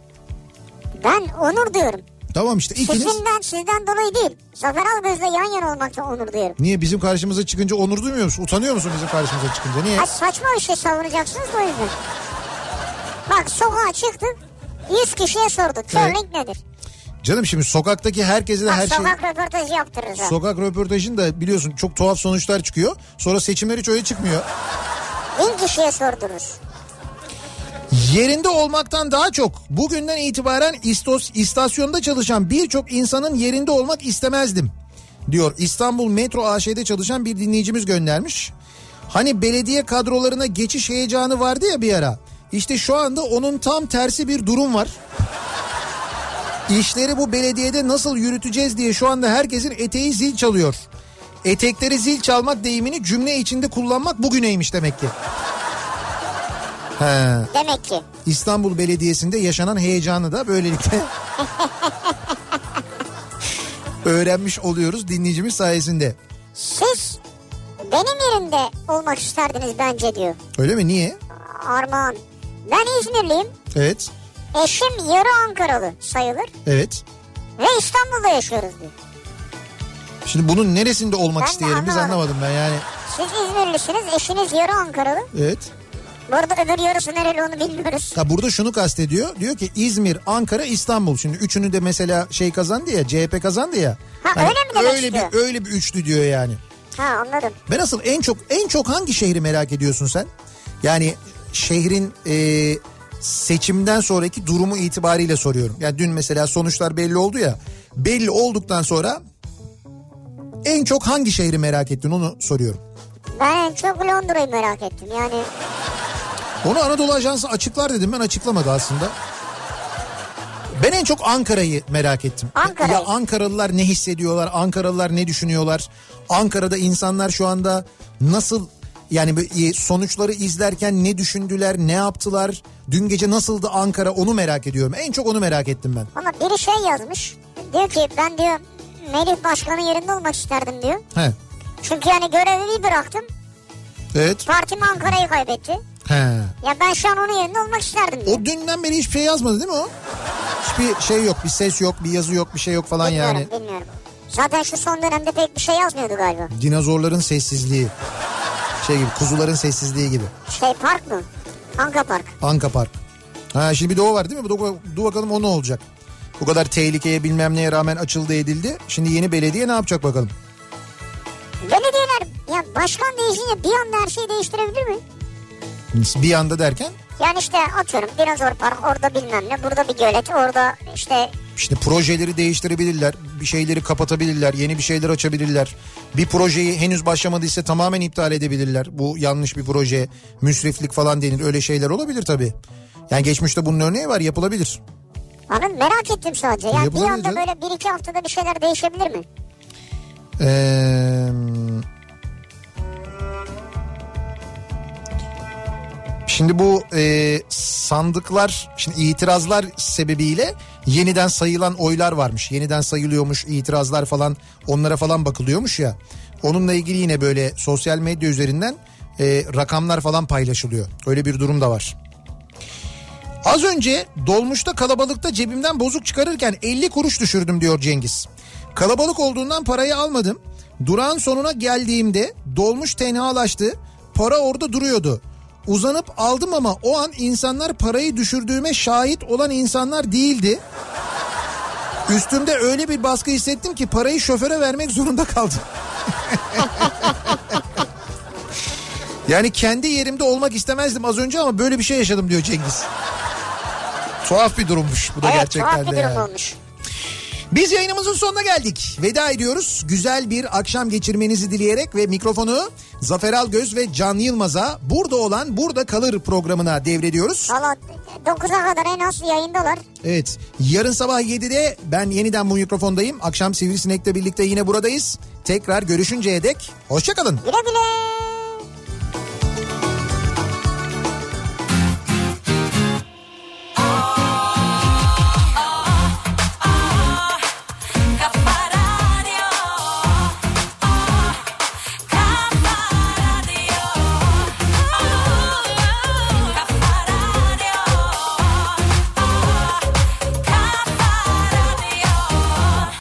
Ben onur diyorum. Tamam işte ikiniz. Sizinden sizden dolayı değil. Zafer Algöz'le yan yana olmaktan onur duyuyorum. Niye bizim karşımıza çıkınca onur duymuyor musun? Utanıyor musun bizim karşımıza çıkınca? Niye? Ha saçma bir şey savunacaksınız da o yüzden. Bak sokağa çıktık. 100 kişiye sorduk. Curling nedir? Canım şimdi sokaktaki herkese de Bak her şey... sokak röportajı yaptırırız. Sokak röportajında biliyorsun çok tuhaf sonuçlar çıkıyor. Sonra seçimler hiç öyle çıkmıyor. Bin kişiye sordururuz. Yerinde olmaktan daha çok bugünden itibaren istos, istasyonda çalışan birçok insanın yerinde olmak istemezdim. Diyor İstanbul Metro AŞ'de çalışan bir dinleyicimiz göndermiş. Hani belediye kadrolarına geçiş heyecanı vardı ya bir ara. İşte şu anda onun tam tersi bir durum var. İşleri bu belediyede nasıl yürüteceğiz diye şu anda herkesin eteği zil çalıyor. Etekleri zil çalmak deyimini cümle içinde kullanmak bugüneymiş demek ki. He. Demek ki. İstanbul Belediyesi'nde yaşanan heyecanı da böylelikle öğrenmiş oluyoruz dinleyicimiz sayesinde. Siz benim yerimde olmak isterdiniz bence diyor. Öyle mi? Niye? Armağan. Ben İzmirliyim. Evet. Eşim yarı Ankaralı sayılır. Evet. Ve İstanbul'da yaşıyoruz diyor. Şimdi bunun neresinde olmak Ben isteyelim biz anlamadım. anlamadım ben yani. Siz İzmirlisiniz, eşiniz yarı Ankaralı. Evet. Bu arada öbür yarısı nereli onu bilmiyoruz. Ha burada şunu kastediyor. Diyor ki İzmir, Ankara, İstanbul. Şimdi üçünü de mesela şey kazandı ya, CHP kazandı ya. Ha, Hani öyle mi demek öyle istiyor? bir öyle bir üçlü diyor yani. Ha anladım. Ben asıl en çok en çok hangi şehri merak ediyorsun sen? Yani şehrin e, seçimden sonraki durumu itibariyle soruyorum. Yani dün mesela sonuçlar belli oldu ya. Belli olduktan sonra en çok hangi şehri merak ettin onu soruyorum. Ben en çok Londra'yı merak ettim. Yani Onu Anadolu Ajansı açıklar dedim ben açıklamadı aslında. Ben en çok Ankara'yı merak ettim. Ankara'yı. Ya Ankaralılar ne hissediyorlar? Ankaralılar ne düşünüyorlar? Ankara'da insanlar şu anda nasıl yani bu- sonuçları izlerken ne düşündüler, ne yaptılar? Dün gece nasıldı Ankara onu merak ediyorum. En çok onu merak ettim ben. ama biri şey yazmış. Diyor ki ben diyor Melih Başkan'ın yerinde olmak isterdim diyor. He. Çünkü yani görevi bir bıraktım. Evet. Partim Ankara'yı kaybetti. He. Ya ben şu an onun yerinde olmak isterdim diyor. O dünden beri hiçbir şey yazmadı değil mi o? Hiçbir şey yok, bir ses yok, bir yazı yok, bir şey yok falan bilmiyorum, yani. bilmiyorum. Zaten şu son dönemde pek bir şey yazmıyordu galiba. Dinozorların sessizliği. Şey gibi kuzuların sessizliği gibi. Şey park mı? Anka Park. Anka Park. Ha şimdi bir de o var değil mi? Dur, dur bakalım o ne olacak? Bu kadar tehlikeye bilmem neye rağmen açıldı edildi. Şimdi yeni belediye ne yapacak bakalım? Belediyeler ya başkan değişince bir anda her şeyi değiştirebilir mi? Bir anda derken Yani işte atıyorum dinozor park orada bilmem ne burada bir gölet orada işte işte projeleri değiştirebilirler. bir şeyleri kapatabilirler, yeni bir şeyler açabilirler. Bir projeyi henüz başlamadıysa tamamen iptal edebilirler. Bu yanlış bir proje, müsriflik falan denir. Öyle şeyler olabilir tabii. Yani geçmişte bunun örneği var, yapılabilir. Abi merak ettim sadece. Yani bir anda böyle bir iki haftada bir şeyler değişebilir mi? Ee, şimdi bu e, sandıklar, şimdi itirazlar sebebiyle yeniden sayılan oylar varmış. Yeniden sayılıyormuş itirazlar falan onlara falan bakılıyormuş ya. Onunla ilgili yine böyle sosyal medya üzerinden e, rakamlar falan paylaşılıyor. Öyle bir durum da var. Az önce dolmuşta kalabalıkta cebimden bozuk çıkarırken 50 kuruş düşürdüm diyor Cengiz. Kalabalık olduğundan parayı almadım. Durağın sonuna geldiğimde dolmuş tenhalaştı. Para orada duruyordu. Uzanıp aldım ama o an insanlar parayı düşürdüğüme şahit olan insanlar değildi. Üstümde öyle bir baskı hissettim ki parayı şoföre vermek zorunda kaldım. yani kendi yerimde olmak istemezdim az önce ama böyle bir şey yaşadım diyor Cengiz. Tuhaf bir durummuş bu da evet gerçekten tuhaf bir de durum yani. olmuş. Biz yayınımızın sonuna geldik. Veda ediyoruz. Güzel bir akşam geçirmenizi dileyerek ve mikrofonu Zafer Algöz ve Can Yılmaz'a burada olan burada kalır programına devrediyoruz. Valla 9'a kadar en az yayındalar. Evet yarın sabah 7'de ben yeniden bu mikrofondayım. Akşam Sivrisinek'le birlikte yine buradayız. Tekrar görüşünceye dek hoşçakalın. Güle güle.